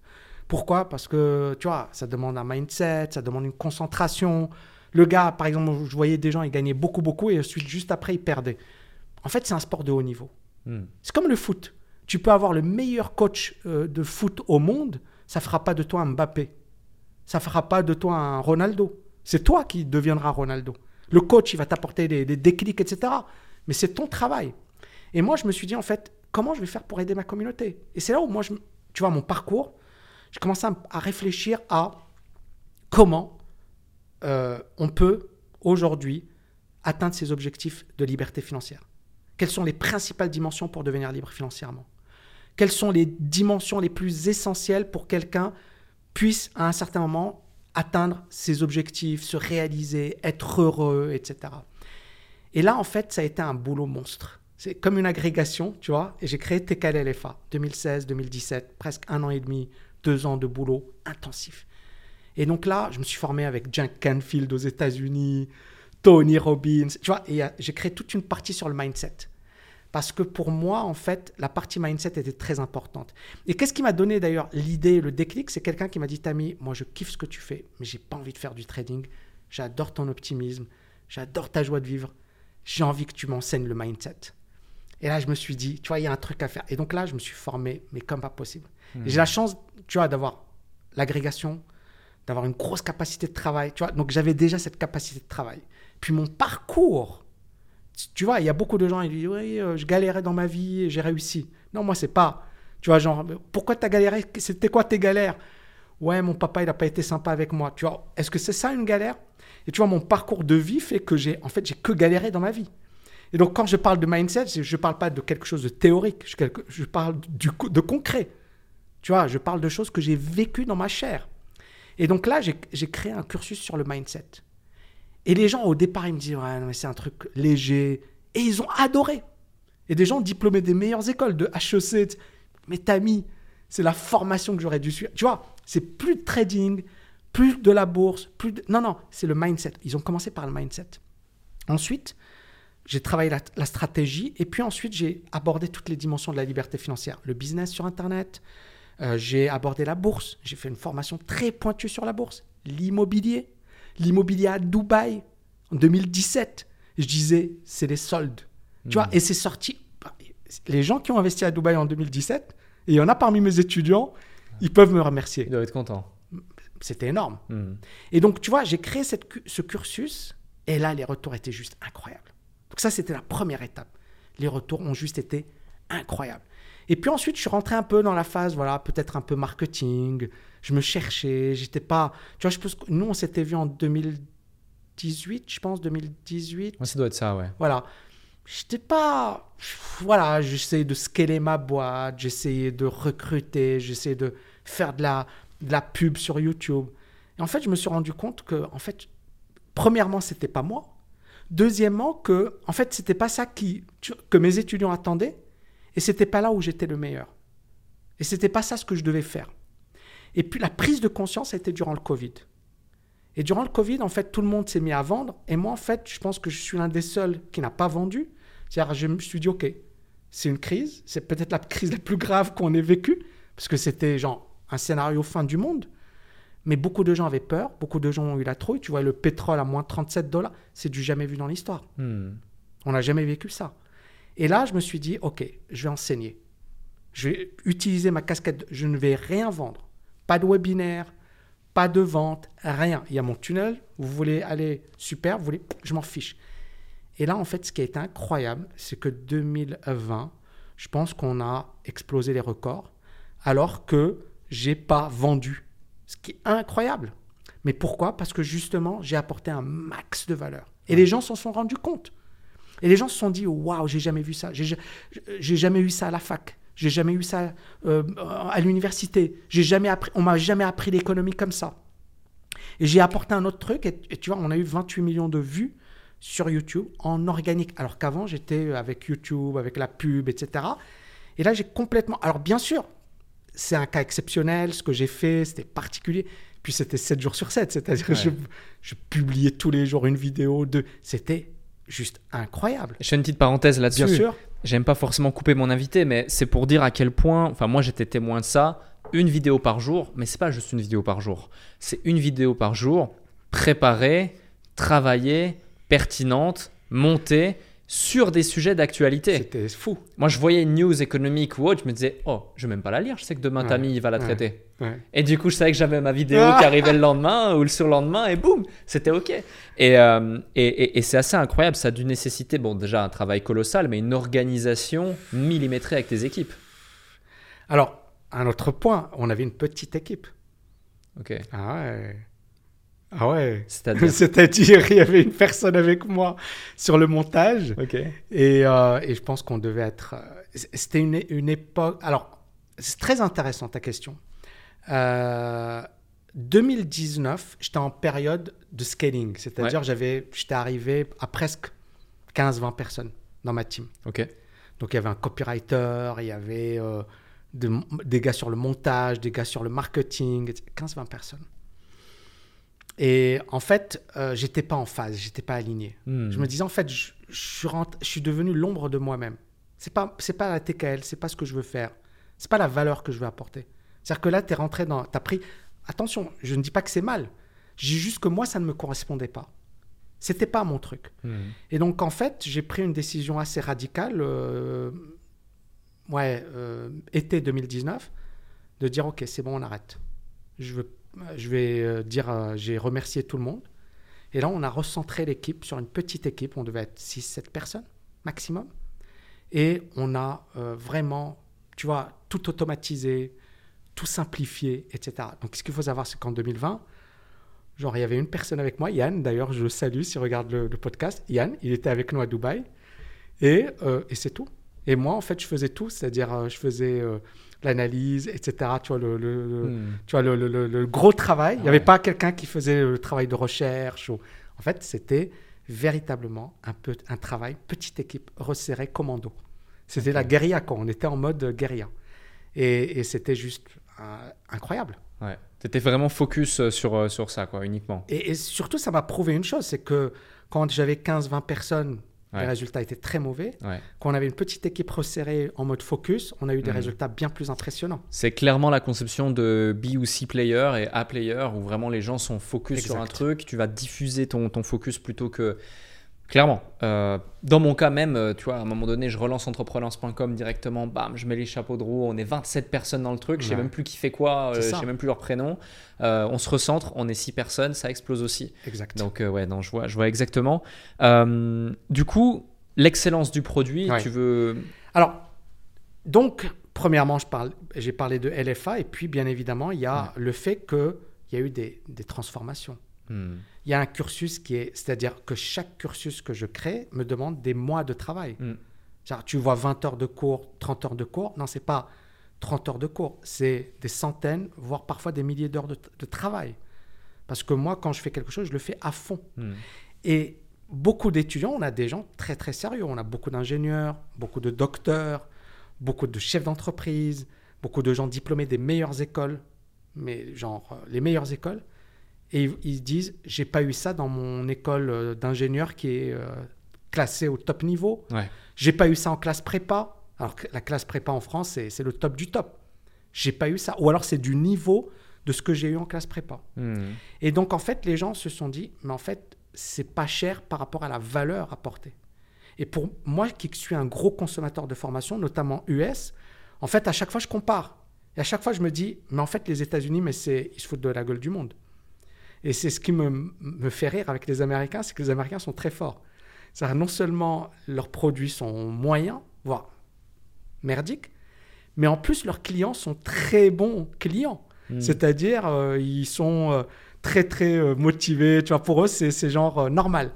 Pourquoi? Parce que, tu vois, ça demande un mindset, ça demande une concentration. Le gars, par exemple, je voyais des gens, ils gagnaient beaucoup, beaucoup, et ensuite, juste après, ils perdaient. En fait, c'est un sport de haut niveau. Hmm. C'est comme le foot. Tu peux avoir le meilleur coach euh, de foot au monde, ça fera pas de toi un Mbappé. Ça fera pas de toi un Ronaldo. C'est toi qui deviendras Ronaldo. Le coach, il va t'apporter des, des déclics, etc. Mais c'est ton travail. Et moi, je me suis dit, en fait, comment je vais faire pour aider ma communauté? Et c'est là où moi, je, tu vois, mon parcours, j'ai commencé à, à réfléchir à comment euh, on peut aujourd'hui atteindre ses objectifs de liberté financière. Quelles sont les principales dimensions pour devenir libre financièrement? Quelles sont les dimensions les plus essentielles pour quelqu'un puisse à un certain moment atteindre ses objectifs, se réaliser, être heureux, etc. Et là, en fait, ça a été un boulot monstre. C'est comme une agrégation, tu vois. Et j'ai créé TKLFA 2016, 2017, presque un an et demi, deux ans de boulot intensif. Et donc là, je me suis formé avec Jack Canfield aux États-Unis, Tony Robbins, tu vois. Et euh, j'ai créé toute une partie sur le mindset. Parce que pour moi, en fait, la partie mindset était très importante. Et qu'est-ce qui m'a donné d'ailleurs l'idée, le déclic? C'est quelqu'un qui m'a dit Tammy, moi je kiffe ce que tu fais, mais j'ai pas envie de faire du trading. J'adore ton optimisme, j'adore ta joie de vivre. J'ai envie que tu m'enseignes le mindset. Et là, je me suis dit, tu vois, il y a un truc à faire. Et donc là, je me suis formé, mais comme pas possible. Et j'ai la chance, tu vois, d'avoir l'agrégation, d'avoir une grosse capacité de travail. Tu vois, donc j'avais déjà cette capacité de travail. Puis mon parcours, tu vois, il y a beaucoup de gens qui disent, oui, euh, je galérais dans ma vie j'ai réussi. Non, moi, c'est pas. Tu vois, genre, pourquoi tu as galéré C'était quoi tes galères? Ouais, mon papa, il n'a pas été sympa avec moi. Tu vois, est-ce que c'est ça une galère? Et tu vois, mon parcours de vie fait que j'ai, en fait, j'ai que galéré dans ma vie. Et donc, quand je parle de mindset, je ne parle pas de quelque chose de théorique, je, parle de concret. Tu vois, je parle de choses que j'ai vécues dans ma chair. Et donc là, j'ai créé un cursus sur le mindset. Et les gens, au départ, ils me disent, ouais, non, mais c'est un truc léger. Et ils ont adoré. Et des gens diplômés des meilleures écoles, de HEC. Mais Tammy, c'est la formation que j'aurais dû suivre. Tu vois, c'est plus de trading, plus de la bourse, plus de... Non, non, c'est le mindset. Ils ont commencé par le mindset. Ensuite, j'ai travaillé la, la stratégie et puis ensuite j'ai abordé toutes les dimensions de la liberté financière. Le business sur Internet, euh, j'ai abordé la bourse, j'ai fait une formation très pointue sur la bourse, l'immobilier, l'immobilier à Dubaï en 2017. Je disais, c'est les soldes. Tu vois, et c'est sorti. Les gens qui ont investi à Dubaï en 2017, et il y en a parmi mes étudiants, ils peuvent me remercier. Il doit être content. C'était énorme. Hmm. Et donc, tu vois, j'ai créé cette ce cursus et là, les retours étaient juste incroyables. Donc ça, c'était la première étape. Les retours ont juste été incroyables. Et puis ensuite, je suis rentré un peu dans la phase, voilà, peut-être un peu marketing. Je me cherchais, j'étais pas... Tu vois, je pense que nous, on s'était vu en 2018, je pense, 2018. Ouais, ça doit être ça, ouais. Voilà. J'étais pas. Voilà, j'essayais de scaler ma boîte, j'essayais de recruter, j'essayais de faire de la, de la pub sur YouTube. Et en fait, je me suis rendu compte que, en fait, premièrement, c'était pas moi. Deuxièmement, que, en fait, c'était pas ça qui, que mes étudiants attendaient. Et c'était pas là où j'étais le meilleur. Et c'était pas ça ce que je devais faire. Et puis la prise de conscience a été durant le Covid. Et durant le Covid, en fait, tout le monde s'est mis à vendre. Et moi, en fait, je pense que je suis l'un des seuls qui n'a pas vendu. C'est-à-dire, je me suis dit, OK, c'est une crise. C'est peut-être la crise la plus grave qu'on ait vécue. Parce que c'était genre un scénario fin du monde. Mais beaucoup de gens avaient peur. Beaucoup de gens ont eu la trouille. Tu vois, le pétrole à moins 37 dollars, c'est du jamais vu dans l'histoire. Hmm. On n'a jamais vécu ça. Et là, je me suis dit, OK, je vais enseigner. Je vais utiliser ma casquette. Je ne vais rien vendre. Pas de webinaire, pas de vente, rien. Il y a mon tunnel. Vous voulez aller super, vous voulez, je m'en fiche. Et là, en fait, ce qui a été incroyable, c'est que 2020, je pense qu'on a explosé les records, alors que j'ai pas vendu. Ce qui est incroyable. Mais pourquoi? Parce que justement, j'ai apporté un max de valeur. Et les gens s'en sont rendus compte. Et les gens se sont dit waouh, j'ai jamais vu ça. J'ai ja- j'ai jamais eu ça à la fac. J'ai jamais eu ça euh, à l'université. J'ai jamais appris. On m'a jamais appris l'économie comme ça. Et j'ai apporté un autre truc, et, et tu vois, on a eu 28 millions de vues sur YouTube en organique. Alors qu'avant, j'étais avec YouTube, avec la pub, etc. Et là, j'ai complètement. Alors, bien sûr, c'est un cas exceptionnel. Ce que j'ai fait, c'était particulier. Puis c'était 7 jours sur 7. C'est-à-dire que je, Ouais. je publiais tous les jours une vidéo, deux. C'était juste incroyable. Je fais une petite parenthèse là-dessus. Bien sûr. J'aime pas forcément couper mon invité, mais c'est pour dire à quel point, enfin moi j'étais témoin de ça, une vidéo par jour, mais c'est pas juste une vidéo par jour, c'est une vidéo par jour, préparée, travaillée, pertinente, montée sur des sujets d'actualité. C'était fou. Moi je voyais une news économique ou autre, je me disais oh je vais même pas la lire, je sais que demain Ouais, Tammy il va la ouais. traiter. Ouais. Et du coup, je savais que j'avais ma vidéo qui arrivait le lendemain ou le surlendemain et boum, c'était OK. Et, euh, et, et- et c'est assez incroyable. Ça a dû nécessiter, bon, déjà un travail colossal, mais une organisation millimétrée avec tes équipes. Alors, un autre point, on avait une petite équipe. OK. Ah ouais. Ah ouais. (laughs) C'est-à-dire. Il y avait une personne avec moi sur le montage. OK. Et, euh, et je pense qu'on devait être. euh, C'était une, une époque. Alors, c'est très intéressant ta question. Euh, 2019, j'étais en période de scaling. C'est-à-dire, j'avais, j'étais arrivé à presque 15-20 personnes dans ma team. OK. Donc, il y avait un copywriter, il y avait euh, de- des gars sur le montage, des gars sur le marketing, 15-20 personnes. Et en fait, euh, j'étais pas en phase, j'étais pas aligné. Hmm. Je me disais, en fait, je, suis devenu l'ombre de moi-même. C'est pas, c'est pas la TKL, c'est pas ce que je veux faire. C'est pas la valeur que je veux apporter. C'est-à-dire que là, tu es rentré dans. Tu as pris. Attention, je ne dis pas que c'est mal. Je dis juste que moi, ça ne me correspondait pas. C'était pas mon truc. Hmm. Et donc, en fait, j'ai pris une décision assez radicale, euh, ouais, euh, été 2019, de dire ok, c'est bon, on arrête. Je, veux, je vais euh, dire, euh, j'ai remercié tout le monde. Et là, on a recentré l'équipe sur une petite équipe. On devait être 6-7 personnes maximum. Et on a euh, vraiment, tu vois, tout automatisé, tout simplifié, etc. Donc, ce qu'il faut savoir, c'est qu'en 2020, genre, il y avait une personne avec moi, Yann, d'ailleurs, je le salue s'il regarde le, le podcast. Yann, il était avec nous à Dubaï. Et, et c'est tout. Et moi, en fait, je faisais tout, c'est-à-dire, je faisais l'analyse, etc. Tu vois, le, le- Hmm. tu vois, le, le- gros travail. Il n'y avait ouais. pas quelqu'un qui faisait le travail de recherche. ou- En fait, c'était véritablement un, peu, un travail, petite équipe, resserrée, commando. C'était la guérilla, quand on était en mode guérilla. Et, et c'était juste euh, incroyable. Ouais. T'étais vraiment focus euh, sur, euh, sur ça, quoi, uniquement. Et, et surtout, ça m'a prouvé une chose, c'est que quand j'avais 15-20 personnes, Ouais. les résultats étaient très mauvais. Ouais. Quand on avait une petite équipe resserrée en mode focus, on a eu des Mhm. résultats bien plus impressionnants. C'est clairement la conception de B ou C player et A player où vraiment les gens sont focus sur un truc, tu vas diffuser ton, ton focus plutôt que. Clairement. Euh, dans mon cas même, euh, tu vois, à un moment donné, je relance entrepreneurs.com directement, bam, je mets les chapeaux de roue, on est 27 personnes dans le truc, je sais Ouais. même plus qui fait quoi, euh, je sais même plus leur prénom. Euh, on se recentre, on est 6 personnes, ça explose aussi. Exact. Donc ouais, non, je vois, je vois exactement. Du coup, l'excellence du produit, Ouais. tu veux... Alors, donc, premièrement, je parle, j'ai parlé de LFA, et puis, bien évidemment, il y a le fait qu'il y a eu des, des transformations. Hmm. Il y a un cursus qui est, c'est-à-dire que chaque cursus que je crée me demande des mois de travail. Mm. C'est-à-dire, tu vois 20 heures de cours, 30 heures de cours. Non, c'est pas 30 heures de cours, c'est des centaines, voire parfois des milliers d'heures de, de travail. Parce que moi, quand je fais quelque chose, je le fais à fond. Hmm. Et beaucoup d'étudiants, on a des gens très très sérieux. On a beaucoup d'ingénieurs, beaucoup de docteurs, beaucoup de chefs d'entreprise, beaucoup de gens diplômés des meilleures écoles, mais genre euh, les meilleures écoles. Et ils, disent, j'ai pas eu ça dans mon école euh, d'ingénieur qui est euh, classée au top niveau. Ouais. J'ai pas eu ça en classe prépa. Alors que la classe prépa en France, c'est c'est le top du top. J'ai pas eu ça. Ou alors c'est du niveau de ce que j'ai eu en classe prépa. Hmm. Et donc, en fait, les gens se sont dit, mais en fait, c'est pas cher par rapport à la valeur apportée. Et pour moi, qui suis un gros consommateur de formation, notamment US, en fait, à chaque fois, je compare. Et à chaque fois, je me dis, mais en fait, les États-Unis, mais c'est, ils se foutent de la gueule du monde. Et c'est ce qui me, me fait rire avec les Américains, c'est que les Américains sont très forts. C'est-à-dire, non seulement leurs produits sont moyens, voire merdiques, mais en plus, leurs clients sont très bons clients. Hmm. C'est-à-dire, euh, ils sont euh, très, très euh, motivés. Tu vois, pour eux, c'est genre normal.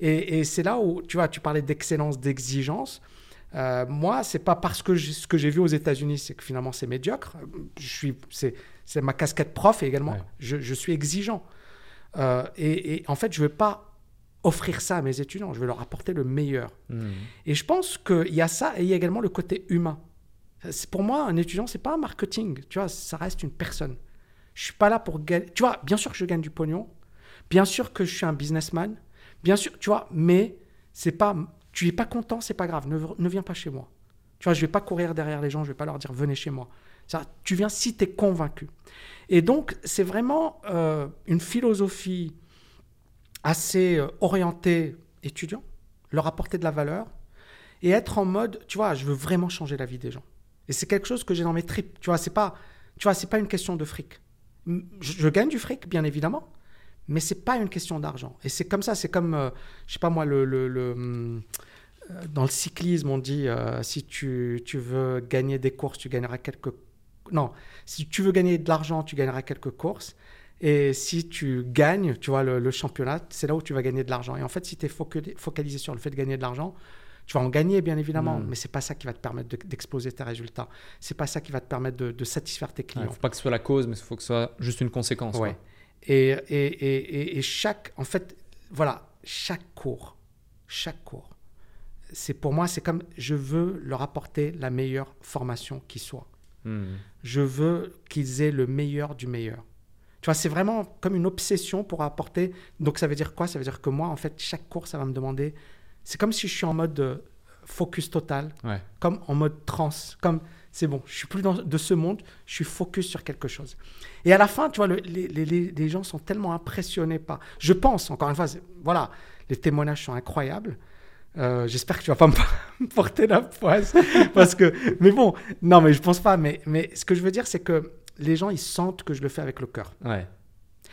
Et, et c'est là où, tu vois, tu parlais d'excellence, d'exigence. Euh, moi, c'est pas parce que ce que j'ai vu aux États-Unis, c'est que finalement c'est médiocre. Je suis, c'est, c'est ma casquette prof et également, Ouais. je, je suis exigeant. Euh, et, et en fait, je ne veux pas offrir ça à mes étudiants, je veux leur apporter le meilleur. Hmm. Et je pense qu'il y a ça et il y a également le côté humain. C'est- Pour moi, un étudiant, c'est pas un marketing. Tu vois, ça reste une personne. Je suis pas là pour gagner. Tu vois, bien sûr que je gagne du pognon. Bien sûr que je suis un businessman. Bien sûr, tu vois, mais c'est pas. Tu es pas content, c'est pas grave. Ne, ne viens pas chez moi. Tu vois, je vais pas courir derrière les gens. Je vais pas leur dire venez chez moi. Tu viens si tu es convaincu. Et donc, c'est vraiment euh, une philosophie assez euh, orientée étudiant, leur apporter de la valeur et être en mode, tu vois, je veux vraiment changer la vie des gens. Et c'est quelque chose que j'ai dans mes tripes. Tu vois, c'est pas, tu pas une question de fric. Je, gagne du fric, bien évidemment, mais c'est pas une question d'argent. Et c'est comme ça, c'est comme, euh, je sais pas moi, le, le- hum, euh, dans le cyclisme, on dit, si tu, tu veux gagner des courses, tu gagneras quelques, non, si tu veux gagner de l'argent, tu gagneras quelques courses. Et si tu gagnes, tu vois, le, le championnat, c'est là où tu vas gagner de l'argent. Et en fait, si tu es focalisé sur le fait de gagner de l'argent, tu vas en gagner, bien évidemment, Mm. mais c'est pas ça qui va te permettre de- d'exploser tes résultats. C'est pas ça qui va te permettre de, de satisfaire tes Il clients. ne faut pas que ce soit la cause, mais il faut que ce soit juste une conséquence. Ouais. et, et, et- et chaque, en fait, voilà, chaque cours, chaque cours, c'est pour moi, c'est comme je veux leur apporter la meilleure formation qui soit. Hmm. Je veux qu'ils aient le meilleur du meilleur. Tu vois, c'est vraiment comme une obsession pour apporter. Donc, ça veut dire quoi? Ça veut dire que moi, en fait, chaque cours, ça va me demander. C'est comme si je suis en mode euh, focus total, Ouais. comme en mode trans. Comme c'est bon, je suis plus dans, de ce monde, je suis focus sur quelque chose. Et à la fin, tu vois, le- les, les- gens sont tellement impressionnés par. Je pense, encore une fois, voilà, les témoignages sont incroyables. Euh, J'espère que tu vas pas (laughs) me porter la poisse. parce que, mais bon, non, mais je pense pas. Mais, mais ce que je veux dire, c'est que les gens, ils sentent que je le fais avec le cœur. Ouais.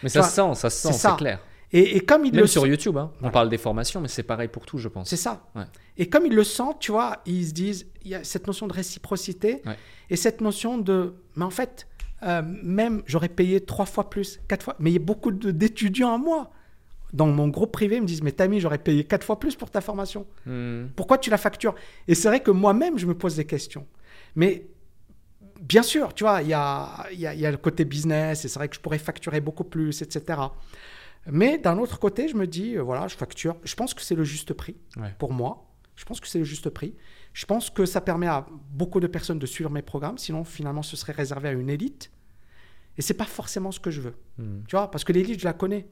Mais ça vois, se sent, ça se sent, c'est clair. Et, et comme ils Même le sur YouTube, hein, on parle des formations, mais c'est pareil pour tout, je pense. C'est ça. Ouais. Et comme ils le sentent, tu vois, ils se disent, il y a cette notion de réciprocité Ouais. et cette notion de, mais en fait, euh, même j'aurais payé trois fois plus, quatre fois, mais il y a beaucoup d'étudiants à moi. Dans mon groupe privé, ils me disent, mais Tammy, j'aurais payé quatre fois plus pour ta formation. Hmm. Pourquoi tu la factures? Et c'est vrai que moi-même, je me pose des questions. Mais bien sûr, tu vois, il y a, il y, a, il y a le côté business, et c'est vrai que je pourrais facturer beaucoup plus, etc. Mais d'un autre côté, je me dis, euh, voilà, je facture. Je pense que c'est le juste prix Ouais. pour moi. Je pense que c'est le juste prix. Je pense que ça permet à beaucoup de personnes de suivre mes programmes. Sinon, finalement, ce serait réservé à une élite. Et c'est pas forcément ce que je veux. Hmm. Tu vois, parce que l'élite, je la connais.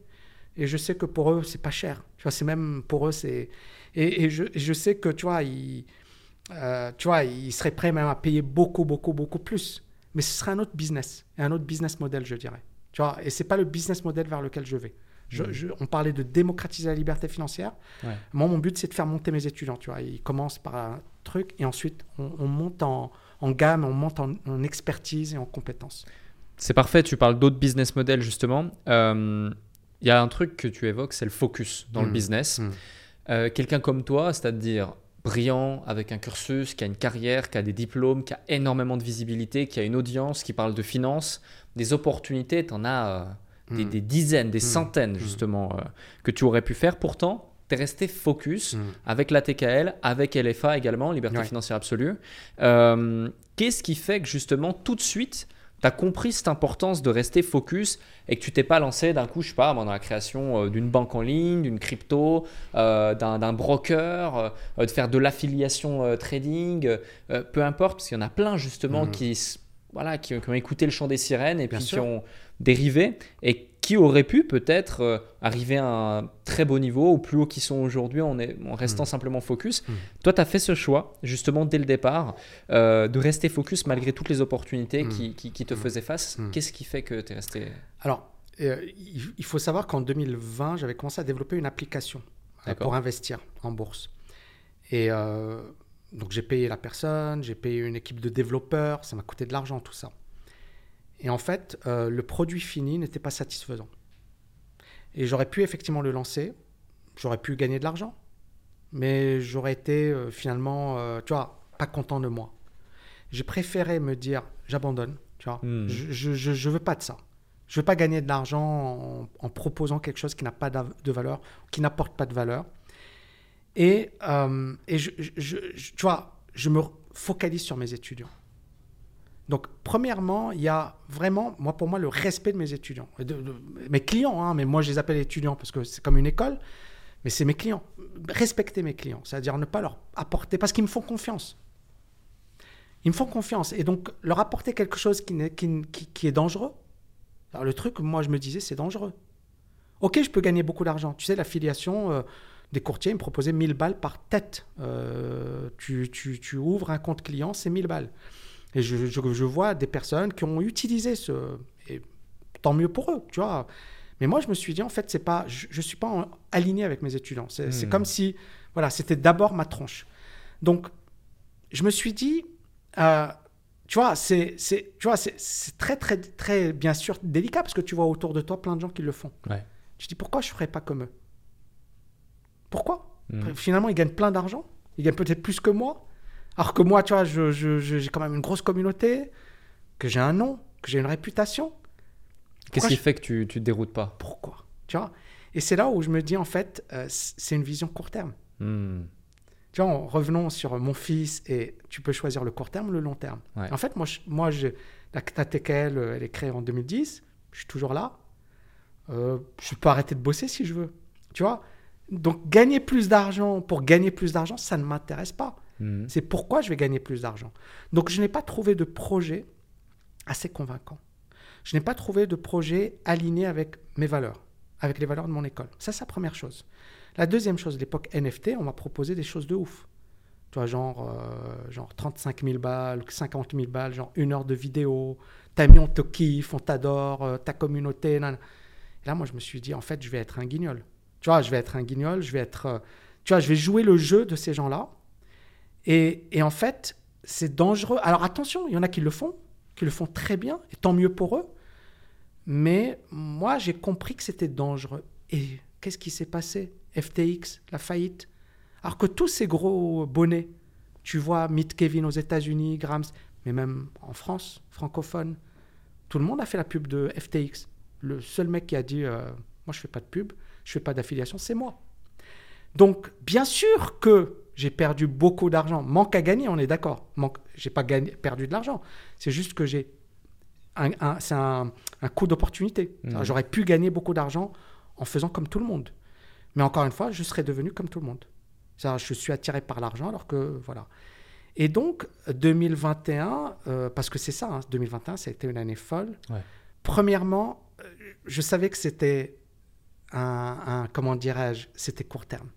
Et je sais que pour eux, c'est pas cher. Tu vois, c'est même pour eux, c'est. Et, et je, et je sais que, tu vois, ils, euh, tu vois, ils seraient prêts même à payer beaucoup, beaucoup, beaucoup plus. Mais ce serait un autre business. Et un autre business model, je dirais. Tu vois, et c'est pas le business model vers lequel je vais. Je- je- on parlait de démocratiser la liberté financière. Ouais. Moi, mon but, c'est de faire monter mes étudiants. Tu vois, ils commencent par un truc et ensuite, on, on monte en, en gamme, on monte en, en expertise et en compétences. C'est parfait, tu parles d'autres business models justement. Euh, Il y a un truc que tu évoques, c'est le focus dans le Mm. business. Mm. Euh, Quelqu'un comme toi, c'est-à-dire brillant, avec un cursus, qui a une carrière, qui a des diplômes, qui a énormément de visibilité, qui a une audience, qui parle de finance, des opportunités, tu en as euh, des, Mm. des dizaines, des centaines justement euh, que tu aurais pu faire. Pourtant, tu es resté focus avec la TKL, avec LFA également, Liberté Ouais. financière absolue. Qu'est-ce qui fait que justement tout de suite, tu as compris cette importance de rester focus et que tu t'es pas lancé d'un coup, je sais pas, dans la création euh, d'une banque en ligne, d'une crypto, euh, d'un broker, euh, de faire de l'affiliation euh, trading, peu importe, parce qu'il y en a plein justement Mhm. qui, voilà, qui, qui ont écouté le chant des sirènes et Bien puis qui ont dérivé et qui auraient pu peut-être euh, arriver à un très beau niveau, au plus haut qu'ils sont aujourd'hui en, en restant Mhm. simplement focus. Mhm. Toi, tu as fait ce choix, justement, dès le départ, euh, de rester focus malgré toutes les opportunités Mhm. qui, qui- qui te faisaient face. Qu'est-ce qui fait que tu es resté? Alors, euh, il faut savoir qu'en 2020, j'avais commencé à développer une application pour investir en bourse. Et donc, j'ai payé la personne, j'ai payé une équipe de développeurs, ça m'a coûté de l'argent, tout ça. Et en fait, euh, le produit fini n'était pas satisfaisant. Et j'aurais pu effectivement le lancer, j'aurais pu gagner de l'argent, mais j'aurais été euh, finalement, euh, tu vois, pas content de moi. J'ai préféré me dire, j'abandonne, tu vois, Hmm. je, je, je, je veux pas de ça. Je veux pas gagner de l'argent en, en proposant quelque chose qui n'a pas de valeur, qui n'apporte pas de valeur. Et, et je- je- tu vois, je me focalise sur mes étudiants. Donc, premièrement, il y a vraiment, moi, pour moi, le respect de mes étudiants, mes clients, hein, mais moi, je les appelle étudiants parce que c'est comme une école, mais c'est mes clients. Respecter mes clients, c'est-à-dire ne pas leur apporter, parce qu'ils me font confiance. Ils me font confiance. Et donc, leur apporter quelque chose qui, est dangereux. Alors, le truc, moi, je me disais, c'est dangereux. Ok, je peux gagner beaucoup d'argent. Tu sais, l'affiliation euh, des courtiers, ils me proposaient 1000 balles par tête. Euh, tu, tu- tu ouvres un compte client, c'est 1000 balles. Et je, je- je vois des personnes qui ont utilisé ce. Et tant mieux pour eux, tu vois. Mais moi, je me suis dit, en fait, c'est pas, je ne suis pas en- aligné avec mes étudiants. C'est Hmm. comme si, voilà, c'était d'abord ma tronche. Donc, je me suis dit, euh, tu vois, c'est très, très, très, bien sûr, délicat parce que tu vois autour de toi plein de gens qui le font. Ouais. Je dis, pourquoi je ne ferais pas comme eux? Pourquoi? Mhm. Finalement, ils gagnent plein d'argent. Ils gagnent peut-être plus que moi. Alors que moi, tu vois, je- je- je- j'ai quand même une grosse communauté, que j'ai un nom, que j'ai une réputation. Qu'est-ce qui je- fait que tu, tu te déroutes pas? Pourquoi? Tu vois? Et c'est là où je me dis, en fait, euh, c'est une vision court terme. Hmm. Tu vois, en- revenons sur mon fils, et tu peux choisir le court terme ou le long terme. Ouais. En fait, moi, je, moi je, la TTKL, euh, elle est créée en 2010. Je suis toujours là. Euh, je peux arrêter de bosser si je veux. Tu vois? Donc, gagner plus d'argent pour gagner plus d'argent, ça ne m'intéresse pas. Hmm. C'est pourquoi je vais gagner plus d'argent. Donc, je n'ai pas trouvé de projet assez convaincant. Je n'ai pas trouvé de projet aligné avec mes valeurs, avec les valeurs de mon école. Ça, c'est la première chose. La deuxième chose, l'époque NFT, on m'a proposé des choses de ouf. Tu vois, genre, euh, genre 35 000 balles, 50 000 balles, genre une heure de vidéo. T'as mis, on te kiffe, on t'adore, euh, ta communauté. nan. Et là, moi, je me suis dit, en fait, je vais être un guignol. Tu vois, je vais être un guignol, je vais être. euh, tu vois, je vais jouer le jeu de ces gens-là. Et, en fait, c'est dangereux. Alors attention, il y en a qui le font, qui le font très bien, et tant mieux pour eux. Mais moi, j'ai compris que c'était dangereux. Et qu'est-ce qui s'est passé? FTX, la faillite. Alors que tous ces gros bonnets, tu vois, Meet Kevin aux États-Unis, Grams, mais même en France, francophone, tout le monde a fait la pub de FTX. Le seul mec qui a dit euh, Moi, je fais pas de pub, je fais pas d'affiliation, c'est moi. Donc, bien sûr que j'ai perdu beaucoup d'argent. Manque à gagner, on est d'accord. Manque, j'ai pas gagné, perdu de l'argent. C'est juste que j'ai un, un- c'est un, un coup d'opportunité. Mhm. J'aurais pu gagner beaucoup d'argent en faisant comme tout le monde. Mais encore une fois, je serais devenu comme tout le monde. Je suis attiré par l'argent alors que voilà. Et donc 2021, euh, parce que c'est ça, hein, 2021, ça a été une année folle. Ouais. Premièrement, euh, je savais que c'était un, un- comment dirais-je, c'était court terme.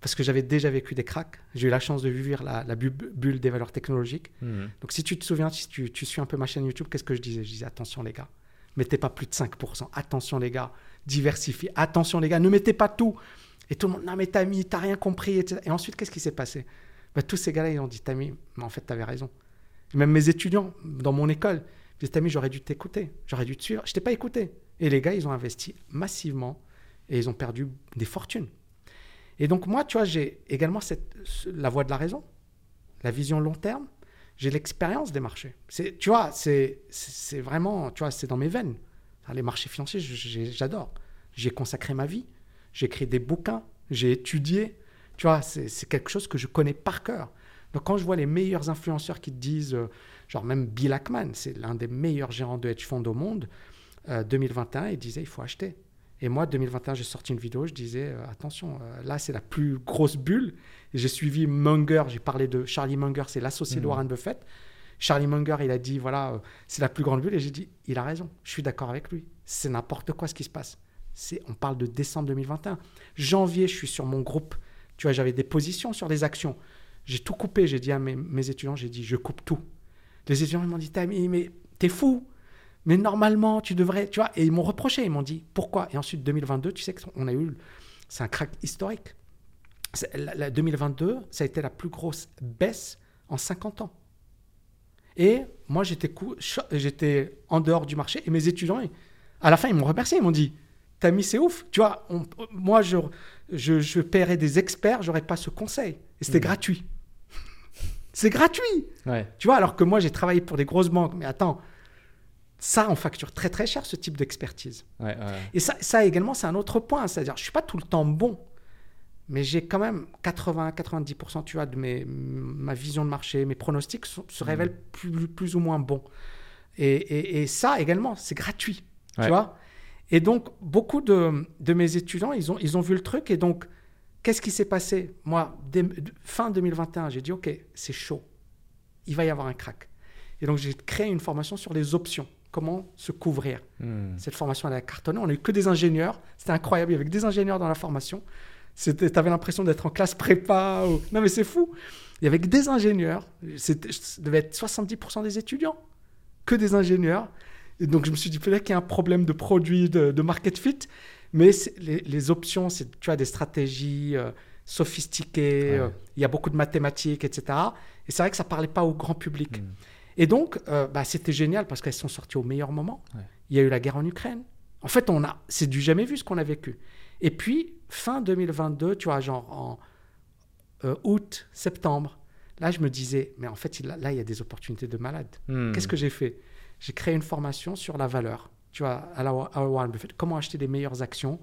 Parce que j'avais déjà vécu des cracks. J'ai eu la chance de vivre la, la bu- bulle des valeurs technologiques. Hmm. Donc si tu te souviens, si tu, tu suis un peu ma chaîne YouTube, qu'est-ce que je disais? Je disais attention les gars, mettez pas plus de 5%. Attention les gars, diversifiez. Attention les gars, ne mettez pas tout. Et tout le monde, non mais Tami, t'as rien compris. etc. Et ensuite, qu'est-ce qui s'est passé? Bah, Tous ces gars-là, ils ont dit, Tami, mais en fait, t'avais raison. Même mes étudiants dans mon école, ils disaient, Tami, j'aurais dû t'écouter, j'aurais dû te suivre. Je t'ai pas écouté. Et les gars, ils ont investi massivement et ils ont perdu des fortunes. Et donc moi, tu vois, j'ai également la voie de la raison, la vision long terme. J'ai l'expérience des marchés. Tu vois, c'est, vraiment, tu vois, c'est dans mes veines. Les marchés financiers, j'ai- j'adore. J'y ai consacré ma vie. J'ai écrit des bouquins. J'ai étudié. Tu vois, c'est quelque chose que je connais par cœur. Donc quand je vois les meilleurs influenceurs qui te disent, euh, genre même Bill Ackman, c'est l'un des meilleurs gérants de hedge fund au monde, euh, 2021, il disait il faut acheter. Et moi, 2021, j'ai sorti une vidéo, je disais euh, attention, euh, là c'est la plus grosse bulle. J'ai suivi Munger, j'ai parlé de Charlie Munger, c'est l'associé de Mhm. Warren Buffett. Charlie Munger, il a dit voilà, euh, c'est la plus grande bulle. Et j'ai dit il a raison, je suis d'accord avec lui. C'est n'importe quoi ce qui se passe. C'est, on parle de décembre 2021. Janvier, je suis sur mon groupe. Tu vois, j'avais des positions sur des actions. J'ai tout coupé. J'ai dit à mes, mes étudiants, j'ai dit, je coupe tout. Les étudiants ils m'ont dit, mais t'es fou. Mais normalement, tu devrais, tu vois. Et ils m'ont reproché. Ils m'ont dit, pourquoi? Et ensuite, 2022, tu sais qu'on a eu, c'est un crack historique. C'est- La, la 2022, ça a été la plus grosse baisse en 50 ans. Et moi, j'étais en dehors du marché. Et mes étudiants, à la fin, ils m'ont remercié. Ils m'ont dit, T'as mis, c'est ouf. Tu vois, on- moi, je, je, je paierais des experts, j'aurais pas ce conseil. Et c'était Mhm. gratuit. (laughs) c'est gratuit. Ouais. Tu vois, alors que moi, j'ai travaillé pour des grosses banques. Mais attends, ça, on facture très, très cher ce type d'expertise. Ouais, ouais. Et ça, ça également, c'est un autre point. C'est-à-dire, je suis pas tout le temps bon. mais j'ai quand même 80-90% tu vois, de mes, ma vision de marché, mes pronostics sont- se révèlent plus, plus ou moins bons. Et, et- et ça également, c'est gratuit. Ouais. Tu vois Et donc, beaucoup de, de mes étudiants, ils ont, ils ont vu le truc. Et donc, qu'est-ce qui s'est passé? Moi, dès- fin 2021, j'ai dit, OK, c'est chaud. Il va y avoir un crack. Et donc, j'ai créé une formation sur les options. Comment se couvrir. Hmm. Cette formation, elle a cartonné. On n'a eu que des ingénieurs. C'était incroyable. Il y avait que des ingénieurs dans la formation. Tu avais l'impression d'être en classe prépa. ou- Non, mais c'est fou. Il y avait que des ingénieurs. C'était- Ça devait être 70% des étudiants. Que des ingénieurs. Et donc, je me suis dit, peut-être qu'il y a un problème de produit, de, de market fit. Mais les, les options, c'est tu as des stratégies euh, sophistiquées. Ouais. euh, il y a beaucoup de mathématiques, etc. Et c'est vrai que ça parlait pas au grand public. Mm. Et donc, euh, bah, c'était génial parce qu'elles sont sorties au meilleur moment. Ouais. Il y a eu la guerre en Ukraine. En fait, on a, c'est du jamais vu ce qu'on a vécu. Et puis, fin 2022, tu vois, genre en euh, août, septembre, là, je me disais, mais en fait, il- là, il y a des opportunités de malade. Hmm. Qu'est-ce que j'ai fait? J'ai créé une formation sur la valeur. Tu vois, à la à Warren Buffett, comment acheter les meilleures actions,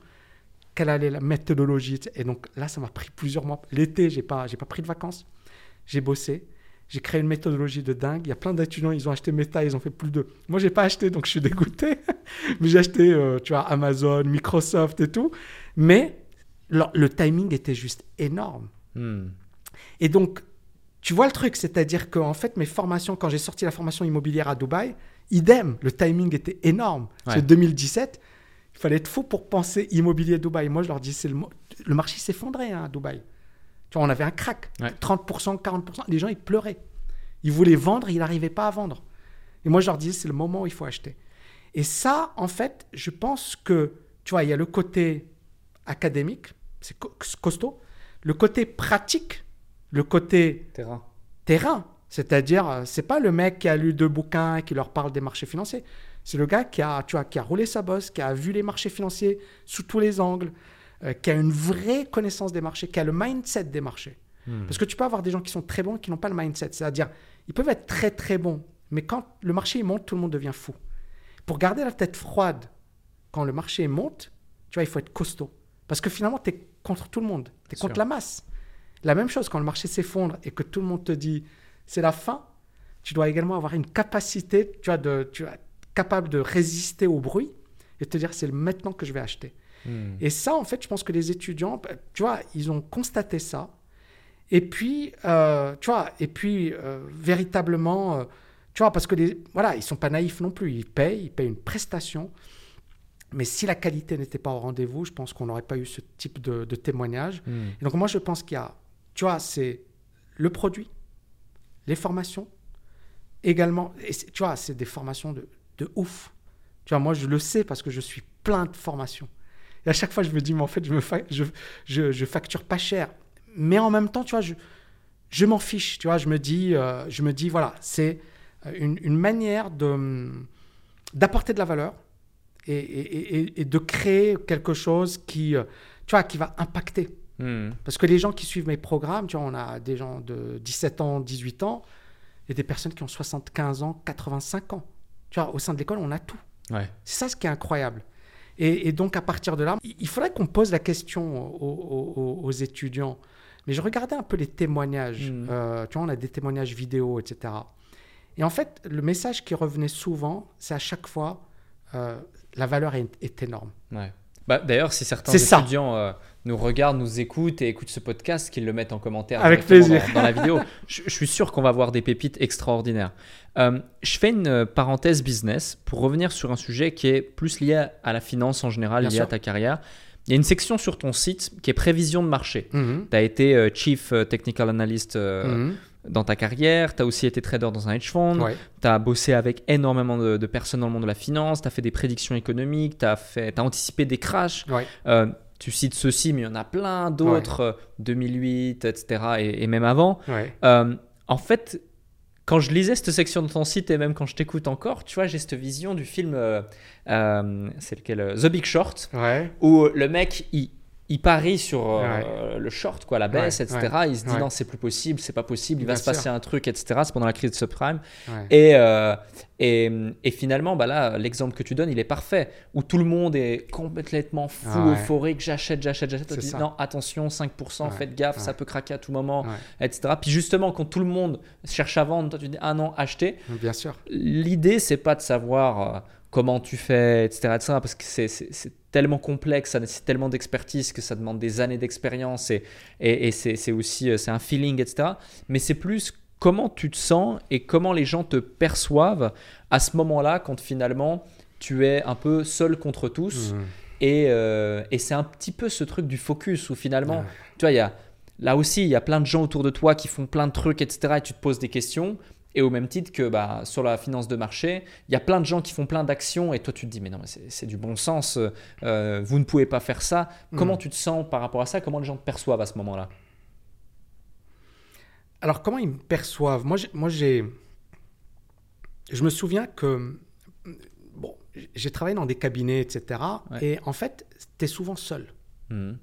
quelle allait la méthodologie? Et donc là, ça m'a pris plusieurs mois. L'été, j'ai pas, j'ai pas pris de vacances. J'ai bossé. J'ai créé une méthodologie de dingue. Il y a plein d'étudiants, ils ont acheté Meta, ils ont fait plus de. Moi, j'ai pas acheté, donc je suis dégoûté. (laughs) Mais j'ai acheté, euh, tu vois, Amazon, Microsoft et tout. Mais le, le timing était juste énorme. Hmm. Et donc, tu vois le truc, c'est-à-dire qu'en fait, mes formations, quand j'ai sorti la formation immobilière à Dubaï, idem, le timing était énorme. Ouais. C'est 2017, il fallait être fou pour penser immobilier à Dubaï. Moi, je leur dis, c'est le, mo- le marché s'effondrait hein, à Dubaï. Tu vois, on avait un crack, Ouais. 30%, 40%, les gens, ils pleuraient. Ils voulaient vendre, ils n'arrivaient pas à vendre. Et moi, je leur disais, c'est le moment où il faut acheter. Et ça, en fait, je pense que, tu vois, il y a le côté académique, c'est co- costaud, le côté pratique, le côté Terrain. terrain. C'est-à-dire, euh, c'est pas le mec qui a lu deux bouquins et qui leur parle des marchés financiers. C'est le gars qui a, tu vois, qui a roulé sa bosse, qui a vu les marchés financiers sous tous les angles, euh, qui a une vraie connaissance des marchés, qui a le mindset des marchés. Hmm. Parce que tu peux avoir des gens qui sont très bons et qui n'ont pas le mindset. C'est-à-dire, ils peuvent être très très bons, mais quand le marché monte, tout le monde devient fou. Pour garder la tête froide quand le marché monte, tu vois, il faut être costaud. Parce que finalement, tu es contre tout le monde. Tu es Sûr. contre la masse. La même chose quand le marché s'effondre et que tout le monde te dit c'est la fin, tu dois également avoir une capacité, tu vois, de, tu vois, capable de résister au bruit et te dire c'est maintenant que je vais acheter. Hmm. Et ça, en fait, je pense que les étudiants, bah, tu vois, ils ont constaté ça. Et puis, euh, tu vois, et puis euh, véritablement, euh, tu vois, parce que les, voilà, ils sont pas naïfs non plus. Ils payent, ils payent une prestation. Mais si la qualité n'était pas au rendez-vous, je pense qu'on n'aurait pas eu ce type de, de témoignage. Hmm. Et donc moi, je pense qu'il y a, tu vois, c'est le produit, les formations, également, et tu vois, c'est des formations de, de ouf. Tu vois, moi, je le sais parce que je suis plein de formations. Et à chaque fois, je me dis, mais en fait, je, me fa- je, je, je facture pas cher. Mais en même temps, tu vois, je, je m'en fiche. Tu vois, je me dis, euh, je me dis voilà, c'est euh, une, une manière de, d'apporter de la valeur et, et- et- et de créer quelque chose qui, euh, tu vois, qui va impacter. Hmm. Parce que les gens qui suivent mes programmes, tu vois, on a des gens de 17 ans, 18 ans, et des personnes qui ont 75 ans, 85 ans. Tu vois, au sein de l'école, on a tout. Ouais. C'est ça ce qui est incroyable. Et, et donc, à partir de là, il faudrait qu'on pose la question aux, aux- aux- aux étudiants. Mais je regardais un peu les témoignages. Mhm. Euh, tu vois, on a des témoignages vidéo, etc. Et en fait, le message qui revenait souvent, c'est à chaque fois, euh, la valeur est, est énorme. Ouais. Bah, D'ailleurs, si certains étudiants euh, nous regardent, nous écoutent et écoutent ce podcast, qu'ils le mettent en commentaire Avec plaisir. Dans, dans la vidéo, (laughs) je, je suis sûr qu'on va voir des pépites extraordinaires. Euh, je fais une parenthèse business pour revenir sur un sujet qui est plus lié à- la finance en général, Bien lié sûr. à ta carrière. Il y a une section sur ton site qui est prévision de marché. Mhm. Tu as été euh, Chief Technical Analyst Mhm. Dans ta carrière, tu as aussi été trader dans un hedge fund, Ouais. tu as bossé avec énormément de, de personnes dans le monde de la finance, tu as fait des prédictions économiques, tu as, as anticipé des crashs. Ouais. Euh, tu cites ceci, mais il y en a plein d'autres, euh, 2008, etc., et, et même avant. Euh, en fait, quand je lisais cette section de ton site, et même quand je t'écoute encore, tu vois, j'ai cette vision du film, euh, euh, c'est lequel euh, The Big Short, où le mec, il, il parie sur euh, le short, quoi, la baisse, etc. Il se dit non, c'est plus possible, c'est pas possible, il va se passer un truc, etc. C'est pendant la crise de subprime. Et, euh, et, et, finalement, bah là, l'exemple que tu donnes, il est parfait. Où tout le monde est complètement fou, euphorique, j'achète, j'achète, j'achète. Tu dis non, attention, 5%, faites gaffe, ça peut craquer à tout moment, etc. Puis justement, quand tout le monde cherche à vendre, toi tu dis ah non, achetez. Bien sûr. L'idée, c'est pas de savoir euh, comment tu fais, etc., etc. parce que c'est tellement complexe, ça nécessite tellement d'expertise que ça demande des années d'expérience et, et, c'est aussi euh, c'est un feeling, etc. Mais c'est plus comment tu te sens et comment les gens te perçoivent à ce moment-là quand finalement tu es un peu seul contre tous. Mmh. Et, euh, et c'est un petit peu ce truc du focus où finalement, tu vois, il y a, là aussi, il y a plein de gens autour de toi qui font plein de trucs, etc. Et tu te poses des questions. Et au même titre que bah, sur la finance de marché, il y a plein de gens qui font plein d'actions et toi tu te dis mais non mais c'est du bon sens, euh, vous ne pouvez pas faire ça. Hmm. Comment tu te sens par rapport à ça? Comment les gens te perçoivent à ce moment-là? Alors comment ils me perçoivent? Moi j'ai, je me souviens que bon, j'ai travaillé dans des cabinets etc. Et en fait tu es souvent seul. Hmm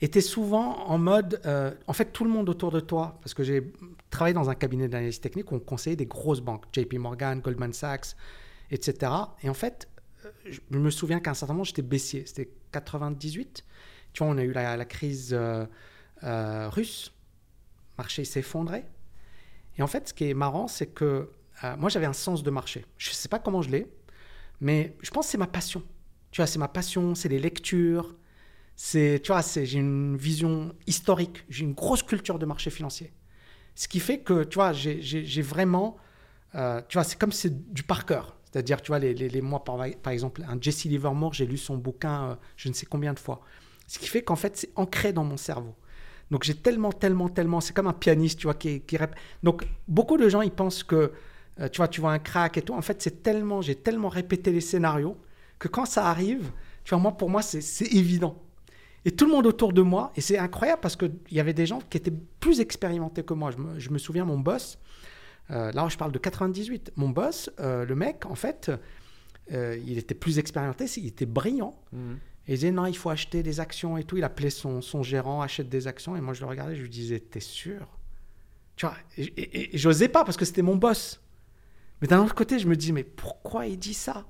était souvent en mode, euh, en fait, tout le monde autour de toi, parce que j'ai travaillé dans un cabinet d'analyse technique où on conseillait des grosses banques, JP Morgan, Goldman Sachs, etc. Et en fait, euh, je me souviens qu'à un certain moment, j'étais baissier. C'était 98. Tu vois, on a eu la, crise euh, russe. Le marché s'est effondré. Et en fait, ce qui est marrant, c'est que moi, j'avais un sens de marché. Je ne sais pas comment je l'ai, mais je pense que c'est ma passion. Tu vois, c'est ma passion, c'est les lectures, c'est, tu vois, j'ai une vision historique, j'ai une grosse culture de marché financier. Ce qui fait que, tu vois, j'ai vraiment, euh, tu vois, c'est comme c'est du par cœur. C'est-à-dire, tu vois, les, les, moi, par, exemple, un Jesse Livermore, j'ai lu son bouquin euh, je ne sais combien de fois. Ce qui fait qu'en fait, c'est ancré dans mon cerveau. Donc, j'ai tellement, tellement, tellement, c'est comme un pianiste, tu vois, qui, qui Donc, beaucoup de gens, ils pensent que, euh, tu vois, tu vois un crack et tout. En fait, c'est tellement, j'ai tellement répété les scénarios que quand ça arrive, tu vois, moi, pour moi, c'est évident. Et tout le monde autour de moi, et c'est incroyable parce qu'il y avait des gens qui étaient plus expérimentés que moi. Je me, souviens, mon boss, euh, là je parle de 98, mon boss, euh, le mec, en fait, euh, il était plus expérimenté, il était brillant. Mhm. Et il disait non, il faut acheter des actions et tout. Il appelait son, son gérant, achète des actions. Et moi je le regardais, je lui disais, t'es sûr? Tu vois, et, et j'osais pas parce que c'était mon boss. Mais d'un autre côté, je me dis, mais pourquoi il dit ça?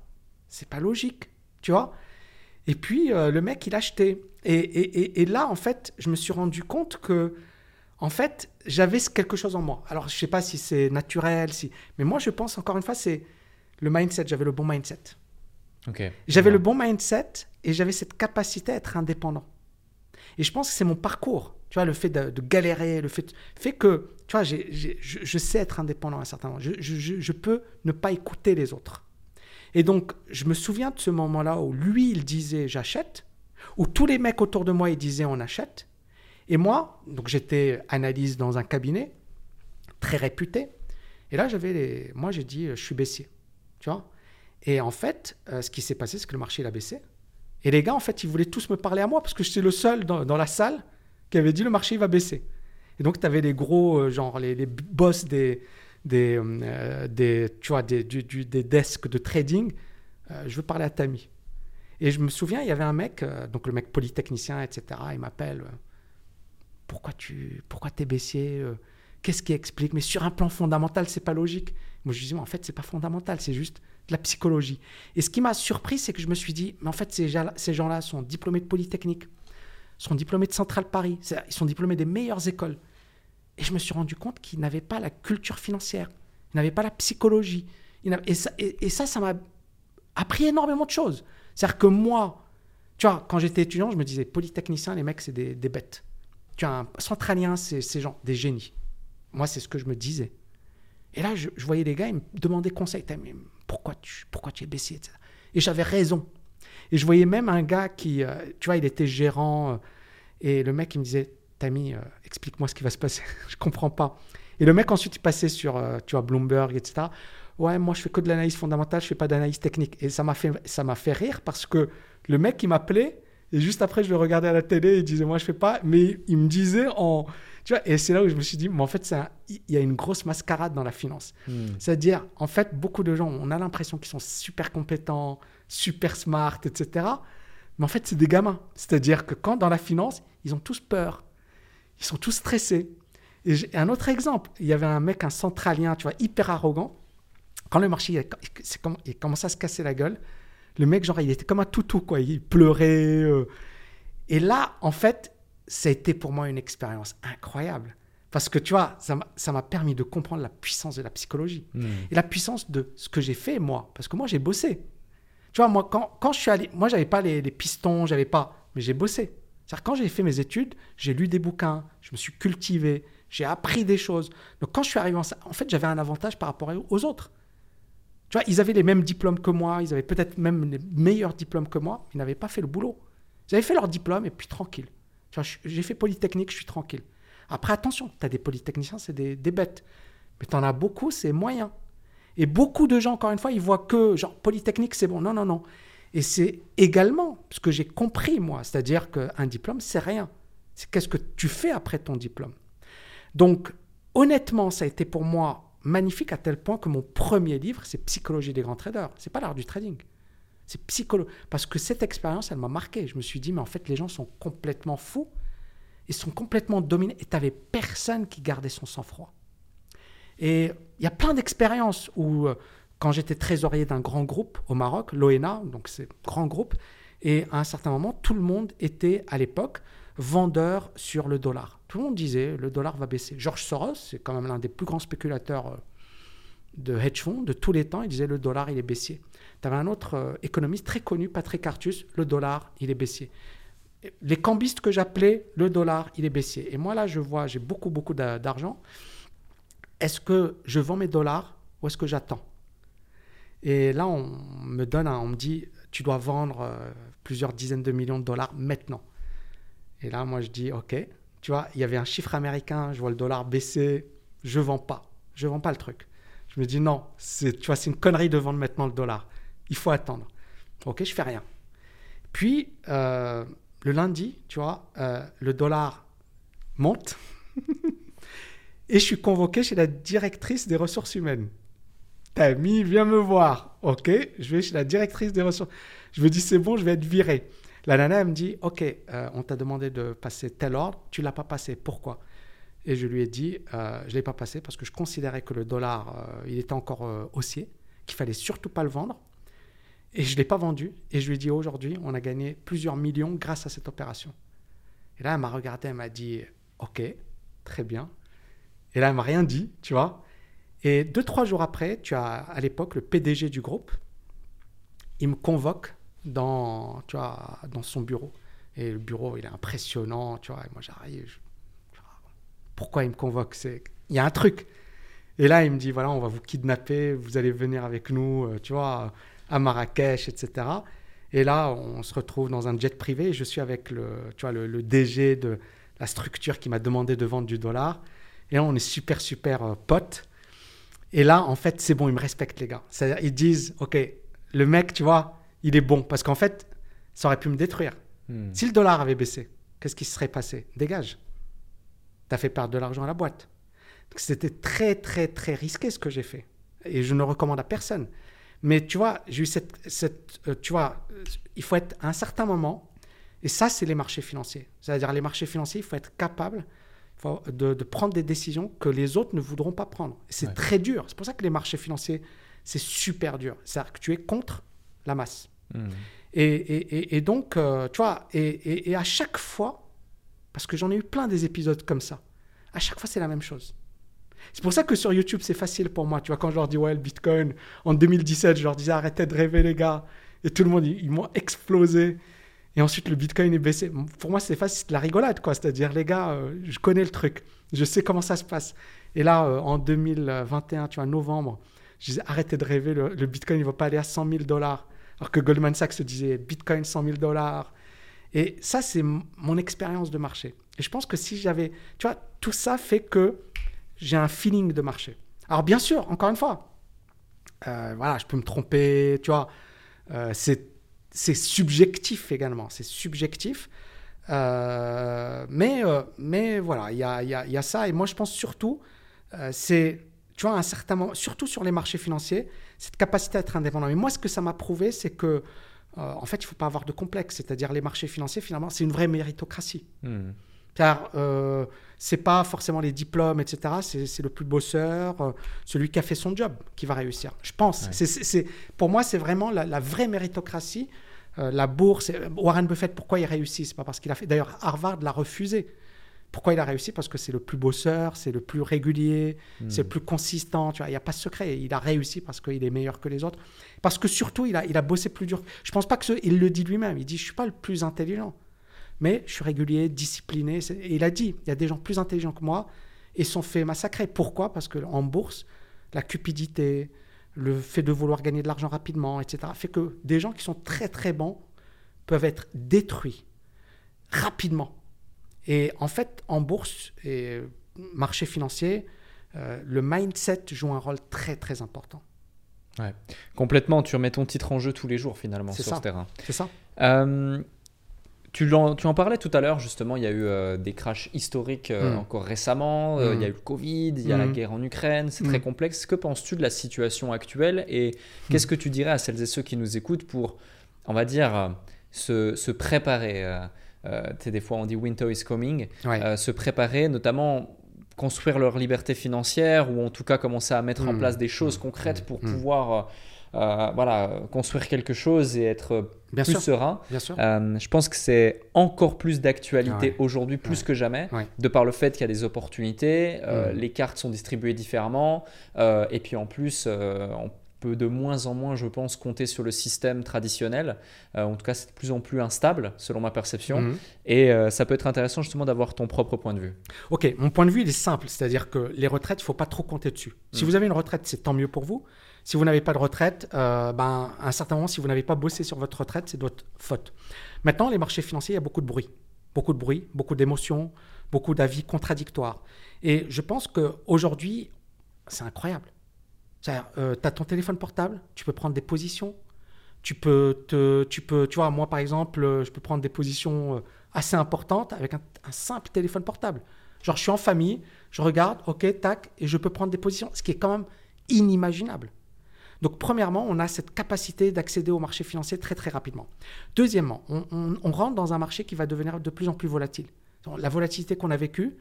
C'est pas logique, tu vois? Et puis, euh, le mec, il achetait. Et, et, et, là, en fait, je me suis rendu compte que, en fait, j'avais quelque chose en moi. Alors, je ne sais pas si c'est naturel, si... mais moi, je pense, encore une fois, c'est le mindset. J'avais le bon mindset. J'avais le bon mindset et j'avais cette capacité à être indépendant. Et je pense que c'est mon parcours. Tu vois, le fait de, galérer, le fait, fait que, tu vois, je, je, sais être indépendant à un certain moment. Je, je peux ne pas écouter les autres. Et donc, je me souviens de ce moment-là où lui, il disait j'achète, où tous les mecs autour de moi, ils disaient on achète. Et moi, donc j'étais analyse dans un cabinet très réputé. Et là, j'avais les... moi, j'ai dit je suis baissier. Tu vois Et en fait, euh, ce qui s'est passé, c'est que le marché, il a baissé. Et les gars, en fait, ils voulaient tous me parler à moi parce que j'étais le seul dans, la salle qui avait dit le marché, va baisser. Et donc, tu avais les gros, euh, genre les boss des, des, euh, des, tu vois, des, des desks de trading, euh, je veux parler à Tammy. Et je me souviens, il y avait un mec, euh, donc le mec polytechnicien, etc., il m'appelle, pourquoi tu pourquoi es baissier Qu'est-ce qui explique? Mais sur un plan fondamental, c'est pas logique. Moi, je dis, en fait, c'est pas fondamental, c'est juste de la psychologie. Et ce qui m'a surpris, c'est que je me suis dit, mais en fait, ces gens-là sont diplômés de Polytechnique, sont diplômés de Centrale Paris, ils sont diplômés des meilleures écoles. Et je me suis rendu compte qu'il n'avait pas la culture financière, il n'avait pas la psychologie. et, ça, ça, m'a appris énormément de choses. C'est-à-dire que moi, tu vois, quand j'étais étudiant, je me disais, polytechnicien, les mecs, c'est des, bêtes. Tu vois, un centralien, c'est ces gens, des génies. Moi, c'est ce que je me disais. Et là, je, voyais les gars, ils me demandaient conseil. Mais pourquoi tu, pourquoi tu es baissier Et j'avais raison. Et je voyais même un gars qui, euh, tu vois, il était gérant. Euh, et le mec, il me disait, Tammy, euh, explique-moi ce qui va se passer. (laughs) je comprends pas. Et le mec, ensuite, il passait sur, euh, tu vois, Bloomberg, etc. Ouais, moi, je fais que de l'analyse fondamentale, je fais pas d'analyse technique. Et ça m'a fait, ça m'a fait rire parce que le mec, il m'appelait et juste après, je le regardais à la télé il disait, moi, je fais pas. Mais il me disait en, tu vois, et c'est là où je me suis dit, mais en fait, il y a une grosse mascarade dans la finance. Hmm. C'est-à-dire, en fait, beaucoup de gens, on a l'impression qu'ils sont super compétents, super smart, etc. Mais en fait, c'est des gamins. C'est-à-dire que quand dans la finance, ils ont tous peur. Ils sont tous stressés. Et un autre exemple, il y avait un mec, un centralien, tu vois, hyper arrogant. Quand le marché il, commençait à se casser la gueule, le mec, genre, il était comme un toutou, quoi. Il pleurait. euh. Et là, en fait, ça a été pour moi une expérience incroyable. Parce que, tu vois, ça m'a- ça m'a permis de comprendre la puissance de la psychologie Hmm. et la puissance de ce que j'ai fait moi parce que moi j'ai bossé tu vois moi quand, quand je suis allé moi j'avais pas les, les pistons j'avais pas mais j'ai bossé c'est-à-dire quand j'ai fait mes études j'ai lu des bouquins je me suis cultivé j'ai appris des choses donc quand je suis arrivé en, en fait j'avais un avantage par rapport aux autres tu vois ils avaient les mêmes diplômes que moi ils avaient peut-être même les meilleurs diplômes que moi ils n'avaient pas fait le boulot ils avaient fait leur diplôme et puis tranquille j'ai fait polytechnique je suis tranquille après attention tu as des polytechniciens c'est des, des bêtes mais tu en as beaucoup, c'est moyen. Et beaucoup de gens, encore une fois, ils voient que, genre, Polytechnique, c'est bon. Non, non, non. Et c'est également ce que j'ai compris, moi. C'est-à-dire qu'un diplôme, c'est rien. C'est qu'est-ce que tu fais après ton diplôme. Donc, honnêtement, ça a été pour moi magnifique à tel point que mon premier livre, c'est Psychologie des grands traders. C'est pas l'art du trading. C'est psycholo. Parce que cette expérience, elle m'a marqué. Je me suis dit, mais en fait, les gens sont complètement fous. Ils sont complètement dominés. Et tu n'avais personne qui gardait son sang-froid. Et il y a plein d'expériences où, euh, quand j'étais trésorier d'un grand groupe au Maroc, l'ONA, donc c'est grand groupe, et à un certain moment, tout le monde était à l'époque vendeur sur le dollar. Tout le monde disait le dollar va baisser. George Soros, c'est quand même l'un des plus grands spéculateurs euh, de hedge funds de tous les temps, il disait le dollar il est baissier. Tu avais un autre euh, économiste très connu, Patrick Artus, le dollar il est baissier. Les cambistes que j'appelais, le dollar il est baissier. Et moi là, je vois, j'ai beaucoup beaucoup d'a- d'argent est-ce que je vends mes dollars ou est-ce que j'attends? Et là, on me donne, on me dit, tu dois vendre euh, plusieurs dizaines de millions de dollars maintenant. Et là, moi, je dis, ok. Tu vois, il y avait un chiffre américain, je vois le dollar baisser, je vends pas, je vends pas le truc. Je me dis non, tu vois, c'est une connerie de vendre maintenant le dollar. Il faut attendre. Ok, je fais rien. Puis euh, le lundi, tu vois, euh, le dollar monte. (laughs) Et je suis convoqué chez la directrice des ressources humaines. Tammy, viens me voir. Ok, je vais chez la directrice des ressources. Je me dis, c'est bon, je vais être viré. La nana, elle me dit, ok, euh, on t'a demandé de passer tel ordre, tu l'as pas passé. Pourquoi? Et je lui ai dit, euh, je l'ai pas passé parce que je considérais que le dollar, euh, il était encore euh, haussier, qu'il fallait surtout pas le vendre. Et je l'ai pas vendu. Et je lui ai dit, aujourd'hui, on a gagné plusieurs millions grâce à cette opération. Et là, elle m'a regardé, elle m'a dit, ok, très bien. Et là, elle m'a rien dit, tu vois. Et deux, trois jours après, tu as à l'époque le PDG du groupe. Il me convoque dans, tu vois, dans son bureau. Et le bureau, il est impressionnant, tu vois. Et moi, j'arrive. Pourquoi il me convoque? C'est Il y a un truc. Et là, il me dit voilà, on va vous kidnapper, vous allez venir avec nous, euh, tu vois, à Marrakech, etc. Et là, on se retrouve dans un jet privé. Je suis avec le, tu vois, le, le DG de la structure qui m'a demandé de vendre du dollar. Et là, on est super, super euh, potes. Et là, en fait, c'est bon, ils me respectent, les gars. C'est-à-dire, ils disent, OK, le mec, tu vois, il est bon. Parce qu'en fait, ça aurait pu me détruire. Hmm. Si le dollar avait baissé, qu'est-ce qui se serait passé? Dégage. Tu as fait perdre de l'argent à la boîte. Donc, c'était très, très, très risqué ce que j'ai fait. Et je ne recommande à personne. Mais tu vois, j'ai eu cette. cette euh, tu vois, il faut être à un certain moment. Et ça, c'est les marchés financiers. C'est-à-dire, les marchés financiers, il faut être capable de, de prendre des décisions que les autres ne voudront pas prendre. C'est Ouais. très dur. C'est pour ça que les marchés financiers, c'est super dur. C'est-à-dire que tu es contre la masse. Hmm. Et, et- et- et donc, euh, tu vois, et à chaque fois, parce que j'en ai eu plein des épisodes comme ça, à chaque fois, c'est la même chose. C'est pour ça que sur YouTube, c'est facile pour moi. Tu vois, quand je leur dis, ouais, le Bitcoin, en 2017, je leur disais, arrêtez de rêver, les gars. Et tout le monde, ils, ils m'ont explosé. Et ensuite, le Bitcoin est baissé. Pour moi, c'est facile, de la rigolade, quoi. C'est-à-dire, les gars, euh, je connais le truc. Je sais comment ça se passe. Et là, euh, en 2021, tu vois, novembre, je disais, arrêtez de rêver, le, Bitcoin, il ne va pas aller à 100 000 dollars. Alors que Goldman Sachs se disait, Bitcoin, 100 000 dollars. Et ça, c'est mon expérience de marché. Et je pense que si j'avais... Tu vois, tout ça fait que j'ai un feeling de marché. Alors, bien sûr, encore une fois, euh, voilà, je peux me tromper, tu vois. C'est c'est subjectif également, c'est subjectif. Euh, mais, euh, mais voilà, il y a, y a- ça. Et moi, je pense surtout, euh, c'est, tu vois, un certain moment, surtout sur les marchés financiers, cette capacité à être indépendant. Mais moi, ce que ça m'a prouvé, c'est que en fait, il ne faut pas avoir de complexe. C'est-à-dire les marchés financiers, finalement, c'est une vraie méritocratie. Hmm. Car euh, c'est pas forcément les diplômes, etc. C'est le plus bosseur, euh, celui qui a fait son job, qui va réussir. Je pense. Ouais. C'est- pour moi, c'est vraiment la, la vraie méritocratie. Euh, la bourse, Warren Buffett, pourquoi il réussit? C'est pas parce qu'il a fait. D'ailleurs, Harvard l'a refusé. Pourquoi il a réussi? Parce que c'est le plus bosseur, c'est le plus régulier, Hmm. c'est le plus consistant. Tu vois, il n'y a pas de secret. Il a réussi parce qu'il est meilleur que les autres. Parce que surtout, il a, il a bossé plus dur. Je pense pas que ce, il le dit lui-même. Il dit, je suis pas le plus intelligent, mais je suis régulier, discipliné. Et il a dit, il y a des gens plus intelligents que moi et sont fait massacrer. Pourquoi? Parce que en bourse, la cupidité, le fait de vouloir gagner de l'argent rapidement, etc., fait que des gens qui sont très très bons peuvent être détruits rapidement. Et en fait, en bourse et marché financier, euh, le mindset joue un rôle très très important. Complètement, tu remets ton titre en jeu tous les jours finalement sur ça. ce terrain. C'est ça Euh, tu, en, tu en parlais tout à l'heure, justement, il y a eu euh, des crashs historiques euh, Mm. encore récemment, euh, il y a eu le Covid, il y a la Mm. guerre en Ukraine, c'est très Mm. complexe. Que penses-tu de la situation actuelle et qu'est-ce que tu dirais à celles et ceux qui nous écoutent pour, on va dire, se, se préparer Des fois on dit winter is coming, Ouais. se préparer, notamment construire leur liberté financière ou en tout cas commencer à mettre en place des choses concrètes pour pouvoir euh, voilà, construire quelque chose et être Bien plus sûr, serein. bien sûr. Euh, je pense que c'est encore plus d'actualité Ouais. aujourd'hui, plus Ouais. que jamais, Ouais. de par le fait qu'il y a des opportunités, euh, Mm. les cartes sont distribuées différemment, et puis en plus, on peut de moins en moins, je pense, compter sur le système traditionnel. Euh, en tout cas, c'est de plus en plus instable, selon ma perception, Mhm. et euh, ça peut être intéressant justement d'avoir ton propre point de vue. Ok, mon point de vue, il est simple. C'est-à-dire que les retraites, il ne faut pas trop compter dessus. Si Mm. vous avez une retraite, c'est tant mieux pour vous. Si vous n'avez pas de retraite, euh, ben, à un certain moment, si vous n'avez pas bossé sur votre retraite, c'est de votre faute. Maintenant, les marchés financiers, il y a beaucoup de bruit. Beaucoup de bruit, beaucoup d'émotions, beaucoup d'avis contradictoires. Et je pense qu'aujourd'hui, c'est incroyable. tu as ton téléphone portable, tu peux prendre des positions. Tu peux, te, tu peux, tu vois, moi par exemple, euh, je peux prendre des positions euh, assez importantes avec un simple téléphone portable. Genre, je suis en famille, je regarde, ok, tac, et je peux prendre des positions, ce qui est quand même inimaginable. Donc, premièrement, on a cette capacité d'accéder au marché financier très, très rapidement. Deuxièmement, on, rentre dans un marché qui va devenir de plus en plus volatile. La volatilité qu'on a vécue,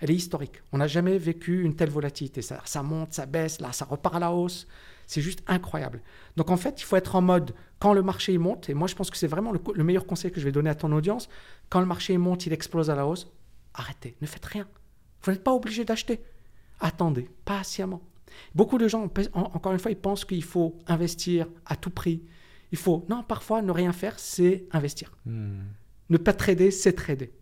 elle est historique. On n'a jamais vécu une telle volatilité. Ça, monte, ça baisse, là, ça repart à la hausse. C'est juste incroyable. Donc, en fait, il faut être en mode, quand le marché monte, et moi, je pense que c'est vraiment le, le meilleur conseil que je vais donner à ton audience, quand le marché monte, il explose à la hausse, arrêtez, ne faites rien. Vous n'êtes pas obligé d'acheter. Attendez, patiemment. Beaucoup de gens, en- encore une fois, ils pensent qu'il faut investir à tout prix. Il faut, non, parfois, ne rien faire, c'est investir. Ne pas trader, c'est trader.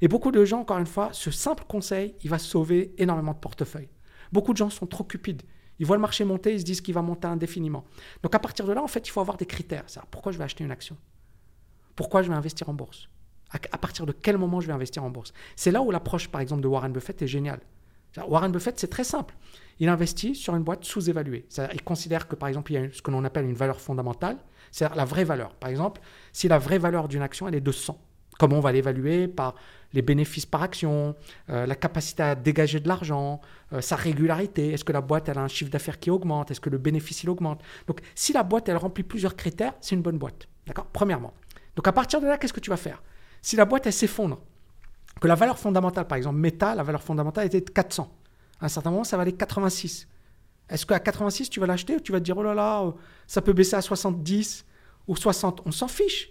Et beaucoup de gens, encore une fois, ce simple conseil, il va sauver énormément de portefeuilles. Beaucoup de gens sont trop cupides. Ils voient le marché monter, ils se disent qu'il va monter indéfiniment. Donc à partir de là, en fait, il faut avoir des critères. Pourquoi je vais acheter une action? Pourquoi je vais investir en bourse? À, à partir de quel moment je vais investir en bourse? C'est là où l'approche, par exemple, de Warren Buffett est géniale. Warren Buffett, c'est très simple. Il investit sur une boîte sous-évaluée. Il considère que, par exemple, il y a ce que l'on appelle une valeur fondamentale, c'est-à-dire la vraie valeur. Par exemple, si la vraie valeur d'une action, elle est de 100, comment on va l'évaluer Par les bénéfices par action, euh, la capacité à dégager de l'argent, euh, sa régularité? Est-ce que la boîte elle a un chiffre d'affaires qui augmente? Est-ce que le bénéfice il augmente? Donc, si la boîte elle remplit plusieurs critères, c'est une bonne boîte. D'accord? Premièrement. Donc, à partir de là, qu'est-ce que tu vas faire? Si la boîte elle s'effondre, que la valeur fondamentale, par exemple, Meta, la valeur fondamentale était de 400. À un certain moment, ça valait 86. Est-ce qu'à 86, tu vas l'acheter ou tu vas te dire, oh là là, euh, ça peut baisser à 70 ou 60 On s'en fiche.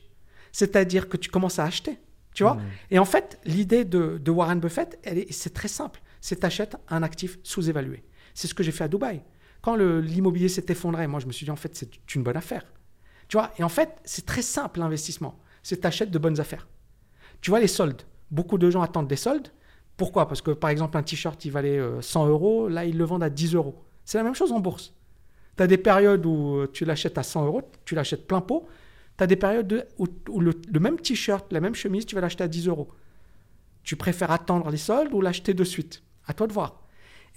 C'est-à-dire que tu commences à acheter. Tu vois? Et en fait, l'idée de, de Warren Buffett, c'est très simple. C'est t'achètes un actif sous-évalué. C'est ce que j'ai fait à Dubaï. Quand l'immobilier s'est effondré, moi, je me suis dit, en fait, c'est une bonne affaire. Tu vois? Et en fait, c'est très simple l'investissement. C'est t'achètes de bonnes affaires. Tu vois les soldes. Beaucoup de gens attendent des soldes. Pourquoi? Parce que par exemple, un t-shirt, il valait euh, 100 euros. Là, ils le vendent à 10 euros. C'est la même chose en bourse. Tu as des périodes où euh, tu l'achètes à 100 euros, tu l'achètes plein pot. Tu as des périodes de- où, où le, le même t-shirt, la même chemise, tu vas l'acheter à 10 euros. Tu préfères attendre les soldes ou l'acheter de suite? À toi de voir.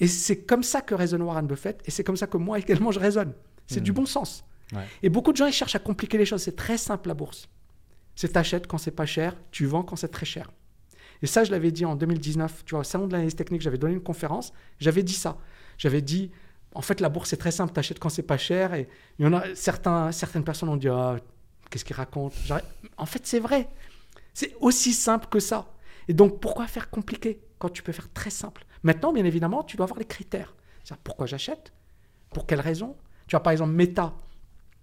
Et c'est comme ça que raisonne Warren Buffett. Et c'est comme ça que moi également je raisonne. C'est du bon sens. Ouais. Et beaucoup de gens ils cherchent à compliquer les choses. C'est très simple la bourse. C'est t'achètes quand c'est pas cher, tu vends quand c'est très cher. Et ça, je l'avais dit en 2019, tu vois, au salon de l'analyse technique, j'avais donné une conférence, j'avais dit ça. J'avais dit, en fait, la bourse, c'est très simple, t'achètes quand c'est pas cher. Et il y en a, certains, certaines personnes ont dit, ah, qu'est-ce qu'il raconte En fait, c'est vrai. C'est aussi simple que ça. Et donc, pourquoi faire compliqué quand tu peux faire très simple? Maintenant, bien évidemment, tu dois avoir les critères. Pourquoi j'achète? Pour quelle raison? Tu vois, par exemple, Meta,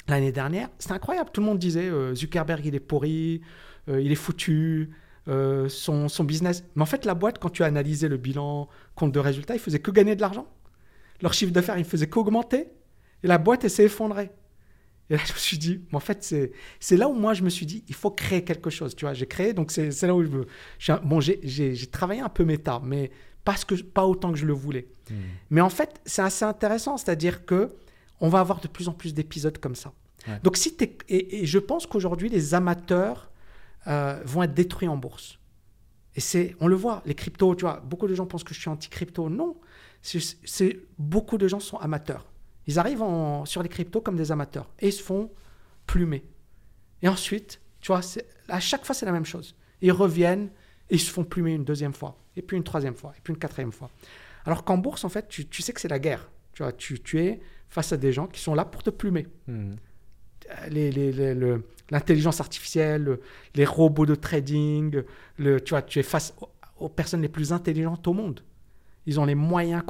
l'année dernière, c'était incroyable. Tout le monde disait euh, Zuckerberg, il est pourri, euh, il est foutu, euh, son, son business. Mais en fait, la boîte, quand tu as analysé le bilan, compte de résultats, il faisait que gagner de l'argent. Leur chiffre d'affaires, il faisait qu'augmenter. Et la boîte, elle s'est effondrée. Et là, (laughs) je me suis dit, mais en fait, c'est là où moi, je me suis dit, il faut créer quelque chose. Tu vois, j'ai créé, donc c'est là où je veux. bon, j'ai- travaillé un peu méta, mais pas, ce que, pas autant que je le voulais. Mais en fait, c'est assez intéressant, c'est-à-dire que on va avoir de plus en plus d'épisodes comme ça. Ouais. Donc, si et, et je pense qu'aujourd'hui, les amateurs euh, vont être détruits en bourse. Et c'est, on le voit, les cryptos, tu vois, beaucoup de gens pensent que je suis anti-crypto. Non, c'est, beaucoup de gens sont amateurs. Ils arrivent en- sur les cryptos comme des amateurs et ils se font plumer. Et ensuite, tu vois, à chaque fois, c'est la même chose. Ils reviennent et ils se font plumer une deuxième fois, et puis une troisième fois, et puis une quatrième fois. Alors qu'en bourse, en fait, tu, tu sais que c'est la guerre. Tu vois, tu, tu es face à des gens qui sont là pour te plumer. Hmm. Les- les- les- le- L'intelligence artificielle, le- les robots de trading, tu vois, tu es face aux, personnes les plus intelligentes au monde. Ils ont les moyens.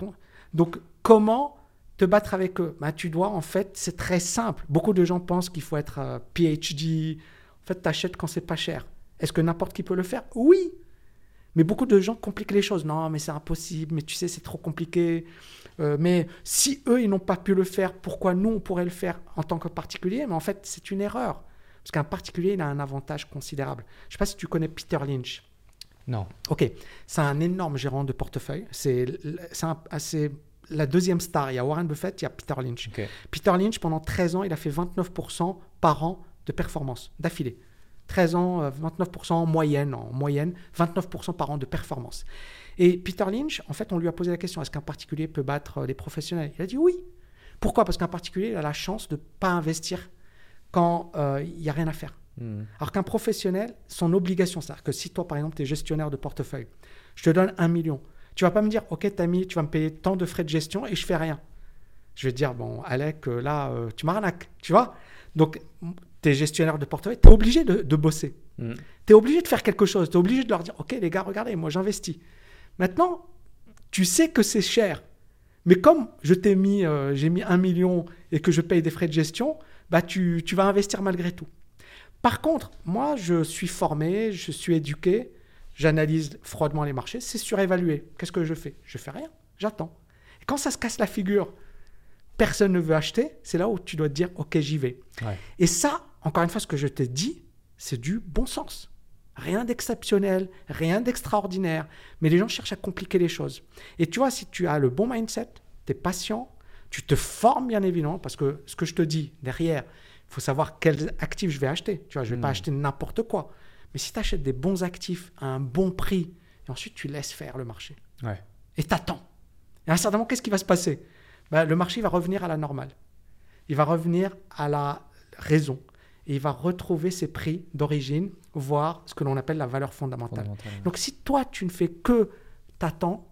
Donc, comment te battre avec eux? Ben, Tu dois, en fait, c'est très simple. Beaucoup de gens pensent qu'il faut être euh, PhD. En fait, tu achètes quand c'est pas cher. Est-ce que n'importe qui peut le faire? Oui. Mais beaucoup de gens compliquent les choses. Non, mais c'est impossible. Mais tu sais, c'est trop compliqué. Euh, mais si eux, ils n'ont pas pu le faire, pourquoi nous, on pourrait le faire en tant que particulier? Mais en fait, c'est une erreur. Parce qu'un particulier, il a un avantage considérable. Je ne sais pas si tu connais Peter Lynch. Non. Ok, c'est un énorme gérant de portefeuille. C'est l- c'est la deuxième star. Il y a Warren Buffett, il y a Peter Lynch. Ok. Peter Lynch, pendant 13 ans, il a fait 29% par an de performance, d'affilée. 13 ans, euh, 29% en moyenne, en moyenne, 29% par an de performance. Et Peter Lynch, en fait, on lui a posé la question, est-ce qu'un particulier peut battre euh, les professionnels? Il a dit oui. Pourquoi? Parce qu'un particulier, il a la chance de ne pas investir quand euh, il n'y a rien à faire. Hmm. Alors qu'un professionnel, son obligation, c'est-à-dire que si toi, par exemple, tu es gestionnaire de portefeuille, je te donne un million, tu vas pas me dire, OK, Tammy, tu vas me payer tant de frais de gestion et je fais rien. Je vais te dire, bon, Alec, euh, là, euh, tu m'arnaques, tu vois Donc, tu es gestionnaire de portefeuille, tu es obligé de, de bosser. Hmm. Tu es obligé de faire quelque chose. Tu es obligé de leur dire, OK, les gars, regardez, moi, j'investis. Maintenant, tu sais que c'est cher. Mais comme je t'ai mis, euh, j'ai mis un million et que je paye des frais de gestion, bah tu, tu vas investir malgré tout. Par contre, moi, je suis formé, je suis éduqué, j'analyse froidement les marchés, c'est surévalué. Qu'est-ce que je fais? Je fais rien, j'attends. Et quand ça se casse la figure, personne ne veut acheter, c'est là où tu dois te dire, OK, j'y vais. Ouais. Et ça, encore une fois, ce que je te dis, c'est du bon sens. Rien d'exceptionnel, rien d'extraordinaire. Mais les gens cherchent à compliquer les choses. Et tu vois, si tu as le bon mindset, tu es patient, tu te formes bien évidemment, parce que ce que je te dis derrière, il faut savoir quels actifs je vais acheter. Tu vois, je ne vais pas Mm. acheter n'importe quoi. Mais si tu achètes des bons actifs à un bon prix, et ensuite tu laisses faire le marché, Ouais. et t'attends. Et à un certain moment, qu'est-ce qui va se passer? Ben, Le marché va revenir à la normale. Il va revenir à la raison. Et il va retrouver ses prix d'origine, voire ce que l'on appelle la valeur fondamentale. Fondamental, ouais. Donc si toi, tu ne fais que t'attends,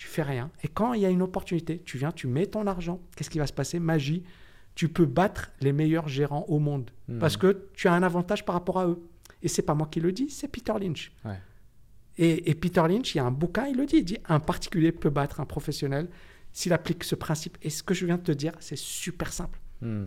tu fais rien. Et quand il y a une opportunité, tu viens, tu mets ton argent. Qu'est-ce qui va se passer? Magie. Tu peux battre les meilleurs gérants au monde. Hmm. Parce que tu as un avantage par rapport à eux. Et c'est pas moi qui le dis, c'est Peter Lynch. Ouais. Et, et Peter Lynch, il y a un bouquin, il le dit, il dit un particulier peut battre un professionnel s'il applique ce principe. Et ce que je viens de te dire, c'est super simple. Hmm.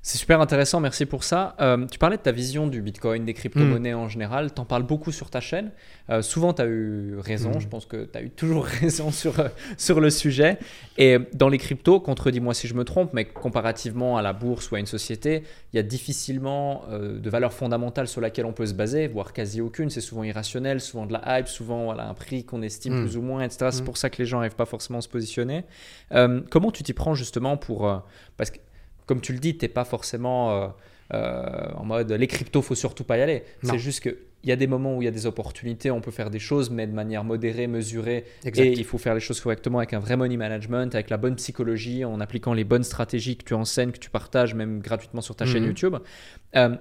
C'est super intéressant, merci pour ça. Euh, tu parlais de ta vision du Bitcoin, des crypto-monnaies en général. Tu en parles beaucoup sur ta chaîne. Euh, souvent, tu as eu raison. Mm. Je pense que tu as eu toujours (laughs) raison sur, euh, sur le sujet. Et dans les cryptos, contredis-moi si je me trompe, mais comparativement à la bourse ou à une société, il y a difficilement de valeur fondamentale sur laquelle on peut se baser, voire quasi aucune. C'est souvent irrationnel, souvent de la hype, souvent voilà, un prix qu'on estime Mm. plus ou moins, etc. C'est Mm. pour ça que les gens n'arrivent pas forcément à se positionner. Comment tu t'y prends justement pour... parce que comme tu le dis, tu n'es pas forcément euh, euh, en mode les cryptos, faut surtout pas y aller. C'est juste qu'il y a des moments où il y a des opportunités, on peut faire des choses, mais de manière modérée, mesurée. Exact. Et il faut faire les choses correctement avec un vrai money management, avec la bonne psychologie, en appliquant les bonnes stratégies que tu enseignes, que tu partages même gratuitement sur ta chaîne Mhm. YouTube. Euh,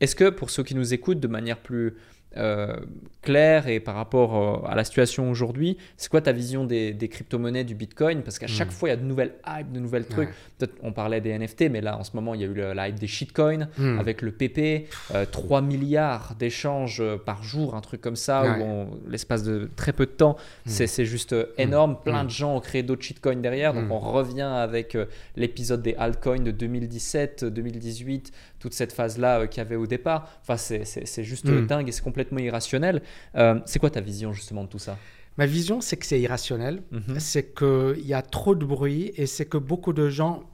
Est-ce que pour ceux qui nous écoutent de manière plus euh, clair et par rapport euh, à la situation aujourd'hui, c'est quoi ta vision des, des crypto-monnaies du Bitcoin? Parce qu'à chaque Mm. fois, il y a de nouvelles hypes, de nouvelles trucs. Ouais. Peut-être on parlait des NFT, mais là, en ce moment, il y a eu le, la hype des shitcoins Mm. avec le PP, euh, 3 milliards d'échanges euh, par jour, un truc comme ça, Ouais. où l'espace de très peu de temps, c'est c'est juste euh, énorme. Plein de gens ont créé d'autres shitcoins derrière, donc on revient avec l'épisode des altcoins de 2017, 2018, toute cette phase-là euh, qu'il y avait au départ. Enfin, c'est- juste euh, Mm. dingue et c'est complètement irrationnel. Euh, c'est quoi ta vision justement de tout ça? Ma vision, c'est que c'est irrationnel. Mhm. C'est qu'il y a trop de bruit et c'est que beaucoup de gens.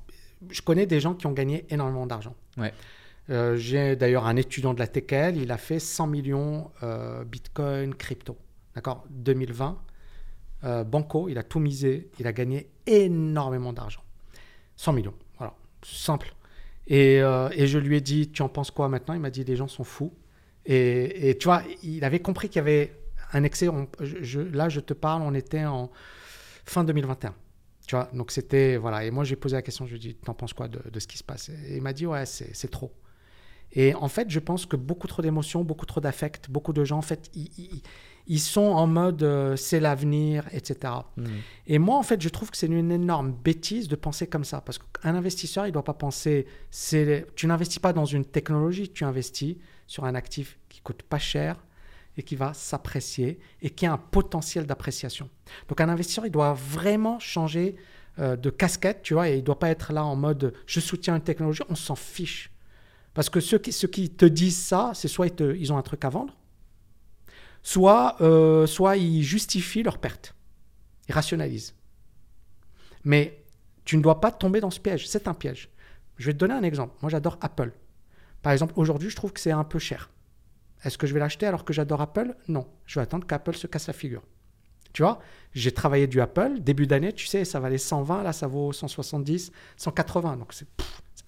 Je connais des gens qui ont gagné énormément d'argent. Ouais. Euh, J'ai d'ailleurs un étudiant de la TKL, il a fait 100 millions euh, Bitcoin crypto. D'accord? 2020. euh, Banco, il a tout misé, il a gagné énormément d'argent. 100 millions, voilà, simple. Et, euh, et je lui ai dit, tu en penses quoi maintenant? Il m'a dit, les gens sont fous. Et, tu vois, il avait compris qu'il y avait un excès. Là, je te parle, on était en fin 2021. Tu vois, donc c'était. Voilà. Et moi, j'ai posé la question, je lui ai dit, t'en penses quoi de, ce qui se passe? Et il m'a dit, ouais, c'est trop. Et en fait, je pense que beaucoup trop d'émotions, beaucoup trop d'affect, beaucoup de gens, en fait, ils- ils sont en mode euh, c'est l'avenir, etc. Mhm. Et moi, en fait, je trouve que c'est une énorme bêtise de penser comme ça. Parce qu'un investisseur, il ne doit pas penser. c'est Tu n'investis pas dans une technologie, tu investis sur un actif qui coûte pas cher et qui va s'apprécier et qui a un potentiel d'appréciation. Donc, un investisseur, il doit vraiment changer euh, de casquette, tu vois, et il ne doit pas être là en mode je soutiens une technologie, on s'en fiche. Parce que ceux qui, ceux qui te disent ça, c'est soit ils, te- ils ont un truc à vendre, soit, euh, soit ils justifient leur perte. Ils rationalisent. Mais tu ne dois pas tomber dans ce piège. C'est un piège. Je vais te donner un exemple. Moi, j'adore Apple. Par exemple, aujourd'hui, je trouve que c'est un peu cher. Est-ce que je vais l'acheter alors que j'adore Apple? Non. Je vais attendre qu'Apple se casse la figure. Tu vois, j'ai travaillé du Apple. Début d'année, tu sais, ça valait 120. Là, ça vaut 170, 180. Donc, c'est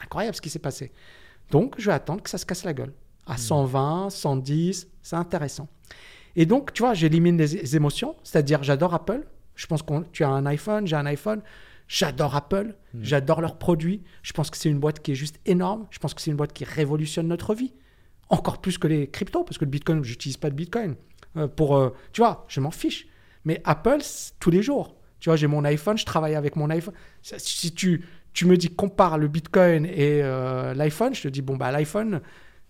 incroyable ce qui s'est passé. Donc, je vais attendre que ça se casse la gueule. À 120, 110, c'est intéressant. Et donc, tu vois, j'élimine les, émotions, c'est-à-dire j'adore Apple. Je pense que tu as un iPhone, j'ai un iPhone. J'adore Apple, j'adore leurs produits. Je pense que c'est une boîte qui est juste énorme. Je pense que c'est une boîte qui révolutionne notre vie. Encore plus que les cryptos, parce que le Bitcoin, j'utilise pas de Bitcoin. Euh, pour, euh, tu vois, je m'en fiche. Mais Apple, tous les jours. Tu vois, j'ai mon iPhone, je travaille avec mon iPhone. Si tu, tu me dis compare le Bitcoin et euh, l'iPhone, je te dis, bon, bah, l'iPhone,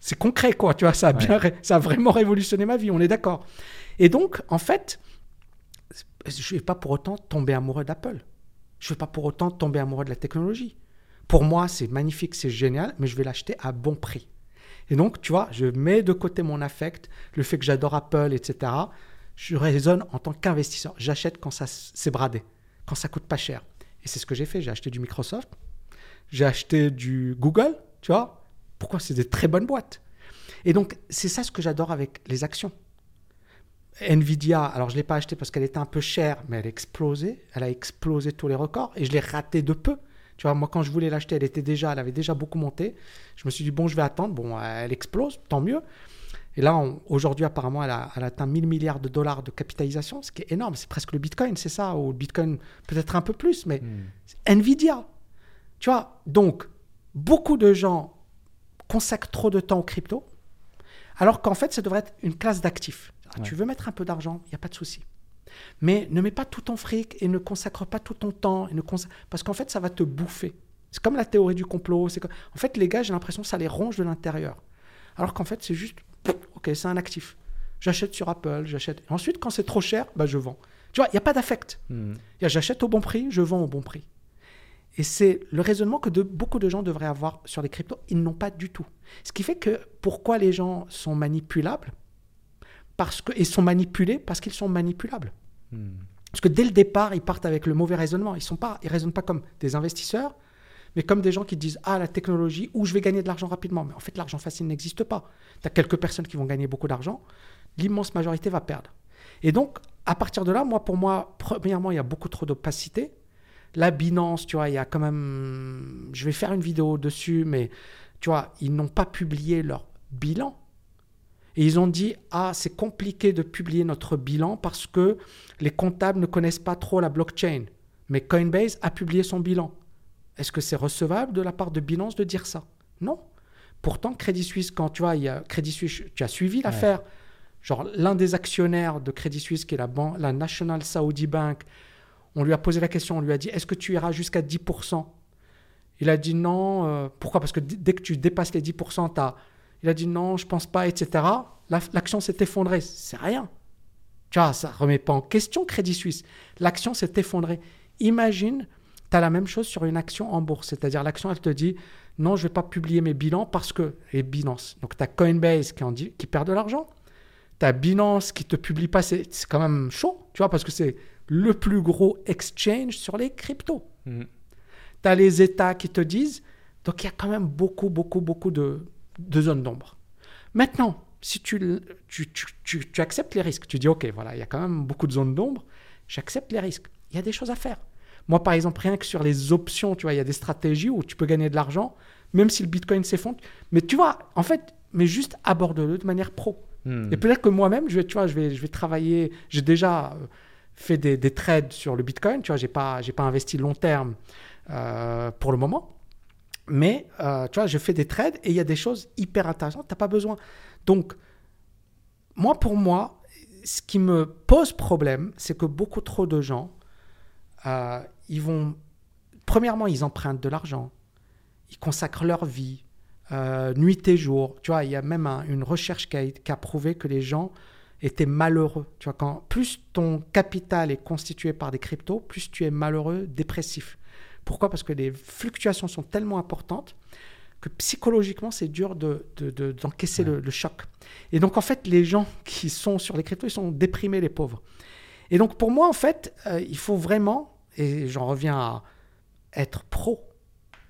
c'est concret, quoi. Tu vois, ça a, bien, ça a vraiment révolutionné ma vie, on est d'accord. Et donc, en fait, je ne vais pas pour autant tomber amoureux d'Apple. Je ne vais pas pour autant tomber amoureux de la technologie. Pour moi, c'est magnifique, c'est génial, mais je vais l'acheter à bon prix. Et donc, tu vois, je mets de côté mon affect, le fait que j'adore Apple, etc. Je raisonne en tant qu'investisseur. J'achète quand ça c'est bradé, quand ça coûte pas cher. Et c'est ce que j'ai fait. J'ai acheté du Microsoft, j'ai acheté du Google, tu vois. Pourquoi C'est des très bonnes boîtes? Et donc, c'est ça ce que j'adore avec les actions. Nvidia, alors je ne l'ai pas acheté parce qu'elle était un peu chère, mais elle a explosé. Elle a explosé tous les records et je l'ai raté de peu. Tu vois, moi, quand je voulais l'acheter, elle était déjà, elle avait déjà beaucoup monté. Je me suis dit, bon, je vais attendre. Bon, elle explose, tant mieux. Et là, aujourd'hui, apparemment, elle a, elle a atteint 1000 milliards de dollars de capitalisation, ce qui est énorme. C'est presque le Bitcoin, c'est ça Ou le Bitcoin, peut-être un peu plus, mais c'est Nvidia. Tu vois, donc, beaucoup de gens consacrent trop de temps aux crypto, alors qu'en fait, ça devrait être une classe d'actifs. Ah, Tu veux mettre un peu d'argent, il n'y a pas de souci. Mais ne mets pas tout ton fric et ne consacre pas tout ton temps. Et ne Parce qu'en fait, ça va te bouffer. C'est comme la théorie du complot. c'est comme- En fait, les gars, j'ai l'impression que ça les ronge de l'intérieur. Alors qu'en fait, c'est juste, ok, c'est un actif. J'achète sur Apple, j'achète. Ensuite, quand c'est trop cher, bah, je vends. Tu vois, il n'y a pas d'affect. A J'achète au bon prix, je vends au bon prix. Et c'est le raisonnement que de, beaucoup de gens devraient avoir sur les cryptos. Ils n'ont pas du tout. Ce qui fait que pourquoi les gens sont manipulables? Parce que, et sont manipulés parce qu'ils sont manipulables. Mhm. Parce que dès le départ, ils partent avec le mauvais raisonnement. Ils pas, ils raisonnent pas comme des investisseurs, mais comme des gens qui disent Ah, la technologie, où je vais gagner de l'argent rapidement? Mais en fait, l'argent facile n'existe pas. Tu as quelques personnes qui vont gagner beaucoup d'argent, l'immense majorité va perdre. Et donc, à partir de là, moi, pour moi, premièrement, il y a beaucoup trop d'opacité. La Binance, tu vois, il y a quand même. Je vais faire une vidéo dessus, mais tu vois, ils n'ont pas publié leur bilan. Et ils ont dit Ah, c'est compliqué de publier notre bilan parce que les comptables ne connaissent pas trop la blockchain. Mais Coinbase a publié son bilan. Est-ce que c'est recevable de la part de Binance de dire ça? Non. Pourtant, Crédit Suisse, quand tu vois, il y a Crédit Suisse, tu as suivi l'affaire. Genre, l'un des actionnaires de Crédit Suisse, qui est la, banque, la National Saudi Bank, on lui a posé la question, on lui a dit Est-ce que tu iras jusqu'à 10% Il a dit non. euh, pourquoi? Parce que dès que tu dépasses les 10%, t'as- il a dit non, je pense pas, etc. La- L'action s'est effondrée. C'est rien. Tu vois, ça remet pas en question Crédit Suisse. L'action s'est effondrée. Imagine, tu as la même chose sur une action en bourse. C'est-à-dire, l'action, elle te dit non, je vais pas publier mes bilans parce que. Et Binance. Donc, tu as Coinbase qui, perd de l'argent. Tu as Binance qui te publie pas. C'est quand même chaud, tu vois, parce que c'est le plus gros exchange sur les cryptos. Mhm. Tu as les États qui te disent. Donc, il y a quand même beaucoup, beaucoup, beaucoup de, de zones d'ombre. Maintenant, si tu, tu, tu, tu- tu acceptes les risques, tu dis, OK, voilà, il y a quand même beaucoup de zones d'ombre, j'accepte les risques. Il y a des choses à faire. Moi, par exemple, rien que sur les options, tu vois, il y a des stratégies où tu peux gagner de l'argent, même si le Bitcoin s'effondre. Mais tu vois, en fait, mais juste aborde-le de manière pro. Hmm. Et peut-être que moi-même, je vais, tu vois, je vais, je vais travailler. J'ai déjà euh, fait des, des trades sur le Bitcoin. Tu vois, j'ai pas, j'ai pas investi long terme euh, pour le moment. Mais euh, tu vois, je fais des trades et il y a des choses hyper intéressantes. T'as pas besoin. Donc, moi, pour moi, ce qui me pose problème, c'est que beaucoup trop de gens, euh, ils vont. Premièrement, ils empruntent de l'argent. Ils consacrent leur vie, nuit et jour. Tu vois, il y a même un- une recherche qui a prouvé que les gens étaient malheureux. Tu vois, quand plus ton capital est constitué par des cryptos, plus tu es malheureux, dépressif. Pourquoi? Parce que les fluctuations sont tellement importantes que psychologiquement, c'est dur de, de- de- d'encaisser le, le choc. Et donc, en fait, les gens qui sont sur les cryptos, ils sont déprimés, les pauvres. Et donc, pour moi, en fait, euh, il faut vraiment, et j'en reviens à être pro,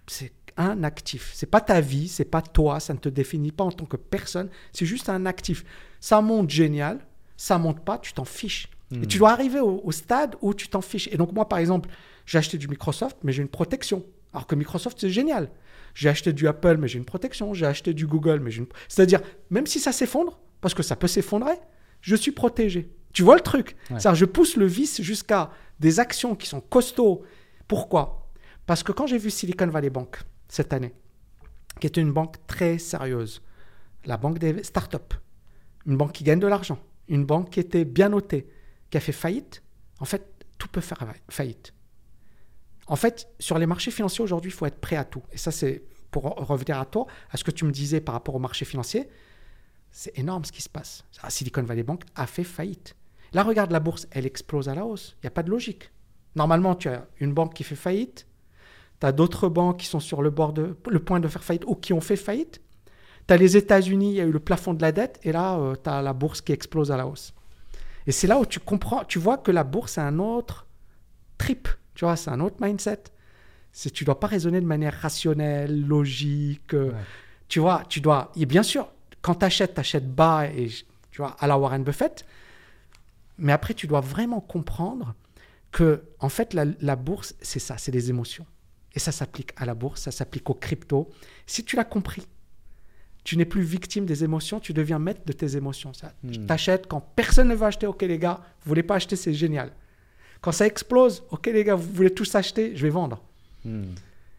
c'est un actif. C'est pas ta vie, c'est pas toi, ça ne te définit pas en tant que personne, c'est juste un actif. Ça monte génial, ça monte pas, tu t'en fiches. Et tu dois arriver au, au stade où tu t'en fiches. Et donc moi, par exemple, j'ai acheté du Microsoft, mais j'ai une protection. Alors que Microsoft, c'est génial. J'ai acheté du Apple, mais j'ai une protection. J'ai acheté du Google, mais j'ai une... C'est-à-dire, même si ça s'effondre, parce que ça peut s'effondrer, je suis protégé. Tu vois le truc? Ouais. C'est-à-dire, je pousse le vice jusqu'à des actions qui sont costauds. Pourquoi? Parce que quand j'ai vu Silicon Valley Bank cette année, qui était une banque très sérieuse, la banque des startups, une banque qui gagne de l'argent, une banque qui était bien notée, qui a fait faillite, en fait, tout peut faire faillite. En fait, sur les marchés financiers aujourd'hui, il faut être prêt à tout. Et ça, c'est pour en revenir à toi, à ce que tu me disais par rapport au marché financier. C'est énorme ce qui se passe. Ah, Silicon Valley Bank a fait faillite. Là, regarde la bourse, elle explose à la hausse. Il n'y a pas de logique. Normalement, tu as une banque qui fait faillite, tu as d'autres banques qui sont sur le, bord de, le point de faire faillite ou qui ont fait faillite. Tu as les États-Unis, il y a eu le plafond de la dette, et là, tu as la bourse qui explose à la hausse. Et c'est là où tu comprends, tu vois que la bourse, c'est un autre trip, tu vois, c'est un autre mindset. C'est, tu dois pas raisonner de manière rationnelle, logique. euh, Ouais. Tu vois, tu dois. Et bien sûr, quand tu achètes, tu achètes bas et tu vois, à la Warren Buffett. Mais après, tu dois vraiment comprendre que, en fait, la, la bourse, c'est ça, c'est des émotions. Et ça s'applique à la bourse, ça s'applique aux cryptos. Si tu l'as compris, tu n'es plus victime des émotions, tu deviens maître de tes émotions. Ça, Tu Hmm. t'achètes quand personne ne veut acheter, ok les gars, vous voulez pas acheter, c'est génial. Quand ça explose, ok les gars, vous voulez tous acheter, je vais vendre. Hmm.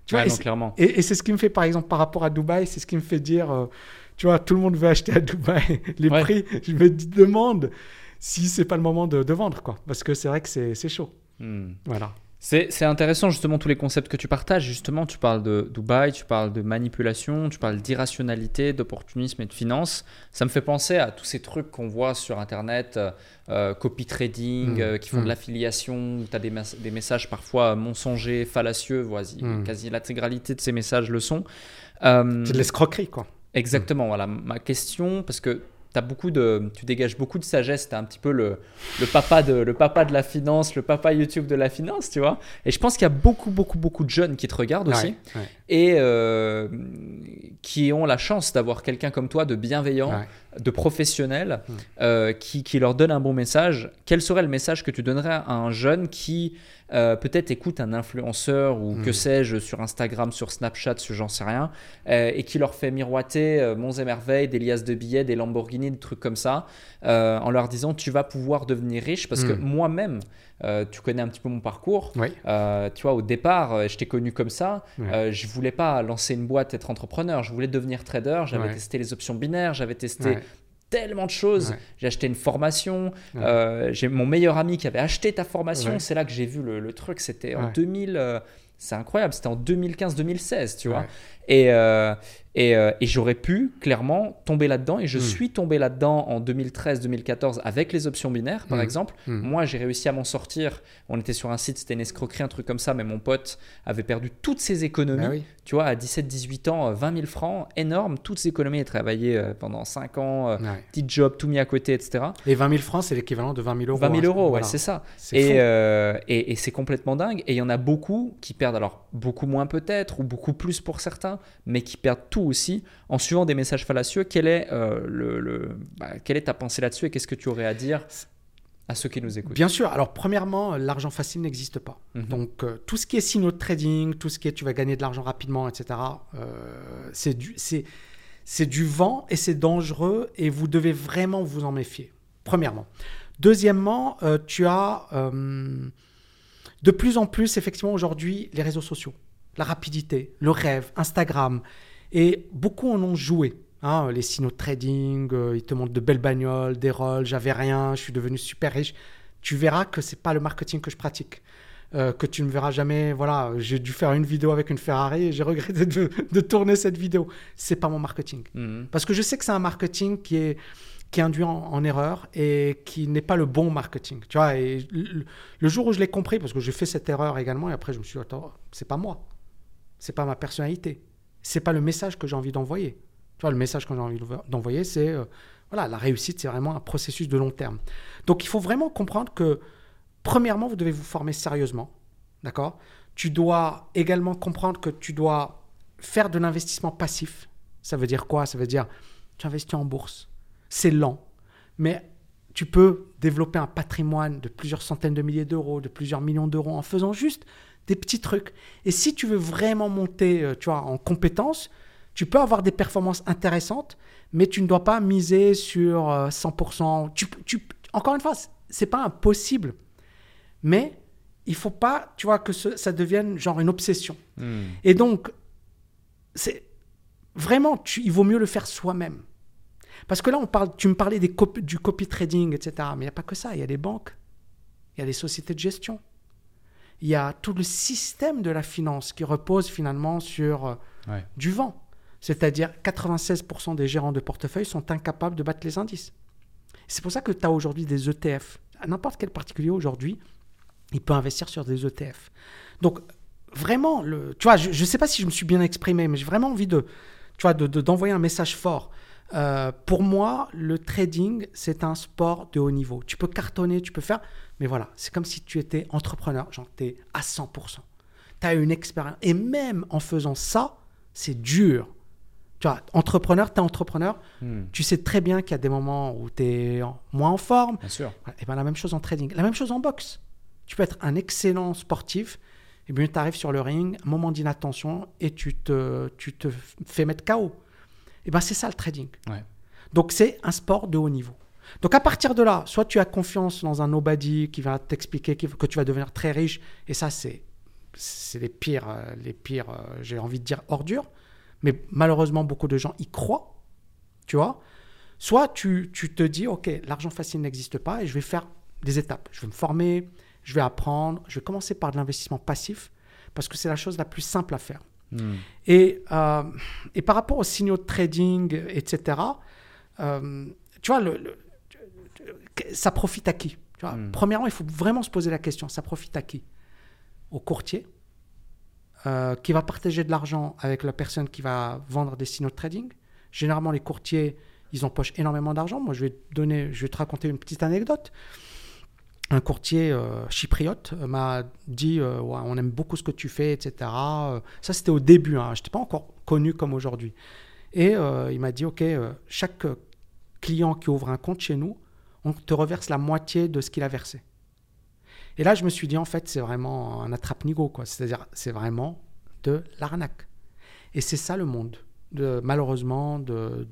Tu vois, Ouais, et non, clairement. Et, et c'est ce qui me fait, par exemple, par rapport à Dubaï, c'est ce qui me fait dire, euh, tu vois, tout le monde veut acheter à Dubaï. (laughs) Les Ouais. prix, je me demande si c'est pas le moment de, de vendre, quoi. Parce que c'est vrai que c'est c'est chaud. Hmm. Voilà. C'est intéressant justement tous les concepts que tu partages. Justement, tu parles de Dubaï, tu parles de manipulation, tu parles d'irrationalité, d'opportunisme et de finance. Ça me fait penser à tous ces trucs qu'on voit sur Internet, euh, euh, copy trading, Mm. euh, qui font de Mm. l'affiliation, où tu as des, des messages parfois mensongers, fallacieux, voici, Mm. quasi l'intégralité de ces messages le sont. Euh, C'est de l'escroquerie, quoi. Exactement, voilà. Ma question, parce que as beaucoup de, tu dégages beaucoup de sagesse, tu es un petit peu le, le, papa de, le papa de la finance, le papa YouTube de la finance, tu vois. Et je pense qu'il y a beaucoup, beaucoup, beaucoup de jeunes qui te regardent aussi ouais, et euh, qui ont la chance d'avoir quelqu'un comme toi de bienveillant, ouais. De professionnel, Mm. euh, qui, qui leur donne un bon message. Quel serait le message que tu donnerais à un jeune qui euh, peut-être écoute un influenceur ou que Mm. sais-je sur Instagram, sur Snapchat, ce j'en sais rien, euh, et qui leur fait miroiter Monts et Merveilles, des liasses de billets, des Lamborghini, des trucs comme ça, en leur disant tu vas pouvoir devenir riche parce que Mm. moi-même, euh, tu connais un petit peu mon parcours. Oui. Euh, tu vois, au départ, euh, je t'ai connu comme ça. Ouais. Euh, je voulais pas lancer une boîte, être entrepreneur. Je voulais devenir trader. J'avais testé les options binaires. J'avais testé tellement de choses. Ouais. J'ai acheté une formation. Ouais. euh, j'ai mon meilleur ami qui avait acheté ta formation. Ouais. C'est là que j'ai vu le, le truc. C'était en Ouais. 2000. euh, c'est incroyable. C'était en 2015-2016, tu vois. Ouais. Et, euh, et, euh, et j'aurais pu clairement tomber là-dedans. Et je Mm. suis tombé là-dedans en 2013-2014 avec les options binaires, par Mm. exemple. Mm. Moi, j'ai réussi à m'en sortir. On était sur un site, c'était une escroquerie, un truc comme ça. Mais mon pote avait perdu toutes ses économies. Bah oui. Tu vois, à 17-18 ans, euh, 20 000 francs, énorme. Toutes ses économies, il euh, pendant 5 ans, euh, Ouais. petit job, tout mis à côté, etc. Et 20 000 francs, c'est l'équivalent de 20 000 euros. 20 000 hein. euros, ouais, Voilà. c'est ça. C'est fou. Et, euh, et, et c'est complètement dingue. Et il y en a beaucoup qui perdent, alors beaucoup moins peut-être, ou beaucoup plus pour certains, mais qui perdent tout aussi en suivant des messages fallacieux. Quel est, euh, le, le- bah, quelle est ta pensée là-dessus et qu'est-ce que tu aurais à dire à ceux qui nous écoutent? Bien sûr. Alors, premièrement, l'argent facile n'existe pas. Mhm. Donc, euh, tout ce qui est signaux de trading, tout ce qui est tu vas gagner de l'argent rapidement, etc., euh, c'est du, vent et c'est dangereux et vous devez vraiment vous en méfier. Premièrement. Deuxièmement, euh, tu as euh, de plus en plus, effectivement, aujourd'hui, les réseaux sociaux, la rapidité, le rêve, Instagram. Et beaucoup en ont joué. hein, les signaux de trading, euh, ils te montrent de belles bagnoles, des rolls, j'avais rien, je suis devenu super riche. Tu verras que c'est pas le marketing que je pratique. Euh, que tu ne verras jamais. Voilà, j'ai dû faire une vidéo avec une Ferrari et j'ai regretté de, de tourner cette vidéo. C'est pas mon marketing. Mhm. Parce que je sais que c'est un marketing qui est, qui est induit en, en erreur et qui n'est pas le bon marketing. Tu vois, et le, le jour où je l'ai compris, parce que j'ai fait cette erreur également, et après je me suis dit, attends, c'est pas moi. C'est pas ma personnalité. C'est pas le message que j'ai envie d'envoyer. Tu vois, le message que j'ai envie d'envoyer, c'est, euh, voilà, la réussite, c'est vraiment un processus de long terme. Donc il faut vraiment comprendre que, premièrement, vous devez vous former sérieusement. D'accord? Tu dois également comprendre que tu dois faire de l'investissement passif. Ça veut dire quoi? Ça veut dire, tu investis en bourse. C'est lent, mais tu peux développer un patrimoine de plusieurs centaines de milliers d'euros, de plusieurs millions d'euros en faisant juste des petits trucs. Et si tu veux vraiment monter, euh, tu vois, en compétences, tu peux avoir des performances intéressantes, mais tu ne dois pas miser sur euh, 100%. Tu, tu, encore une fois, c'est pas impossible, mais il faut pas, tu vois, que ce- ça devienne genre une obsession. Mhm. Et donc, c'est vraiment, tu- il vaut mieux le faire soi-même. Parce que là, on parle, tu me parlais des cop- du copy trading, etc. Mais il n'y a pas que ça. Il y a des banques, il y a des sociétés de gestion, il y a tout le système de la finance qui repose finalement sur euh, Ouais. du vent. C'est-à-dire 96% des gérants de portefeuille sont incapables de battre les indices. C'est pour ça que tu as aujourd'hui des ETF. N'importe quel particulier aujourd'hui, il peut investir sur des ETF. Donc, vraiment, le, tu vois, je ne sais pas si je me suis bien exprimé, mais j'ai vraiment envie de, tu vois, de- de- d'envoyer un message fort. Euh, pour moi, le trading, c'est un sport de haut niveau. Tu peux cartonner, tu peux faire, mais voilà, c'est comme si tu étais entrepreneur, genre tu es à 100%. Tu as une expérience. Et même en faisant ça, c'est dur. Tu vois, entrepreneur, tu es entrepreneur, Mhm. tu sais très bien qu'il y a des moments où tu es moins en forme, Bien sûr. et ben la même chose en trading. La même chose en boxe. Tu peux être un excellent sportif, et bien tu arrives sur le ring, un moment d'inattention, et tu te, tu te fais mettre KO. Et ben c'est ça le trading. Ouais. Donc c'est un sport de haut niveau. Donc à partir de là, soit tu as confiance dans un nobody qui va t'expliquer que tu vas devenir très riche, et ça c'est c'est les pires, euh, les pires, euh, j'ai envie de dire ordures, mais malheureusement beaucoup de gens y croient, tu vois. Soit tu, tu te dis, ok, l'argent facile n'existe pas et je vais faire des étapes. Je vais me former, je vais apprendre, je vais commencer par de l'investissement passif parce que c'est la chose la plus simple à faire. Mhm. Et, euh, et par rapport aux signaux de trading, etc., euh, tu vois, le, le- ça profite à qui Tu vois, Mm. Premièrement, il faut vraiment se poser la question, ça profite à qui? Au courtier euh, qui va partager de l'argent avec la personne qui va vendre des signaux de trading. Généralement, les courtiers, ils empochent énormément d'argent. Moi, je vais, donner, je vais te raconter une petite anecdote. Un courtier euh, chypriote euh, m'a dit euh, on aime beaucoup ce que tu fais, etc. Ça, c'était au début. Hein. Je n'étais pas encore connu comme aujourd'hui. Et il m'a dit Ok, chaque client qui ouvre un compte chez nous, on te reverse la moitié de ce qu'il a versé. Et là, je me suis dit En fait, c'est vraiment un attrape-nigo. C'est-à-dire, c'est vraiment de l'arnaque. Et c'est ça le monde. De, malheureusement, de-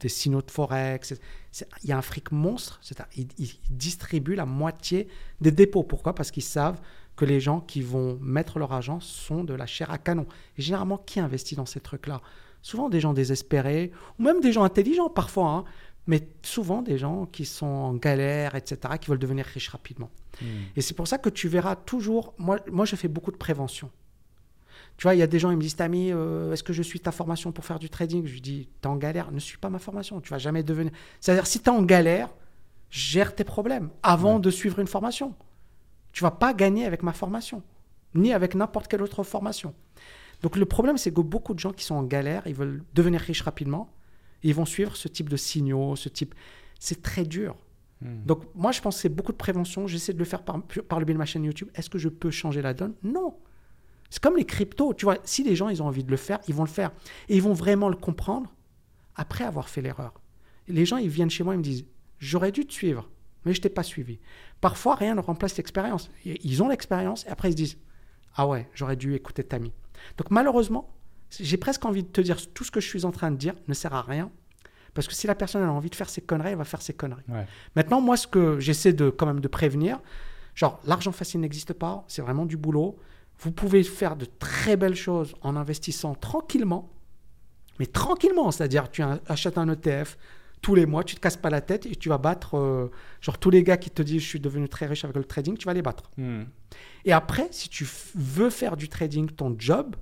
des signaux de forex. C'est- Il y a un fric monstre. c'est-à-dire, Ils, ils distribuent la moitié des dépôts. Pourquoi? Parce qu'ils savent que les gens qui vont mettre leur argent sont de la chair à canon. Et généralement, qui investit dans ces trucs-là? Souvent des gens désespérés, ou même des gens intelligents parfois, hein, mais souvent des gens qui sont en galère, etc., qui veulent devenir riches rapidement. Hmm. Et c'est pour ça que tu verras toujours. Moi, moi je fais beaucoup de prévention. Tu vois, il y a des gens, ils me disent Tami, euh, est-ce que je suis ta formation pour faire du trading? Je lui dis T'es en galère, ne suis pas ma formation. Tu vas jamais devenir. C'est-à-dire, si tu es en galère, gère tes problèmes avant de suivre une formation. Tu vas pas gagner avec ma formation, ni avec n'importe quelle autre formation. Donc, le problème, c'est que beaucoup de gens qui sont en galère, ils veulent devenir riches rapidement, ils vont suivre ce type de signaux, ce type. C'est très dur. Hmm. Donc, moi, je pense que c'est beaucoup de prévention. J'essaie de le faire par, par le biais de ma chaîne YouTube. Est-ce que je peux changer la donne? Non. C'est comme les cryptos. Tu vois, si les gens, ils ont envie de le faire, ils vont le faire. Et ils vont vraiment le comprendre après avoir fait l'erreur. Les gens, ils viennent chez moi, ils me disent J'aurais dû te suivre, mais je t'ai pas suivi. Parfois, rien ne remplace l'expérience. Ils ont l'expérience et après, ils se disent Ah ouais, j'aurais dû écouter Tammy. Donc, malheureusement, j'ai presque envie de te dire tout ce que je suis en train de dire ne sert à rien. Parce que si la personne elle a envie de faire ses conneries, elle va faire ses conneries. Ouais. Maintenant, moi, ce que j'essaie de quand même de prévenir, genre l'argent facile n'existe pas, c'est vraiment du boulot. Vous pouvez faire de très belles choses en investissant tranquillement, mais tranquillement, c'est-à-dire tu achètes un ETF tous les mois, tu te casses pas la tête et tu vas battre, euh, genre tous les gars qui te disent je suis devenu très riche avec le trading, tu vas les battre. Hmm. Et après, si tu veux faire du trading ton job,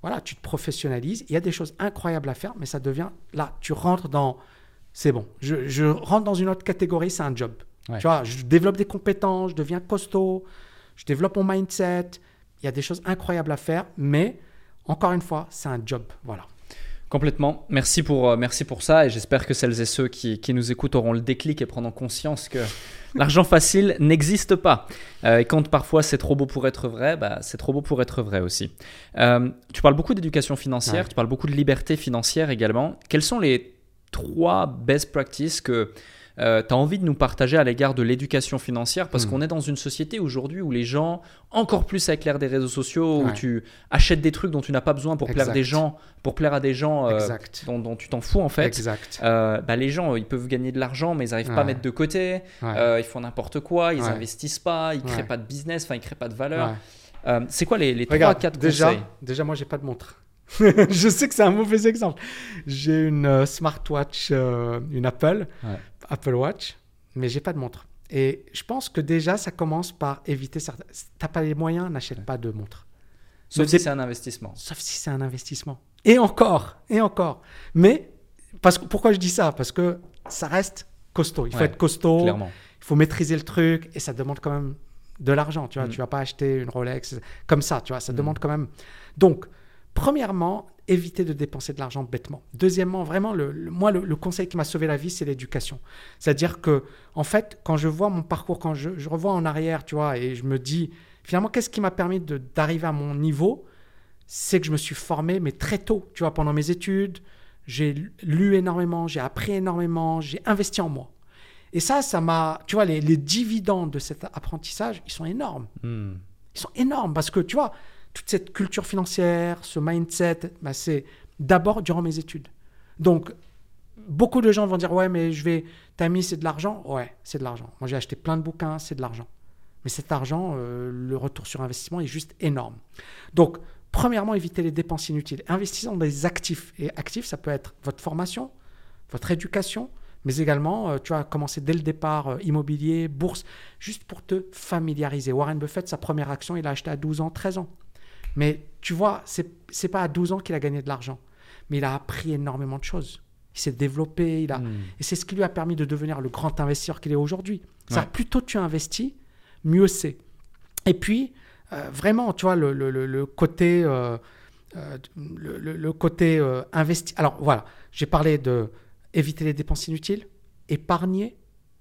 voilà, tu te professionnalises. Il y a des choses incroyables à faire, mais ça devient là, tu rentres dans, c'est bon, je, je rentre dans une autre catégorie, c'est un job. Ouais. Tu vois, je développe des compétences, je deviens costaud, je développe mon mindset. Il y a des choses incroyables à faire, mais encore une fois, c'est un job. Voilà. Complètement. Merci pour, euh, merci pour ça et j'espère que celles et ceux qui, qui nous écoutent auront le déclic et prendront conscience que (laughs) l'argent facile n'existe pas. Euh, et quand parfois c'est trop beau pour être vrai, bah, c'est trop beau pour être vrai aussi. Euh, tu parles beaucoup d'éducation financière, Ouais. tu parles beaucoup de liberté financière également. Quelles sont les trois best practices que tu as envie de nous partager à l'égard de l'éducation financière Parce Hmm. qu'on est dans une société aujourd'hui où les gens, encore plus avec l'ère des réseaux sociaux, où tu achètes des trucs dont tu n'as pas besoin pour plaire Exact. des gens, pour plaire à des gens euh, dont, dont tu t'en fous en fait. Exact. Euh, bah, les gens, ils peuvent gagner de l'argent, mais ils n'arrivent pas à mettre de côté. Ouais. Euh, ils font n'importe quoi, ils Ouais. investissent pas, ils créent pas de business, enfin ils créent pas de valeur. Euh, c'est quoi les, les Regarde, quatre déjà, conseils? déjà, moi, j'ai pas de montre. (laughs) je sais que c'est un mauvais exemple. J'ai une euh, smartwatch, euh, une Apple, Ouais. Apple Watch, mais j'ai pas de montre. Et je pense que déjà, ça commence par éviter certains. T'as pas les moyens, n'achète pas de montre. Sauf si c'est un investissement. Sauf si c'est un investissement. Et encore, et encore. Mais parce que, pourquoi je dis ça? Parce que ça reste costaud. Il faut Ouais, être costaud. Clairement. Il faut maîtriser le truc et ça demande quand même de l'argent. Tu vois, Mm. tu vas pas acheter une Rolex comme ça. Tu vois, ça Mm. demande quand même. Donc, premièrement, éviter de dépenser de l'argent bêtement. Deuxièmement, vraiment, le, le- moi, le, le conseil qui m'a sauvé la vie, c'est l'éducation. C'est-à-dire que, en fait, quand je vois mon parcours, quand je, je revois en arrière, tu vois, et je me dis, finalement, qu'est-ce qui m'a permis d'arriver à mon niveau? C'est que je me suis formé, mais très tôt, tu vois, pendant mes études. J'ai lu énormément, j'ai appris énormément, j'ai investi en moi. Et ça, ça m'a. Tu vois, les, les dividendes de cet apprentissage, ils sont énormes. Hmm. Ils sont énormes parce que, tu vois, toute cette culture financière, ce mindset, bah, c'est d'abord durant mes études. Donc, beaucoup de gens vont dire Ouais, mais je vais. T'as mis, c'est de l'argent Ouais, c'est de l'argent. Moi, j'ai acheté plein de bouquins, c'est de l'argent. Mais cet argent, euh, le retour sur investissement est juste énorme. Donc, premièrement, évitez les dépenses inutiles. Investissez dans des actifs. Et actifs, ça peut être votre formation, votre éducation, mais également, euh, tu vas commencer dès le départ, euh, immobilier, bourse, juste pour te familiariser. Warren Buffett, sa première action, il a acheté à 12 ans, 13 ans. Mais tu vois, c'est c'est pas à 12 ans qu'il a gagné de l'argent, mais il a appris énormément de choses. Il s'est développé, il a, Hmm. et c'est ce qui lui a permis de devenir le grand investisseur qu'il est aujourd'hui. Ça. Plus tôt tu investis, mieux c'est. Et puis, euh, vraiment, tu vois, le, le- le- le côté, euh, euh, le, côté euh, investi. Alors voilà, j'ai parlé de éviter les dépenses inutiles, épargner,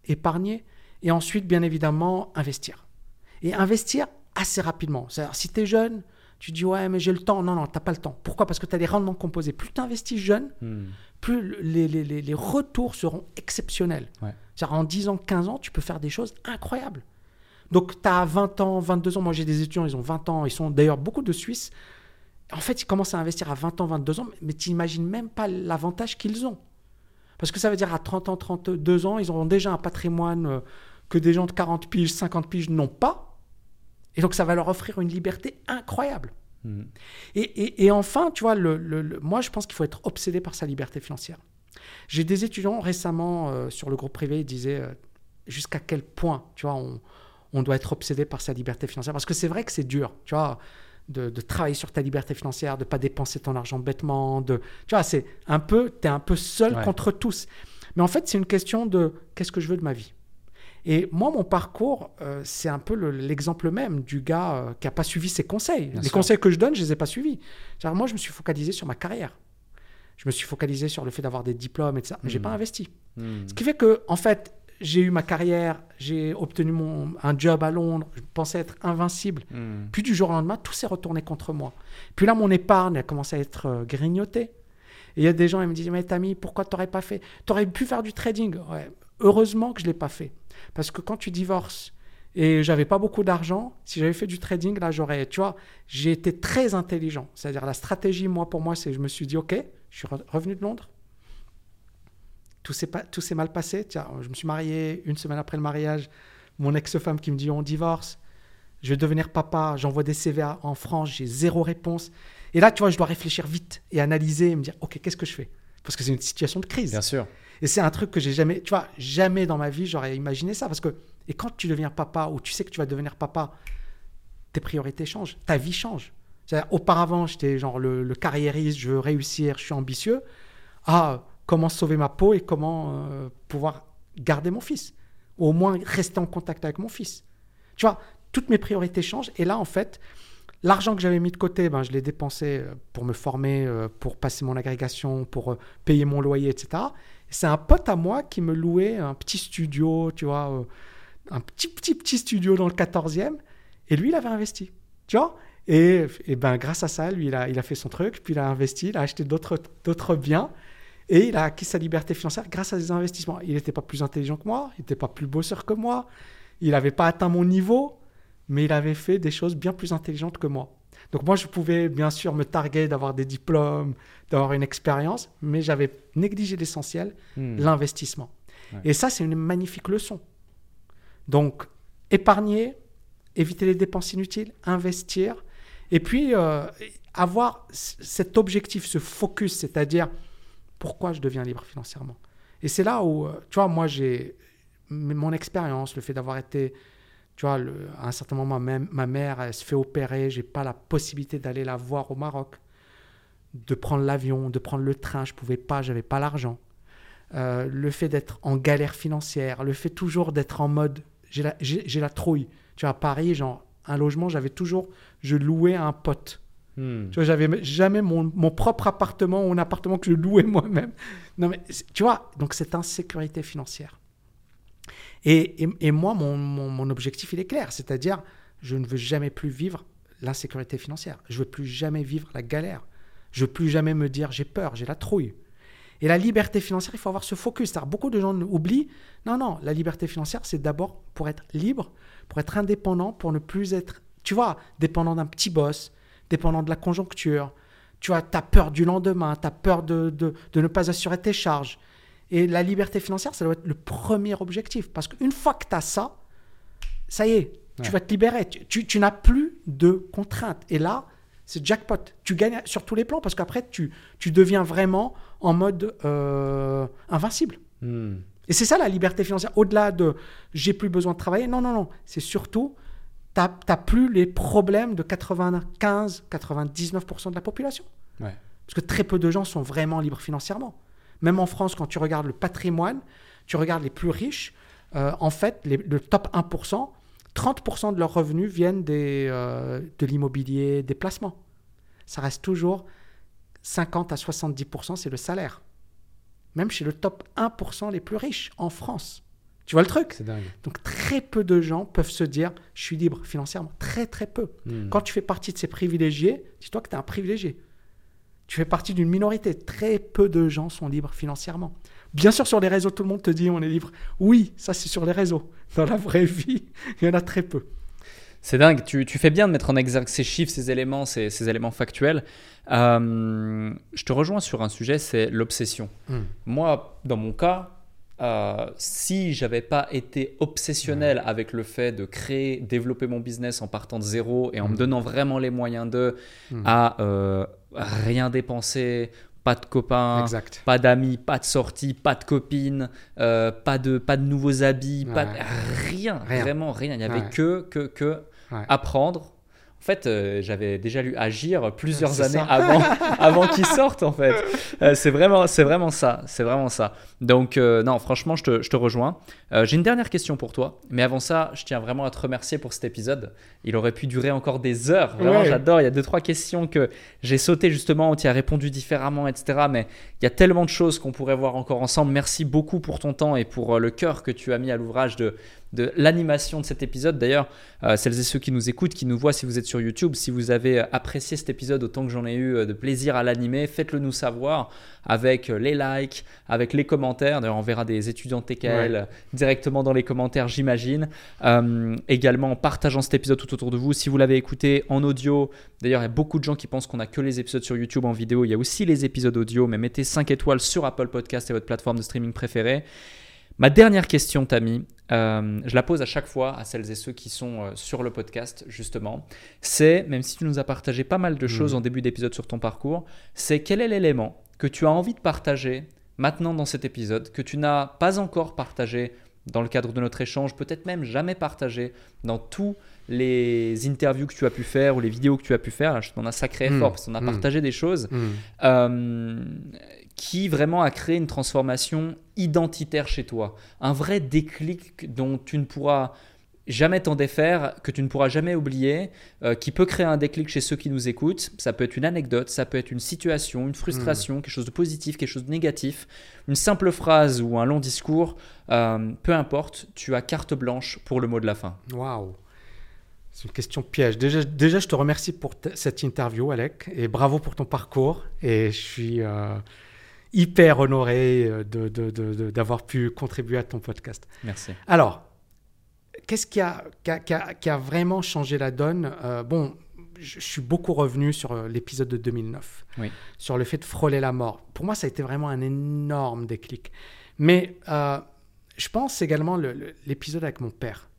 épargner, et ensuite, bien évidemment, investir. Et investir assez rapidement. C'est-à-dire, si tu es jeune, tu dis ouais, mais j'ai le temps. Non, non, tu n'as pas le temps. Pourquoi? Parce que tu as des rendements composés. Plus tu investis jeune, Hmm. plus le- les, les- les- les retours seront exceptionnels. Ouais. C'est-à-dire en 10 ans, 15 ans, tu peux faire des choses incroyables. Donc tu as 20 ans, 22 ans, moi j'ai des étudiants, ils ont 20 ans, ils sont d'ailleurs beaucoup de Suisses. En fait, ils commencent à investir à 20 ans, 22 ans, mais tu n'imagines même pas l'avantage qu'ils ont. Parce que ça veut dire à 30 ans, 32 ans, ils auront déjà un patrimoine euh, que des gens de 40 piges, 50 piges n'ont pas. Et donc ça va leur offrir une liberté incroyable. Hmm. Et, et- et enfin, tu vois, le, le- le- moi, je pense qu'il faut être obsédé par sa liberté financière. J'ai des étudiants récemment euh, sur le groupe privé, ils disaient euh, jusqu'à quel point, tu vois, on, on doit être obsédé par sa liberté financière. Parce que c'est vrai que c'est dur, tu vois, de, de travailler sur ta liberté financière, de pas dépenser ton argent bêtement, de, tu vois, c'est un peu, tu es un peu seul Ouais. contre tous. Mais en fait, c'est une question de qu'est-ce que je veux de ma vie? Et moi, mon parcours, euh, c'est un peu le- l'exemple même du gars euh, qui n'a pas suivi ses conseils. Bien les sûr. conseils que je donne, je ne les ai pas suivis. Moi, je me suis focalisé sur ma carrière. Je me suis focalisé sur le fait d'avoir des diplômes et tout ça, mais j'ai Mhm. pas investi. Hmm. Ce qui fait que, en fait, j'ai eu ma carrière, j'ai obtenu mon, un job à Londres, je pensais être invincible. Hmm. Puis du jour au lendemain, tout s'est retourné contre moi. Puis là, mon épargne a commencé à être euh, grignotée. Et il y a des gens qui me disent Mais Tammy, pourquoi tu n'aurais pas fait? Tu aurais pu faire du trading. Ouais. Heureusement que je ne l'ai pas fait. Parce que quand tu divorces et j'avais pas beaucoup d'argent, si j'avais fait du trading, là, j'aurais. Tu vois, j'ai été très intelligent. C'est-à-dire, la stratégie, moi, pour moi, c'est je me suis dit Ok, je suis re- revenu de Londres. Tout s'est, mal passé. Tiens, je me suis marié une semaine après le mariage. Mon ex-femme qui me dit on divorce. Je vais devenir papa. J'envoie des CV en France. J'ai zéro réponse. Et là, tu vois, je dois réfléchir vite et analyser et me dire ok, qu'est-ce que je fais? Parce que c'est une situation de crise. Bien sûr. Et c'est un truc que j'ai jamais, tu vois, jamais dans ma vie j'aurais imaginé ça parce que et quand tu deviens papa ou tu sais que tu vas devenir papa, tes priorités changent, ta vie change. Auparavant, j'étais genre le, carriériste, je veux réussir, je suis ambitieux. Ah, comment sauver ma peau et comment euh, pouvoir garder mon fils, ou au moins rester en contact avec mon fils. Tu vois, toutes mes priorités changent et là en fait, L'argent que j'avais mis de côté, ben, je l'ai dépensé euh, pour me former, euh, pour passer mon agrégation, pour payer mon loyer, etc. C'est un pote à moi qui me louait un petit studio, tu vois, euh, un petit, petit, petit studio dans le 14e. Et lui, il avait investi, tu vois. Et, et ben, grâce à ça, lui, il a, il a fait son truc, puis il a investi, il a acheté d'autres biens. Et il a acquis sa liberté financière grâce à des investissements. Il n'était pas plus intelligent que moi, il n'était pas plus bosseur que moi, il n'avait pas atteint mon niveau, mais il avait fait des choses bien plus intelligentes que moi. Donc moi, je pouvais bien sûr me targuer d'avoir des diplômes, d'avoir une expérience, mais j'avais négligé l'essentiel, Hmm. l'investissement. Ouais. Et ça, c'est une magnifique leçon. Donc, épargner, éviter les dépenses inutiles, investir, et puis euh, avoir cet objectif, ce focus, c'est-à-dire pourquoi je deviens libre financièrement. Et c'est là où, euh, tu vois, moi, j'ai mon expérience, le fait d'avoir été, tu vois, le- à un certain moment, ma, mè- ma mère, elle se fait opérer, j'ai pas la possibilité d'aller la voir au Maroc, de prendre l'avion, de prendre le train, je pouvais pas, j'avais pas l'argent. Euh, le fait d'être en galère financière, le fait toujours d'être en mode, j'ai la, j'ai, la trouille. Tu vois, à Paris, genre, un logement, j'avais toujours, je louais à un pote. Hmm. Tu vois, j'avais jamais mon, mon propre appartement ou un appartement que je louais (laughs) moi-même. Non, mais tu vois, donc cette insécurité financière. Et, et, moi, mon, mon, objectif, il est clair. C'est-à-dire, je ne veux jamais plus vivre l'insécurité financière. Je veux plus jamais vivre la galère. Je veux plus jamais me dire j'ai peur, j'ai la trouille. Et la liberté financière, il faut avoir ce focus. Beaucoup de gens oublient. Non, non, la liberté financière, c'est d'abord pour être libre, pour être indépendant, pour ne plus être, tu vois, dépendant d'un petit boss, dépendant de la conjoncture. Tu vois, as peur du lendemain, tu as peur de, de, de ne pas assurer tes charges. Et la liberté financière, ça doit être le premier objectif. Parce qu'une fois que tu as ça, ça y est, tu Ouais. vas te libérer. Tu, tu- tu n'as plus de contraintes. Et là, c'est jackpot. Tu gagnes sur tous les plans parce qu'après, tu, tu deviens vraiment en mode euh, invincible. Hmm. Et c'est ça la liberté financière. Au-delà de j'ai plus besoin de travailler, non, non, non. C'est surtout, tu n'as plus les problèmes de 95-99% de la population. Ouais. Parce que très peu de gens sont vraiment libres financièrement. Même en France, quand tu regardes le patrimoine, tu regardes les plus riches, euh, en fait, les- le top 1%, 30% de leurs revenus viennent des, euh, de l'immobilier, des placements. Ça reste toujours 50 à 70%, c'est le salaire. Même chez le top 1% les plus riches en France. Tu vois le truc? C'est dingue. Donc très peu de gens peuvent se dire je suis libre financièrement. Très très peu. Hmm. Quand tu fais partie de ces privilégiés, dis-toi que tu es un privilégié. Tu fais partie d'une minorité. Très peu de gens sont libres financièrement. Bien sûr, sur les réseaux, tout le monde te dit on est libre. Oui, ça c'est sur les réseaux. Dans la vraie vie, (laughs) il y en a très peu. C'est dingue, tu, tu fais bien de mettre en exergue ces chiffres, ces éléments, ces, ces éléments factuels. Euh, je te rejoins sur un sujet, c'est l'obsession. Moi, dans mon cas, euh, si j'avais pas été obsessionnel avec le fait de créer, développer mon business en partant de zéro et en me donnant vraiment les moyens de Mm. à euh, rien dépenser, pas de copains, Exact. pas d'amis, pas de sorties, pas de copines, euh, pas, de, pas de nouveaux habits, pas de- Ouais. rien, Rien. vraiment rien. Il n'y avait Ouais. que, que, que apprendre. En fait, euh, j'avais déjà lu Agir plusieurs années ça. avant, (laughs) avant qu'il sorte, en fait. Euh, c'est vraiment, c'est vraiment ça. C'est vraiment ça. Donc, euh, non, franchement, je te, je te rejoins. J'ai une dernière question pour toi. Mais avant ça, je tiens vraiment à te remercier pour cet épisode. Il aurait pu durer encore des heures. Vraiment, Ouais. j'adore. Il y a deux, trois questions que j'ai sautées justement, où tu as répondu différemment, etc. Mais il y a tellement de choses qu'on pourrait voir encore ensemble. Merci beaucoup pour ton temps et pour le cœur que tu as mis à l'ouvrage de, de l'animation de cet épisode. D'ailleurs, euh, celles et ceux qui nous écoutent, qui nous voient si vous êtes sur YouTube, si vous avez euh, apprécié cet épisode autant que j'en ai eu euh, de plaisir à l'animer, faites-le nous savoir avec les likes, avec les commentaires. D'ailleurs, on verra des étudiants TKL Ouais. directement dans les commentaires, j'imagine. Euh, également en partageant cet épisode tout autour de vous. Si vous l'avez écouté en audio, d'ailleurs, il y a beaucoup de gens qui pensent qu'on a que les épisodes sur YouTube en vidéo. Il y a aussi les épisodes audio, mais mettez 5 étoiles sur Apple Podcast et votre plateforme de streaming préférée. Ma dernière question, Tammy, euh, je la pose à chaque fois à celles et ceux qui sont euh, sur le podcast, justement. C'est, même si tu nous as partagé pas mal de choses en début d'épisode sur ton parcours, c'est quel est l'élément que tu as envie de partager maintenant dans cet épisode, que tu n'as pas encore partagé dans le cadre de notre échange, peut-être même jamais partagé dans tous les interviews que tu as pu faire ou les vidéos que tu as pu faire? Là, je t'en ai sacré Mm. fort parce qu'on a Mm. partagé des choses Hmm. euh, qui vraiment a créé une transformation identitaire chez toi. Un vrai déclic dont tu ne pourras jamais t'en défaire, que tu ne pourras jamais oublier, euh, qui peut créer un déclic chez ceux qui nous écoutent. Ça peut être une anecdote, ça peut être une situation, une frustration, quelque chose de positif, quelque chose de négatif, une simple phrase ou un long discours, euh, peu importe, tu as carte blanche pour le mot de la fin. Waouh. C'est une question piège. Déjà, déjà je te remercie pour cette interview, Alec, et bravo pour ton parcours. Et je suis euh, hyper honoré euh, de- de- d'avoir pu contribuer à ton podcast. Merci. Alors, qu'est-ce qui a, qui a- qui a- qui a vraiment changé la donne? Euh, Bon, je je suis beaucoup revenu sur euh, l'épisode de 2009, Oui. sur le fait de frôler la mort. Pour moi, ça a été vraiment un énorme déclic. Mais euh, je pense également le- le- l'épisode avec mon père.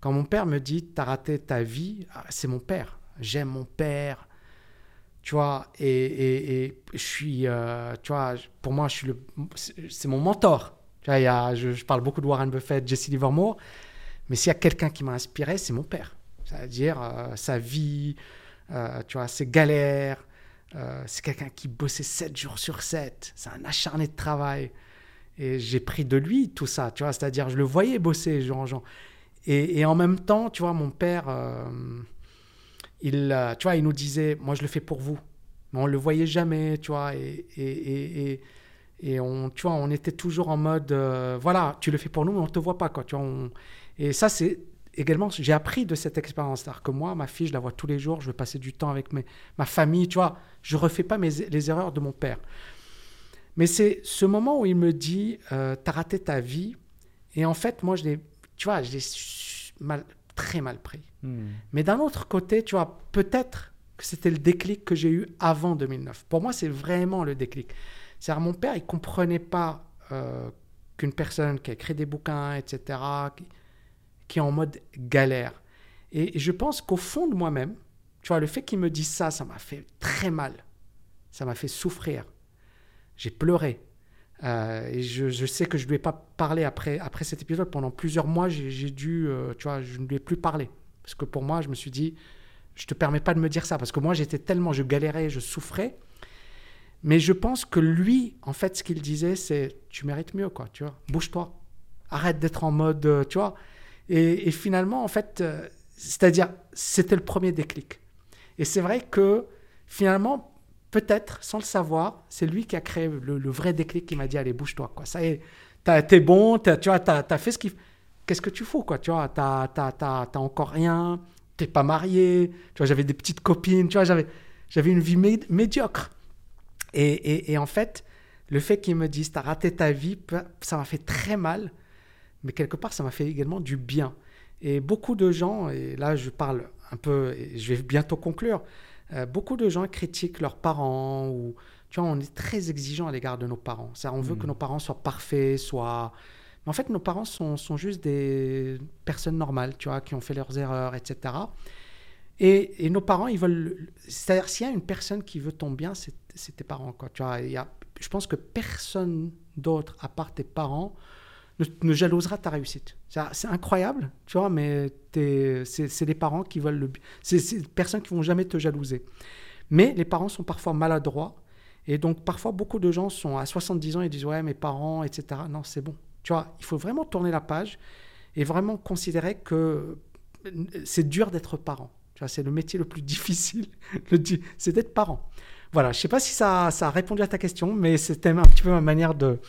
Quand mon père me dit T'as raté ta vie, ah, c'est mon père. J'aime mon père. Tu vois, et, et- je suis, euh, tu vois, pour moi, je suis le, c'est mon mentor. Tu vois, il y a, je, parle beaucoup de Warren Buffett, Jesse Livermore, mais s'il y a quelqu'un qui m'a inspiré, c'est mon père. C'est-à-dire euh, sa vie, euh, tu vois, ses galères. c'est quelqu'un qui bossait 7 jours sur 7. C'est un acharné de travail. Et j'ai pris de lui tout ça, tu vois. C'est-à-dire, je le voyais bosser, genre. Et, et en même temps, tu vois, mon père, il, euh, tu vois, il nous disait, moi, je le fais pour vous. Mais on le voyait jamais, tu vois. Et, et, et, et, on, tu vois, on était toujours en mode, euh, voilà, tu le fais pour nous, mais on te voit pas, quoi. Tu vois, Et ça, c'est également, j'ai appris de cette expérience. C'est-à-dire que moi, ma fille, je la vois tous les jours, je veux passer du temps avec mes, ma famille, tu vois. Je refais pas mes, les erreurs de mon père. Mais c'est ce moment où il me dit, euh, t'as raté ta vie. Et en fait, moi, je l'ai, tu vois, mal, très mal pris. Hmm. Mais d'un autre côté, tu vois, peut-être que c'était le déclic que j'ai eu avant 2009. Pour moi, c'est vraiment le déclic. C'est-à-dire, mon père, il comprenait pas euh, qu'une personne qui a écrit des bouquins, etc., qui, est en mode galère. Et je pense qu'au fond de moi-même, tu vois, le fait qu'il me dise ça, ça m'a fait très mal. Ça m'a fait souffrir. J'ai pleuré. Euh, et je, sais que je ne lui ai pas parlé après, après cet épisode. Pendant plusieurs mois, j'ai dû, euh, tu vois, je ne lui ai plus parlé. Parce que pour moi, je me suis dit, je te permets pas de me dire ça. Parce que moi, j'étais tellement, je galérais, je souffrais. Mais je pense que lui, en fait, ce qu'il disait, c'est, tu mérites mieux, quoi, tu vois. Bouge-toi. Arrête d'être en mode, euh, tu vois. Et, finalement, en fait, euh, c'est-à-dire, c'était le premier déclic. Et c'est vrai que finalement, peut-être, sans le savoir, c'est lui qui a créé le, vrai déclic qui m'a dit allez, bouge-toi. Quoi. Ça y est, t'es bon, t'as- tu vois, t'as as fait ce qu'il Qu'est-ce que tu fous, quoi Tu vois, t'as t'as encore rien, t'es pas marié, tu vois, j'avais des petites copines, tu vois, j'avais j'avais une vie mé- médiocre. Et, et, et en fait, le fait qu'ils me disent t'as raté ta vie, ça m'a fait très mal, mais quelque part, ça m'a fait également du bien. Et beaucoup de gens, et là je parle un peu, et je vais bientôt conclure, euh, beaucoup de gens critiquent leurs parents ou tu vois, on est très exigeant à l'égard de nos parents. Ça, on veut que nos parents soient parfaits, soient. En fait, nos parents sont, juste des personnes normales, tu vois, qui ont fait leurs erreurs, etc. Et, nos parents, ils veulent. C'est-à-dire, s'il y a une personne qui veut ton bien, c'est tes parents. Quoi. Tu vois, je pense que personne d'autre, à part tes parents, ne, jalousera ta réussite. C'est incroyable, tu vois, mais c'est les parents qui veulent le. bi- C'est c'est des personnes qui vont jamais te jalouser. Mais les parents sont parfois maladroits. Et donc, parfois, beaucoup de gens sont à 70 ans et disent Ouais, mes parents, etc. Non, c'est bon. Tu vois, il faut vraiment tourner la page et vraiment considérer que c'est dur d'être parent. Tu vois, c'est le métier le plus (laughs) difficile, le di- c'est d'être parent. Voilà, je sais pas si ça, ça a répondu à ta question, mais c'était un petit peu ma manière de,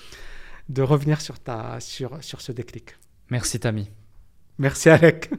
de revenir sur, ta, sur, sur ce déclic. Merci Tammy. Merci Alec.